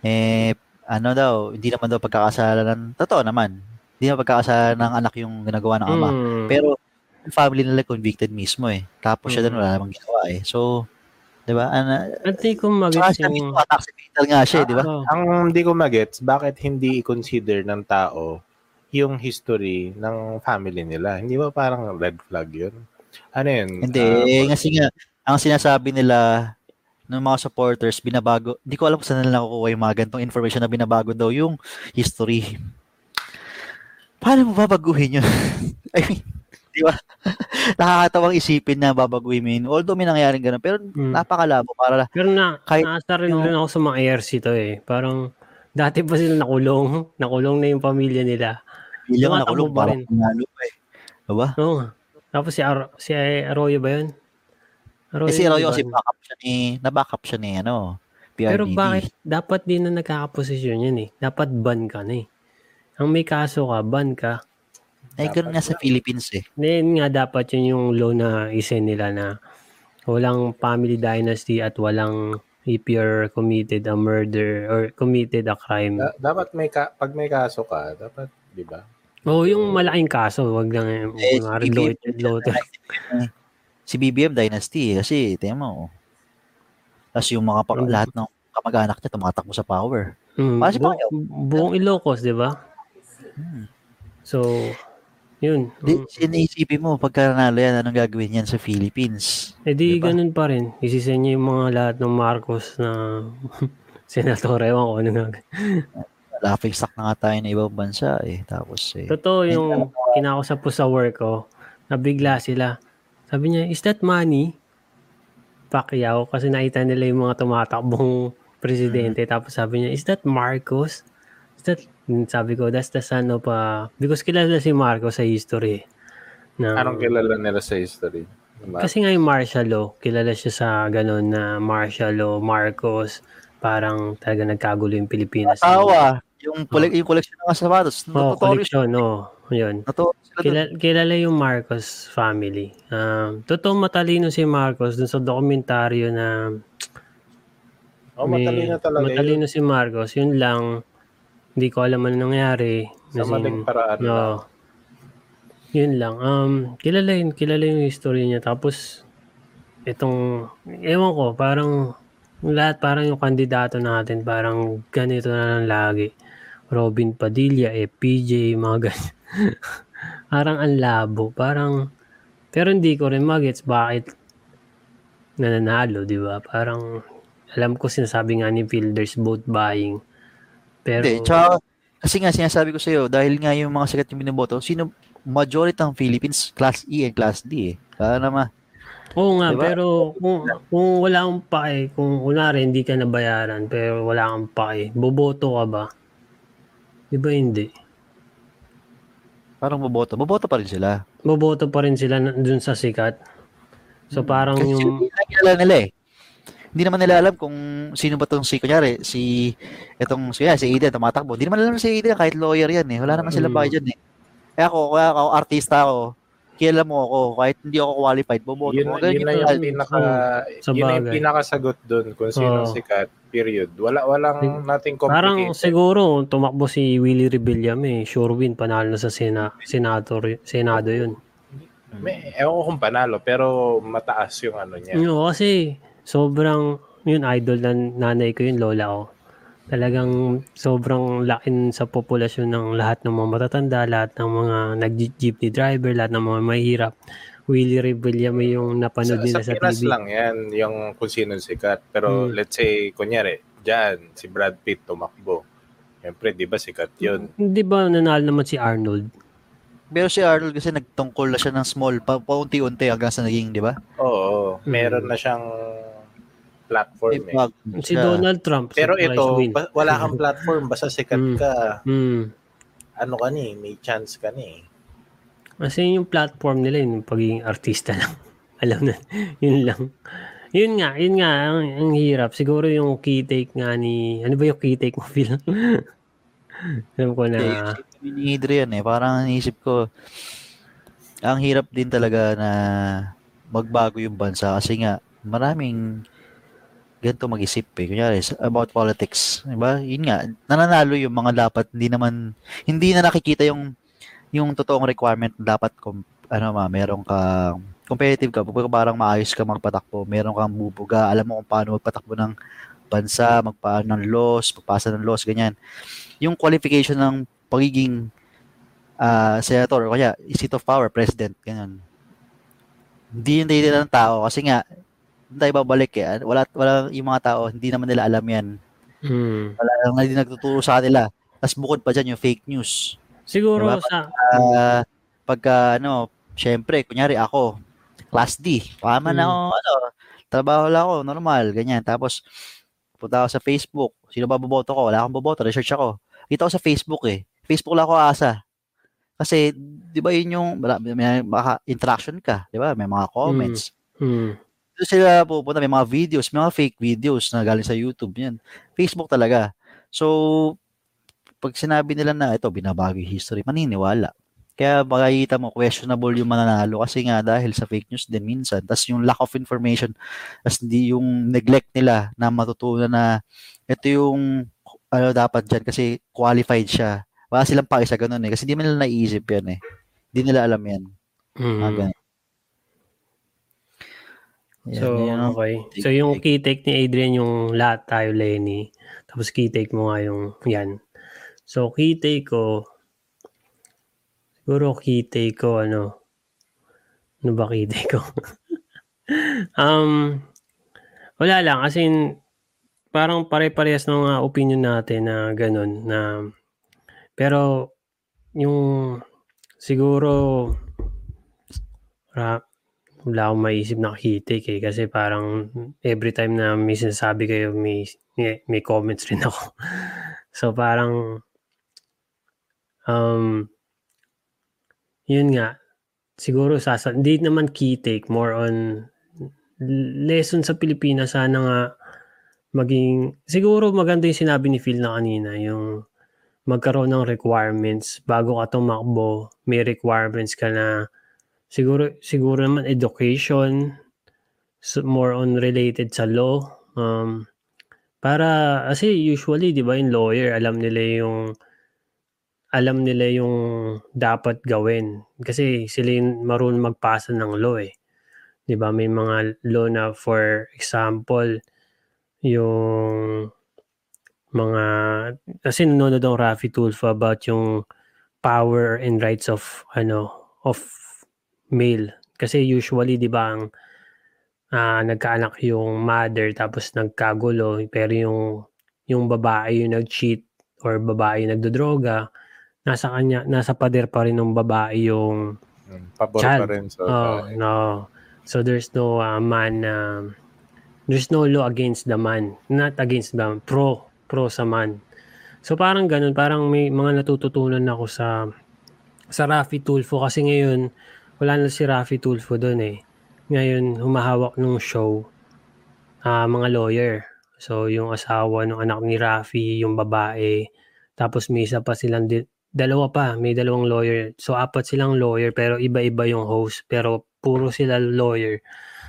eh, ano daw, hindi naman daw pagkakasala ng, totoo naman, hindi naman pagkakasala ng anak yung ginagawa ng ama. Mm. Pero, yung family nila convicted mismo eh. Tapos siya Mm. doon wala namang ginawa eh. So, di ba? Ano, At di ko siya mismo, yung... attack fatal nga siya, eh, di ba? Oo. Ang hindi ko magets, bakit hindi i-consider ng tao yung history ng family nila? Hindi ba parang red flag yun? Ano yun? Hindi, eh, kasi nga, ang sinasabi nila ng mga supporters, binabago, hindi ko alam kung saan nila nakukuha yung mga ganitong information na binabago daw yung history. Paano mo babaguhin yun? [laughs] I mean, di ba? [laughs] Nakakatawang isipin na babaguhin mo yun. Although may nangyaring ganun, pero Mm. napakalabo para Pero na, Kahit naasa rin, yung- rin ako sa mga ARC to eh. Parang, dati pa sila nakulong. Nakulong na yung pamilya nila. Bilang nakulong pa rin. panalo pa eh. Diba? Oo nga. Tapos si, Ar- si Arroyo ba yun? Arroyo, Kasi Royo kasi yun. backup siya ni, na-backup siya ni, ano, PRDD. Pero bakit dapat din na nagkakaposisyon yan eh? Dapat ban ka na eh. Ang may kaso ka, ban ka. Ay, ganun nga sa Philippines eh. Then nga dapat yun yung law na isin nila na walang family dynasty at walang if you're committed a murder or committed a crime. da- dapat may ka- pag may kaso ka, dapat, di ba? Oo, yung malaking kaso, wag lang eh, Eh, kunwari si low- BBM, low- si BBM Dynasty eh, kasi tingnan mo. Tapos yung mga pa- Mm. lahat ng kamag-anak niya tumatakbo sa power. Mm, Para si buong, Pacquiao. buong Ilocos, di ba? Hmm. So, Yun. Di, Mm. sinaisipin mo, pagka nanalo yan, anong gagawin yan sa Philippines? Eh di Diba? ganun pa rin. Isisen niya yung mga lahat ng Marcos na [laughs] senator. Ewan ko ano nga. Laughing stock na nga tayo na ibang bansa eh. Tapos eh. Totoo yung kinakusap ko sa work ko. Nabigla sila. Sabi niya, is that money? Pacquiao. Kasi nakita nila yung mga tumatakbong [laughs] presidente. Tapos sabi niya, is that Marcos? Is that, sabi ko, that's the son of, uh, because kilala si Marcos sa history. Na, Anong kilala nila sa history? Kasi nga yung martial law, kilala siya sa ganun na martial law, Marcos, parang talaga nagkagulo yung Pilipinas. Tawa. Yung, pole- yung collection ng sapatos. Oh, Notorious. collection, no. Yun. Sila dun. Kilala, kilala yung Marcos family. Um, totoo matalino si Marcos dun sa dokumentaryo na Oh, may- matalino talaga matalino yun. si Marcos. Yun lang, hindi ko alam ano nangyari. Sa Kasi- maling paraan No. lang. Yun lang. Um, kilala yun, kilala yung history niya. Tapos, itong, ewan ko, parang, lahat parang yung kandidato natin, parang ganito na lang lagi. Robin Padilla, eh, PJ, mga ganyan. [laughs] parang ang labo. Parang, pero hindi ko rin magets bakit nananalo, di ba? Parang, alam ko sinasabi nga ni Fielders vote buying. Pero, Hindi, tsaka, kasi nga sinasabi ko sa'yo, dahil nga yung mga sikat yung binoboto, sino, majority ng Philippines, Class E and Class D eh. Kaya naman, Oo nga, Diba? pero kung, kung wala kang pake, kung kunwari hindi ka nabayaran, pero wala kang pake, boboto ka ba? Di ba hindi? parang boboto. Boboto pa rin sila. Boboto pa rin sila dun sa sikat. So parang Kasi yung, na kilala nila eh. Hindi naman nila alam kung sino ba tong si, kunyari, si, itong, si, yeah, si Aiden, tumatakbo. Hindi naman alam si Aiden, kahit lawyer yan eh. Wala naman sila Mm. bayad dyan eh. Eh ako, kaya ako, artista ako, kilala mo ako, kahit hindi ako qualified, boboto Yun, mo. yun na yung yun. pinaka Sa yun yung pinakasagot doon kung sino Oo. sikat period wala walang nating parang complicated siguro tumakbo si Willie Rebelliam eh, sure win, panalo na sa sena, senator, senado yun. may ewan ko kung panalo pero mataas yung ano niya Oo, kasi sobrang, yun, idol ng nanay ko yun, lola ko. Talagang sobrang lakin sa populasyon ng lahat ng mga matatanda, lahat ng mga nag-jeepney driver, lahat ng mga mahirap. Willie Rebellion may yung napanood sa, nila sa sa, Pinas TV. lang yan yung kung sino sikat pero Hmm. let's say kunyari dyan si Brad Pitt tumakbo Siyempre, di ba sikat yun? Hindi ba nanalo naman si Arnold? Pero si Arnold kasi nagtungkol na siya ng small, pa, paunti-unti hanggang sa naging, di ba? Oo, Hmm. meron na siyang platform eh. Si Donald Trump. Pero ito, ba- wala kang platform, basta sikat Hmm. ka, Hmm. ano ka ni, may chance ka ni. Kasi yung platform nila, yung pagiging artista lang. [laughs] Alam na, yun lang. Yun nga, yun nga, ang, ang hirap. Siguro yung key take nga ni, ano ba yung key take mo, [laughs] Phil? Alam ko na, Eh, yung ni Adrian eh, parang naisip ko, ang hirap din talaga na magbago yung bansa kasi nga maraming ganito mag-isip eh. Kunyari, about politics. Diba? Yun nga, nananalo yung mga dapat hindi naman, hindi na nakikita yung yung totoong requirement dapat kung ano ma, meron ka competitive ka, parang maayos ka magpatakbo, meron kang bubuga, alam mo kung paano magpatakbo ng bansa, magpaano ng laws, magpasa ng laws, ganyan. Yung qualification ng pagiging ah, senator, kaya seat of power, president, ganyan. Hindi yung titira ng tao kasi nga, tayo babalik eh. Wala, wala yung mga tao, hindi naman nila alam yan. hmm. Wala lang hindi nagtuturo sa kanila. Tapos bukod pa dyan yung fake news. siguro Diba? sa, Ah, pagka ano, syempre, kunyari ako, class D, paman Mm. ako, ano, trabaho lang ako, normal, ganyan. Tapos, punta ako sa Facebook, sino ba boboto ko? Wala akong boboto, research ako. Kita ko sa Facebook eh. Facebook lang ako asa. Kasi, di ba yun yung, wala- may maka interaction ka, di ba? May mga comments. hmm. Doon sila pupunta, may mga videos, may mga fake videos na galing sa YouTube, yan. Facebook talaga. So, pag sinabi nila na ito, binabago yung history, maniniwala. Kaya makikita mo, questionable yung mananalo kasi nga dahil sa fake news din minsan. Tapos yung lack of information, tapos di yung neglect nila na matutunan na ito yung ano dapat dyan kasi qualified siya. Wala silang paki sa ganun eh. Kasi di man nila naiisip yan eh. Di nila alam yan. Hmm. Mga Yan, So, yan okay. So, yung key take ni Adrian, yung lahat tayo, Lenny. Tapos key take mo nga yung yan. So, key take ko, Siguro key take ko ano, ano ba key take ko? [laughs] um, wala lang as in parang pare-parehas ng uh, opinion natin na ganun na pero yung siguro ra, wala akong maisip na take eh. Kasi parang every time na may sinasabi kayo may, may comments rin ako. [laughs] so parang um yun nga. Siguro sasa hindi naman key take more on lesson sa Pilipinas. Sana nga maging siguro maganda yung sinabi ni Phil na kanina yung magkaroon ng requirements. Bago ka tumakbo may requirements ka na siguro siguro naman education so more on related sa law um para kasi usually 'di ba yung lawyer alam nila yung alam nila yung dapat gawin kasi sila yung marunong magpasa ng law eh. 'Di ba may mga law na for example yung mga kasi nanonood ang Rafi Tulfo about yung power and rights of ano of male. Kasi usually 'di ba ang uh, nagkaanak yung mother tapos nagkagulo pero yung yung babae yung nag-cheat or babae yung nagdodroga nasa kanya nasa pader pa rin ng babae yung hmm, pabor child. pa rin so oh, no. So there's no uh, man uh, there's no law against the man. Not against the pro pro sa man. So parang ganun. Parang may mga natututunan ako sa sa Rafi Tulfo. Kasi ngayon wala na si Rafi Tulfo doon eh ngayon humahawak ng show uh, mga lawyer so yung asawa ng anak ni Rafi yung babae tapos may isa pa silang di- dalawa pa, may dalawang lawyer. So, apat silang lawyer pero iba-iba yung host pero puro sila lawyer.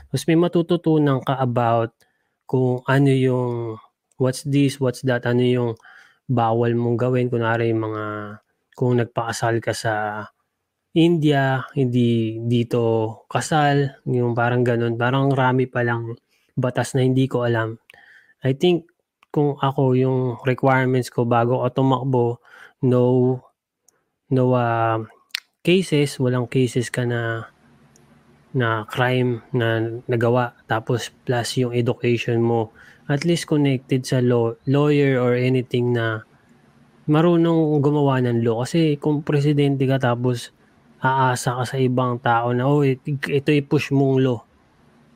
Tapos may matututunan ka about kung ano yung what's this, what's that, ano yung bawal mong gawin. Kunwari yung mga kung nagpakasal ka sa India, hindi dito kasal, yung parang ganun. Parang rami pa lang batas na hindi ko alam. I think kung ako yung requirements ko bago ako tumakbo, no no uh, cases, walang cases ka na na crime na nagawa tapos plus yung education mo at least connected sa law, lawyer or anything na marunong gumawa ng law kasi kung presidente ka tapos aasa ka sa ibang tao na oh ito i-push mong law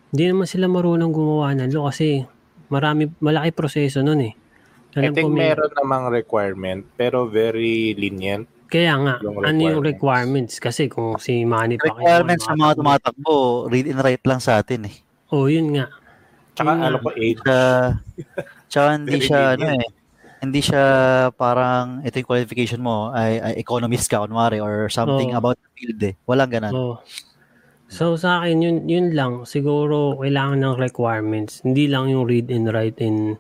hindi naman sila marunong gumawa ng law kasi marami malaki proseso nun eh Alam I think may, meron namang requirement pero very lenient kaya nga, yung ano yung requirements? Kasi kung si Manny Pacquiao... Requirements sa mga tumatakbo, read and write lang sa atin eh. Oh, yun nga. Tsaka yun alam ko, age. Uh, tsaka hindi siya, ano eh, hindi siya parang ito yung qualification mo ay, ay economist ka kunwari or something oh. about the field eh. Walang ganun. Oh. So sa akin yun yun lang siguro kailangan ng requirements. Hindi lang yung read and write in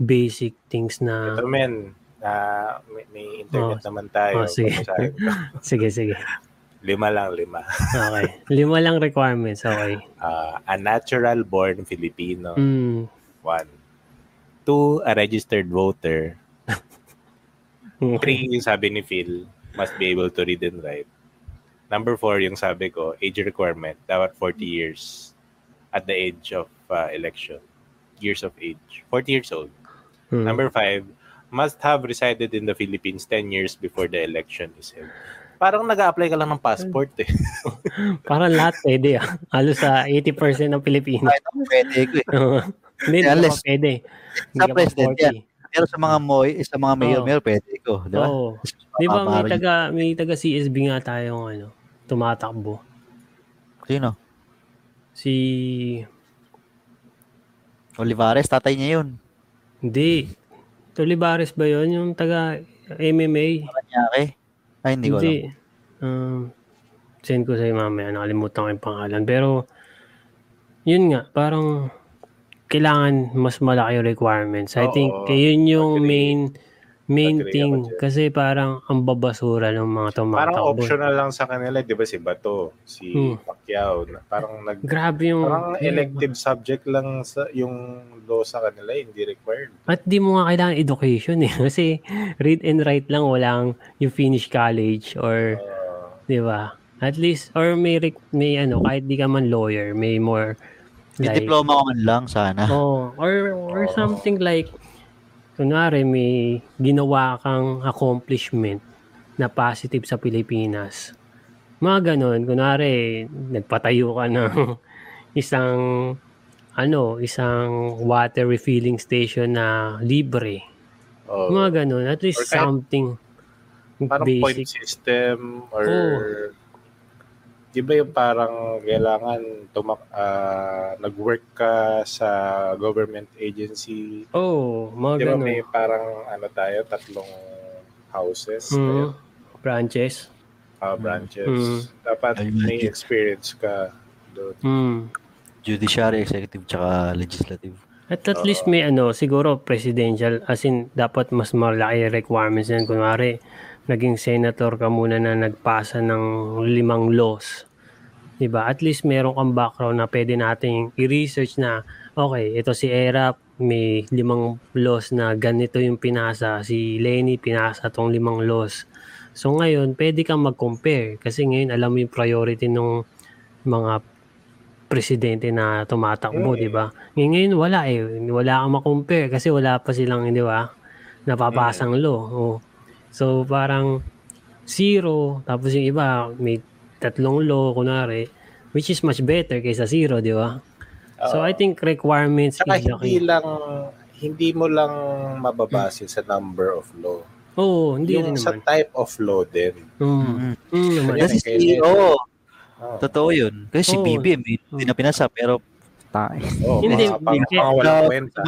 basic things na Ito men, uh, may, may internet oh. naman tayo. Oh, sige. [laughs] sige, sige. Lima lang, lima. okay. Lima lang requirements, okay. Uh, a natural born Filipino. Mm. One. Two, a registered voter. Three, yung sabi ni Phil, must be able to read and write. Number four, yung sabi ko, age requirement, dapat 40 years at the age of uh, election. Years of age. 40 years old. Mm. Number five, must have resided in the Philippines 10 years before the election is held. Parang nag apply ka lang ng passport eh. [laughs] Parang lahat pwede ah. Halos sa 80% ng Pilipino. Ako pwede ko eh. [laughs] Hindi, hindi Unless, ka pwede. Hindi sa president yan. Pero sa mga moy, sa mga mayor, oh. mayor pwede ko, di ba? Oh. Di ba may taga may taga CSB nga tayong ano, tumatakbo. Sino? Si Olivares, tatay niya yun. Hindi. Tolivares ba yon Yung taga MMA? Paranaque? Ay, hindi ko hindi. alam. Um, send ko sa'yo mamaya. Nakalimutan ko yung pangalan. Pero, yun nga, parang kailangan mas malaki yung requirements. I Oo, think yun yung agree. main main Agree thing kasi parang ang babasura ng mga tumatakbo. Parang optional lang sa kanila, 'di ba si Bato, si hmm. Pacquiao, parang nag Grabe yung parang elective subject lang sa yung law sa kanila, hindi required. At di mo nga kailangan education eh [laughs] kasi read and write lang walang yung finish college or uh, 'Di ba? At least or may may ano kahit di ka man lawyer, may more May like diploma ko man lang sana. oh, or or something like kunwari may ginawa kang accomplishment na positive sa Pilipinas. Mga ganon, kunwari nagpatayo ka ng [laughs] isang ano, isang water refilling station na libre. Oh, Mga ganon, at least Or kahit something parang point basic. system or Oo. Di ba yung parang kailangan tumak ah, nag-work ka sa government agency Oh, mga di ba ganon. may parang ano tayo tatlong houses Mm, kaya, branches. ah, branches Mm. dapat may experience ka doon Mm. Judiciary, executive, tsaka legislative. At at least may ano, siguro presidential, as in, dapat mas malaki requirements yan. Kunwari, naging senator ka muna na nagpasa ng limang laws. 'Di ba At least meron kang background na pwede nating i-research na, okay, ito si Erap, may limang laws na ganito yung pinasa. Si Lenny, pinasa tong limang laws. So ngayon, pwede kang mag-compare. Kasi ngayon, alam mo yung priority ng mga presidente na tumatakbo, Mm. di ba? Ngayon, ngayon wala eh. Wala kang ma-compare kasi wala pa silang, di ba, napapasang law. Oh. So, parang zero, tapos yung iba, may tatlong law, kunwari, which is much better kaysa zero, di ba? So. I think requirements Saka is the hindi lang hindi mo lang mababase sa number of law Oo, hindi yung rin sa naman. type of law din Mm. Mm, Kasi si, oo, oh. totoo yun. Kasi si Oo. BBM, hindi na pinasa, pero tayo. Oh, Hindi, hindi. mga walang Sa- kwenta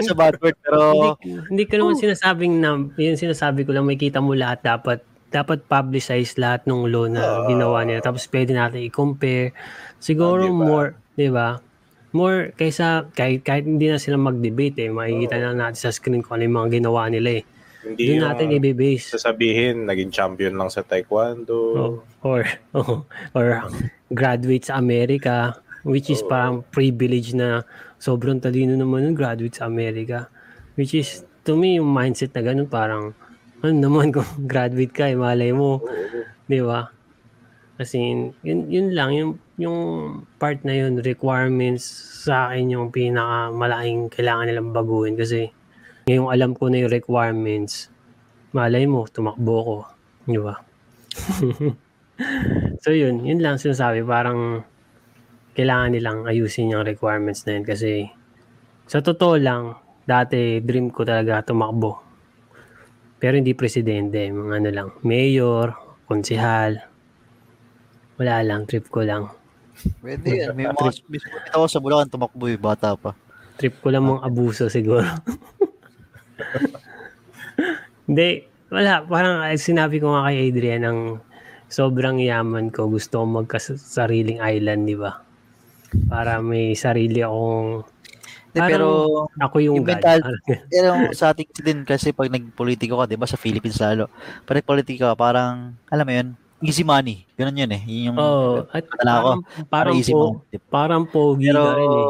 Sa word, pero hindi, hindi ko naman sinasabing na, yun sinasabi ko lang, may kita mo lahat dapat dapat publicize lahat ng law na Oo. ginawa nila. Tapos pwede natin i-compare. Siguro Ah, diba? more, di ba? More kaysa kahit, kahit hindi na sila mag-debate eh. Makikita na natin sa screen kung ano yung mga ginawa nila eh. hindi Doon yung natin i-base. sasabihin naging champion lang sa taekwondo Oh, or [laughs] oh, or graduate sa Amerika which is Oo. parang privilege na sobrang talino naman ng graduate sa Amerika. Which is to me yung mindset na ganun parang ano naman kung [laughs] graduate ka eh, malay mo di ba? Kasi yun, yun lang yung yung part na yun requirements sa akin yung pinaka malaking kailangan nilang baguhin kasi ngayong alam ko na yung requirements malay mo tumakbo ko di ba? [laughs] So yun yun lang sinasabi parang kailangan nilang ayusin yung requirements na yun kasi sa totoo lang dati dream ko talaga tumakbo pero hindi presidente mga ano lang mayor konsihal wala lang trip ko lang pwede yan. May mga, sumunod ako sa Bulacan, tumakbo yung bata pa. trip ko lang mong abuso siguro. [laughs] Hindi, wala. Parang eh, sinabi ko nga kay Adrian, ang sobrang yaman ko, gusto kong magkasariling island, di ba? Para may sarili akong, Parang pero ako yung Yung mental- Parang- [laughs] pero sa ating din kasi pag nagpolitiko ka, 'di ba, sa Philippines lalo. Pag nagpolitiko ka, parang alam mo 'yun, easy money. Ganun 'yun eh. Yun yung Oo. at Akala ko, parang, parang, easy po, money. parang pogi Pero ka rin eh.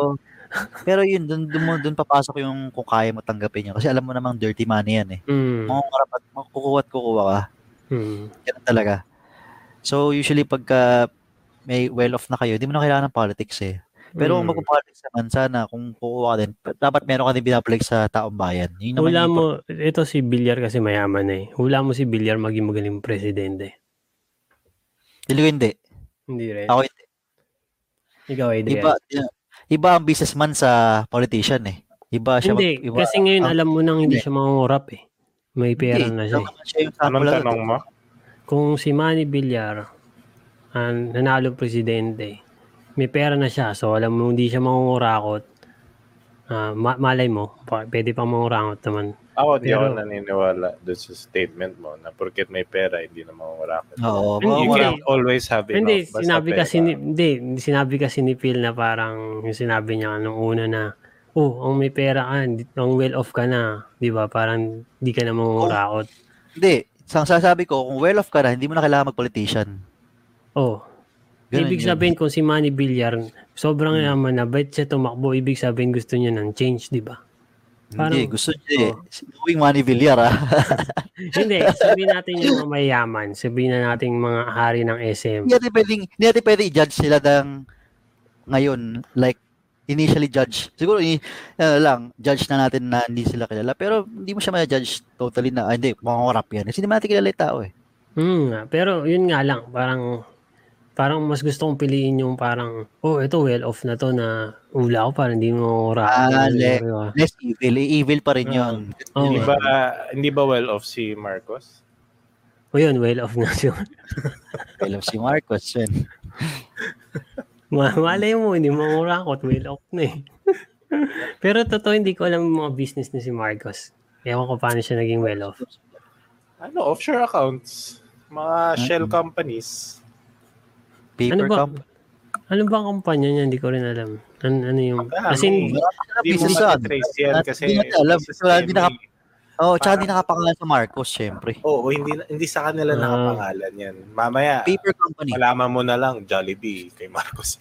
[laughs] pero yun, dun, dun, mo- dun papasok yung kung kaya mo tanggapin yun. Kasi alam mo namang dirty money yan eh. Mm. Makukurap at makukuha at kukuha ka. Mm. Ganun talaga. So, usually pagka may well-off na kayo, di mo na kailangan ng politics eh. Pero kung Mm. magpo-politics naman, sana kung kukuha ka din, dapat meron ka din binabalik sa taong bayan. Yun naman Hula mo, ito si Villar kasi mayaman eh. Hula mo si Villar maging magaling presidente. Hindi hindi. Hindi rin. Ako hindi. Ikaw, Adrian. Iba, iba ang businessman sa politician eh. Iba siya Hindi, mag, iba, kasi ngayon alam mo nang hindi Hindi. siya mangungurap eh. May pera hindi, na siya. eh. anong tanong mo Kung si Manny Villar, ang nanalo presidente, may pera na siya. So alam mo hindi siya mangungurakot. Ah, ma- malay mo, pa- pwede pang mangurakot naman. ako di ako Pero- naniniwala doon sa statement mo na porket may pera hindi na makukurakot Oo, Hindi, you can't always have enough Hindi, basta sinabi pera. kasi ni, hindi, sinabi kasi ni Phil na parang yung sinabi niya nung una na oh, ang may pera ka, ang well off ka na, 'di ba? Parang di ka na mangungurakot. Hindi. Sang sasabi ko, kung well off ka na, hindi mo na kailangan mag-politician. Oh, Ganun ibig yun. sabihin kung si Manny Villar, sobrang Hmm. yaman na, ba't siya tumakbo? Ibig sabihin gusto niya ng change, di ba? Parang- Hindi, gusto niya eh. Oh. Knowing Manny Villar ah. [laughs] Hindi, sabihin natin yung mga mayaman. Sabihin na natin mga hari ng SM. hindi natin pwedeng, hindi natin pwedeng i-judge sila ng ngayon. Like, initially judge. Siguro, i- ano lang, judge na natin na hindi sila kilala. Pero hindi mo siya ma-judge totally na, ah, hindi, rap yan. Kasi hindi mo natin kilala yung tao eh. Hmm, nga. pero yun nga lang, parang parang mas gusto kong piliin yung parang, oh, ito well off na to na ula ko parang hindi mo Ah, rap. le- Less evil. Evil pa rin Ah. yun. Oo. Hindi ba, hindi ba well off si Marcos? O yun, well off na siya. [laughs] I love si Marcos. Yun. [laughs] Ma- Malay mo, hindi mo rakot, well off na eh. [laughs] pero totoo, hindi ko alam mga business ni si Marcos. Ewan ko paano siya naging well off. Ano, offshore accounts. Mga shell companies. Paper Ano ba? company. Ano ba ang kumpanya niya? Hindi ko rin alam. Ano, ano yung... Madami. As in, Hindi mo matitrace yan kasi Hindi natin alam. Wala, hindi naka-. Oo, oh, tsaka hindi nakapangalan sa Marcos, syempre. Oo, hindi hindi sa kanila Ah. nakapangalan yan. Mamaya, Paper company. malaman mo na lang Jollibee kay Marcos.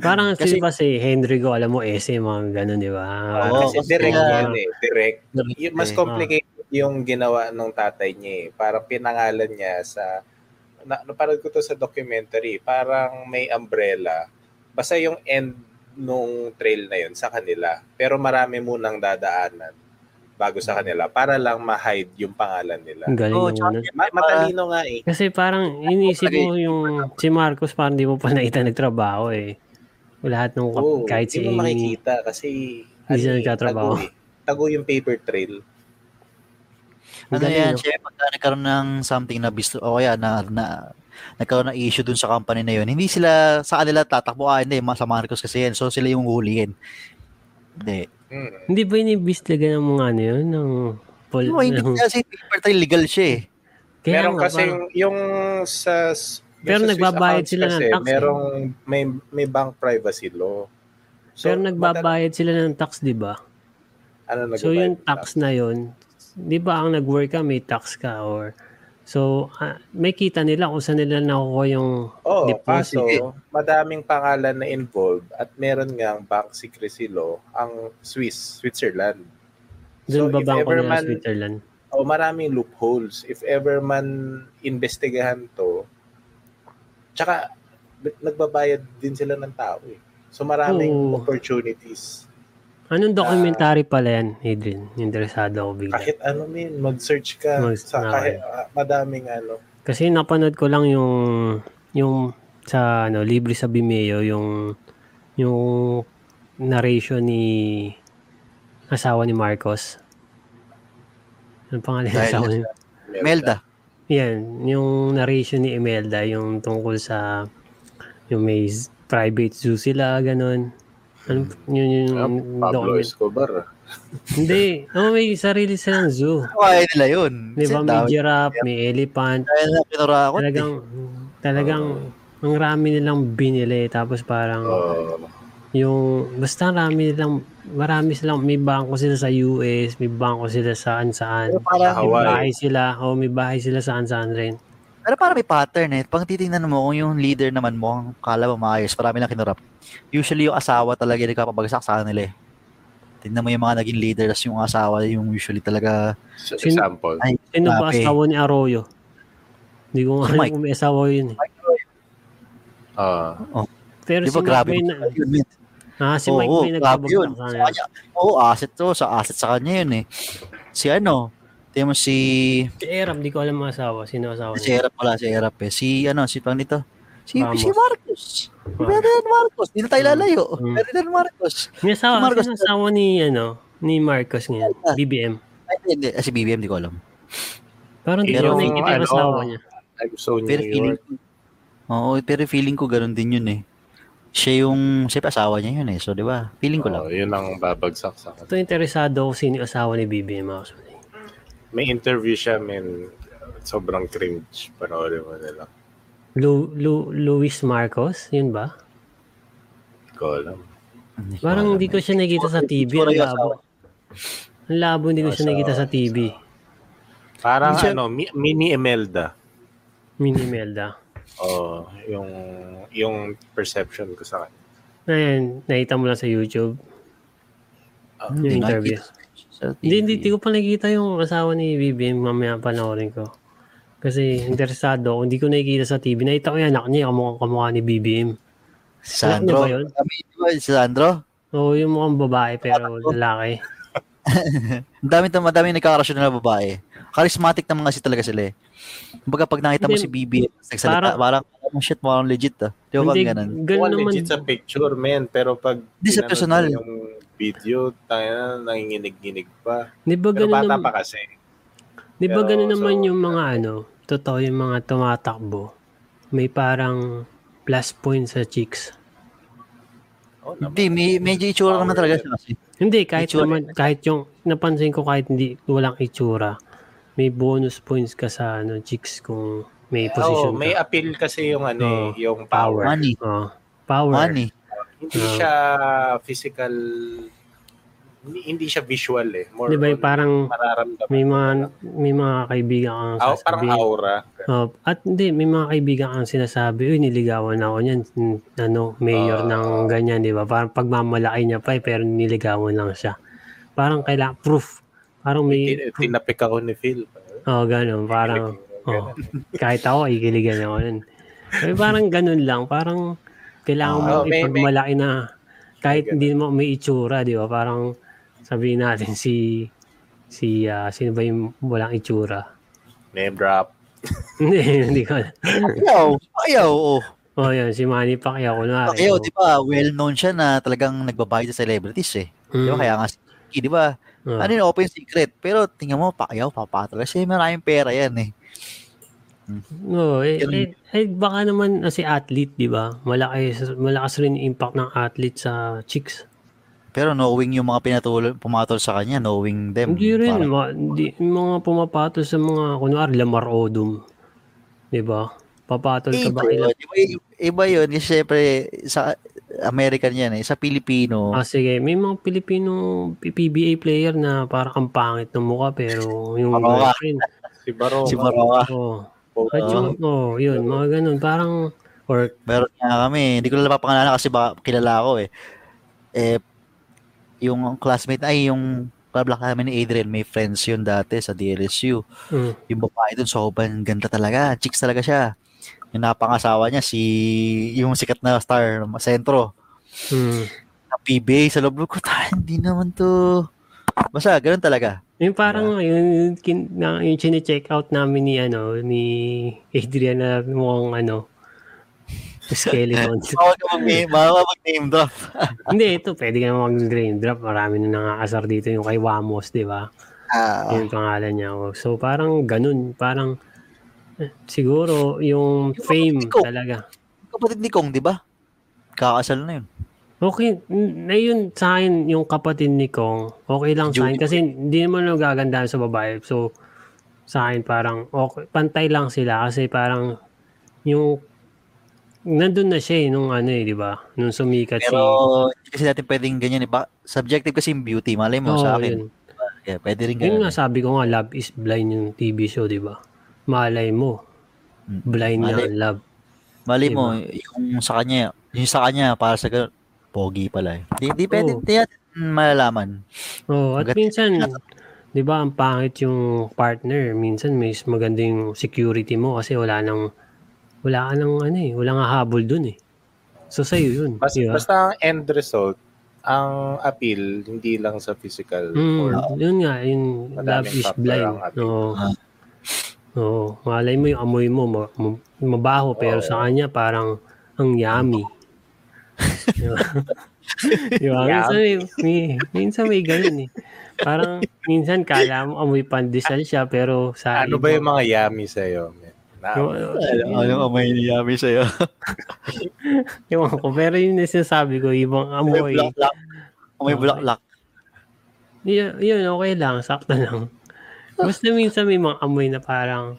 parang Kasi- kasi, ba si Hendrigo, alam mo, SM, mga ganun, di ba? Oo, kasi kasi direct kaya- yan eh. Direct. Y- mas eh. complicated yung ginawa nung tatay niya eh. Parang pinangalan niya sa na, napanood ko to sa documentary, parang may umbrella. Basta yung end nung trail na yun sa kanila. Pero marami munang dadaanan bago sa kanila para lang ma-hide yung pangalan nila. Galing Oo, naman. Ma- matalino nga eh. Kasi parang inisip mo yung si Marcos parang di mo pa [laughs] nakita nagtrabaho eh. Lahat ng Oo, kahit si hindi mo makikita kasi Hindi siya ano eh, nagtatrabaho. tago, eh. tago yung paper trail. Ano yan, no? siya pagka nagkaroon ng something na bisto, o kaya na, na nagkaroon ng issue dun sa company na yun, hindi sila sa kanila tatakbo, ah, hindi, sa Marcos kasi yan, so sila yung huhulihin. Hindi. Hmm. Hindi ba inibestigan ng mga ano yun? Ng pol, No, hindi ng- kasi paper trail legal siya eh. Kaya Meron nga, kasi parang- yung, yung sa Pero nagbabayad sila ng kasi, tax, eh. Merong may may bank privacy law. So, pero nagbabayad sila ng tax, di ba? madal- ano nagbabayad? So yung ng tax na yun, di ba ang nag-work ka, may tax ka or So, ah, may kita nila kung saan nila nakukuha yung Oh, deposit. kaso madaming pangalan na involved at meron ngang bank secrecy law ang Swiss, Switzerland. Doon ba if bangko ever man- Switzerland? Oh, maraming loopholes. If ever man investigahan to, tsaka nagbabayad din sila ng tao eh. So maraming Oo. opportunities. Anong documentary pala yan, Adrian? Interesado ako bigla. Kahit ano min, mag-search ka Mag- sa kahit ah, madaming ano. Kasi napanood ko lang yung yung sa ano libre sa Vimeo yung yung narration ni asawa ni Marcos. Ano pangalan ng asawa niya? Melda. Yan, yung narration ni Imelda, yung tungkol sa yung may private zoo sila, ganun. Ano, yun yung Ah, Pablo document- Escobar. Hindi, oh, may sarili silang zoo. Kaya nila yun. Di ba? May giraffe, may elephant, Kaya na pinurakot. eh. Talagang, talagang, ang rami nilang binili. Tapos parang, Oh, yung, basta rami nilang, marami silang, may bangko sila sa US, may bangko sila saan saan. Parang, May Hawaii. bahay sila, o may bahay sila saan saan rin. Pero parang may pattern eh. Pag titingnan mo, kung yung leader naman mo, ang kala mo maayos, marami lang kinurap. Usually yung asawa talaga yung nagkapabagsak sa kanila eh. Tingnan mo yung mga naging leader, tas yung asawa yung usually talaga, s- Sin- example. ay, Sino ba asawa ni Arroyo? Hindi ko nga kung may asawa yun eh. Ah, Pero Di si grabe? Bay na, Yun, ah, si Oo, Mike Bay grabe yun. nagpabagsak sa kanya, oo, asset to, sa asset sa kanya yun eh. Si ano, tingnan mo si, Si Erap, di ko alam ang asawa. Sino asawa si? Erap pala, si Erap eh. Si ano, si pang nito, si, Ramos. si Marcos. Ah. Ferdinand Marcos, hindi na tayo lalayo. Mm. Ferdinand Marcos. May asawa, Si Marcos- sino asawa ni, ano, ni Marcos ngayon? BBM. Ay, hindi, si BBM, di ko alam. Parang di ko nakikita yung asawa niya. I'm so New Pero feeling York. ko, oo, pero feeling ko ganun din yun eh. Siya yung, siya pa asawa niya yun eh. So, di ba? Feeling ko lang. Oh, yun ang babagsak sa Ito interesado ako sino yung asawa ni BBM actually. May interview siya, men. Sobrang cringe. Panoorin mo nila. Lu, Lu, Luis Marcos, yun ba? Hindi ko alam. Parang hindi ko eh. siya nakita sa TV. Ang labo. Ang labo hindi ko siya nakita sa TV. Parang siya- ano, mi- mini Imelda. Mini Melda. Oh, yung yung perception ko sa kanya. Ayan, nakita mo lang sa YouTube. Ah, Yung interview. nakikita Sa Sa Hindi, hindi, TV. di ko pa nakikita yung asawa ni BBM. Mamaya panoorin ko. Kasi interesado ako. Hindi ko nakikita sa TV. Nakita ko yung anak niya, kamukha, kamukha ni BBM. Si Sandro. Ba yun? Si Sandro? Oo, yung mukhang babae pero lalaki. [laughs] Ang dami, madami nagkakarasyon na babae. Charismatic naman kasi talaga sila eh. Kumbaga pag nakita mo Hindi, si BB, nagsalita, parang- parang, parang, shit, parang legit ah. Di ba Hindi, bang ganun? ganun naman. legit sa picture, men. Pero pag Di sa personal. yung video, tayo na, nanginginig-ginig pa. Di ba Pero bata naman, pa kasi. di ba Pero, ganun naman so, yung mga ano, totoo yung mga tumatakbo. May parang plus point sa chicks. Oh, naman. Hindi, may, medyo itsura naman talaga siya kasi. Hindi, kahit Itsura. naman, kahit yung, napansin ko kahit hindi, walang itsura, may bonus points ka sa ano, chicks kung may Oh, position may ka. appeal kasi yung ano, Oo. eh, yung power. Money. Oh, power. Money. Hindi Oo. siya physical hindi, hindi siya visual eh. More Di ba, parang may mga, may mga kaibigan kang Au- parang sasabihin. aura. Oh, at hindi, may mga kaibigan kang sinasabi, uy, niligawan ako niyan, ano, mayor Ah. ng ganyan, di ba? Parang pagmamalaki niya pa eh, pero niligawan lang siya. Parang kailangan, proof. Parang may, Tin- Tinapik ako ni Phil. oh, ganun, parang, oh, kahit ako, ikiligan ako nun. Eh, parang ganun lang, parang kailangan mo Oh, may- may- ipagmalaki na kahit May hindi mo may itsura, di ba? Parang sabihin natin si si ah, sino ba yung walang itsura? Name drop. [laughs] Hindi, hindi ko. Ayaw. Ayaw, oo. Oh, yun, si Manny Pacquiao, kunwari. Ayaw, oh. di ba, well-known siya na talagang nagbabayad sa celebrities eh. Di ba, Mm. kaya nga si Kiki, di ba? Oh. Ano yung open secret? Pero tingnan mo, Pacquiao, papatala siya. Maraming pera yan eh. Oo, eh, eh, eh, baka naman si athlete, di ba? Malaki, malakas rin yung impact ng athlete sa chicks. Pero knowing yung mga pinatulog, pumatol sa kanya, knowing them. Hindi rin, parang- ma, yung mga pumapatol sa mga, kunwari, Lamar Odom. Di ba? Papatol ka ba Iba kila? Iba, iba yun. Kasi syempre, sa American yan eh. Sa Pilipino, Ah, sige, may mga Pilipino PBA player na parang ang pangit ng mukha pero yung girlfriend. Si Baro. si Maroka. Oh, Oh, at yung, oh, yun, mga ganun. Parang, or, Meron nga kami. Hindi ko na napapangalanan kasi baka kilala ako eh. Eh, yung classmate, ay yung kablak namin ni Adrian, may friends yun dati sa DLSU. mm, Yung babae dun, sobrang ganda talaga. Chicks talaga siya. Yung napangasawa niya, si, yung sikat na star, sentro. mm. Sa PBA, sa loob ko, "Ta, hindi naman to. Basta, ganun talaga. Yung parang yung, yung, kin- na, yung chine-check out namin ni ano ni Adrian na mukhang ano skeleton. [laughs] Bawal ka mag-name, bawal mag-name drop. [laughs] Hindi, ito pwede ka mag-drain drop. Marami na nangaasar dito yung kay Wamos, di ba? Ah, Yung pangalan niya. So parang ganun, parang eh, siguro yung fame Ikaw. talaga. kapatid ni Kong, di ba? Kakasal na yun. Okay, na yun sa akin, yung kapatid ni Kong, okay lang sa akin kasi hindi naman nagaganda sa babae. So, sa akin parang okay, pantay lang sila kasi parang yung nandun na siya eh, nung ano eh, di ba? Nung sumikat si... Pero hindi kasi natin pwedeng ganyan. Iba, subjective kasi yung beauty. Malay mo Oo, sa akin. yun. Yeah, pwede rin ganyan. nga sabi ko nga, Love is Blind yung TV show, di ba? Malay mo. Mm. Blind Malay- ang love. Malay Diba? mo, yung sa kanya, yung sa kanya, para sa ganun, pogi pala eh. Di, di pwede, Oo. di malalaman. Oh, at Maganda- minsan, 'di ba, ang pangit yung partner. Minsan may maganda yung security mo kasi wala nang wala ka nang ano eh, wala nga habol dun eh. So sa'yo yun. Basta, di ba? basta ang end result, ang appeal, hindi lang sa physical. Mm, or yun nga, yung love is blind. Oo. Ah. Oo. Malay mo yung amoy mo, ma- ma- mabaho, pero sa kanya parang ang yummy. Di ba? Ba? Minsan may, may, minsan may ganun eh. Parang minsan kala mo amoy pandesal siya, pero sa ano ba yung mga yummy sa'yo? Na, Yung- Ano ang may niyami sa'yo? [laughs] Ewan ko, pero yung sinasabi ko, ibang May amoy. bulaklak. Okay. bulaklak. Yun, yun, okay lang, sakto lang. Basta minsan may mga amoy na parang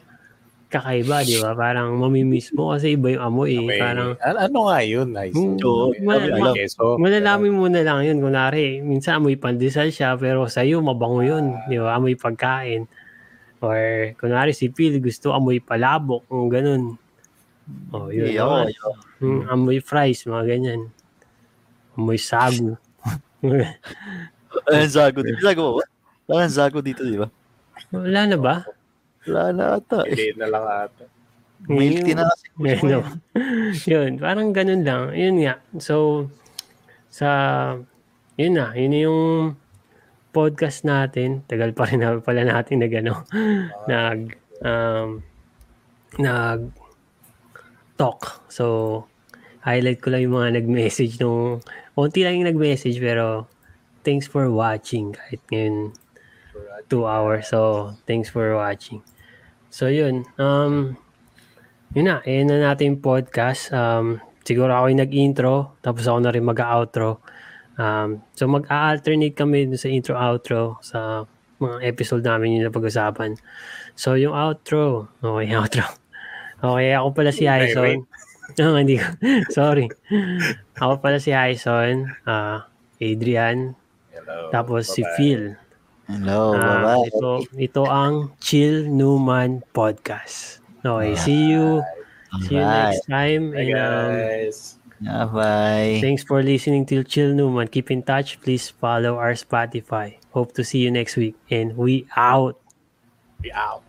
kakaiba, di ba? Parang mamimiss mo kasi iba yung amoy. Eh. may, Parang ano, ano nga yun? Nice. Ma- keso. malalaman mo na lang yun. Kunwari, minsan amoy pandesal siya, pero sa'yo mabango yun. Di ba? Amoy pagkain. Or, kunwari si Phil gusto amoy palabok, kung ganun. Oh, yun. Mga- iyo. Mm, amoy fries, mga ganyan. Amoy sago. Di sago mo ba? Parang Zago dito, di ba? Wala na ba? Wala na ata. Eh. Hindi na lang ata. Milk tea na kasi. Ano? [laughs] yun, parang ganun lang. Yun nga. So, sa, yun na, yun yung podcast natin. Tagal pa rin na pala natin nag, ano, [laughs] nag, um, nag, talk. So, highlight ko lang yung mga nag-message nung, konti lang yung nag-message pero, thanks for watching. Kahit ngayon, two hours. So, thanks for watching. So, yun. Um, yun na, yun na natin yung podcast. Um, siguro ako yung nag-intro, tapos ako na rin mag-outro. Um, so mag-alternate kami sa intro-outro sa mga episode namin yung napag-usapan. So yung outro, okay, [laughs] outro. Okay, ako pala si Hyson. [laughs] No, hindi ko. [laughs] Sorry. Ako pala si Hyson, ah, Adrian, Hello. tapos si Bye-bye. Phil. Hello, Ah, bye-bye. ito, ito ang Chill Newman Podcast. Okay, see you. See you Bye. next time. Bye, And, um, guys. Yeah, bye. thanks for listening to Chill Newman. Keep in touch. Please follow our Spotify. Hope to see you next week. And we out. Be out.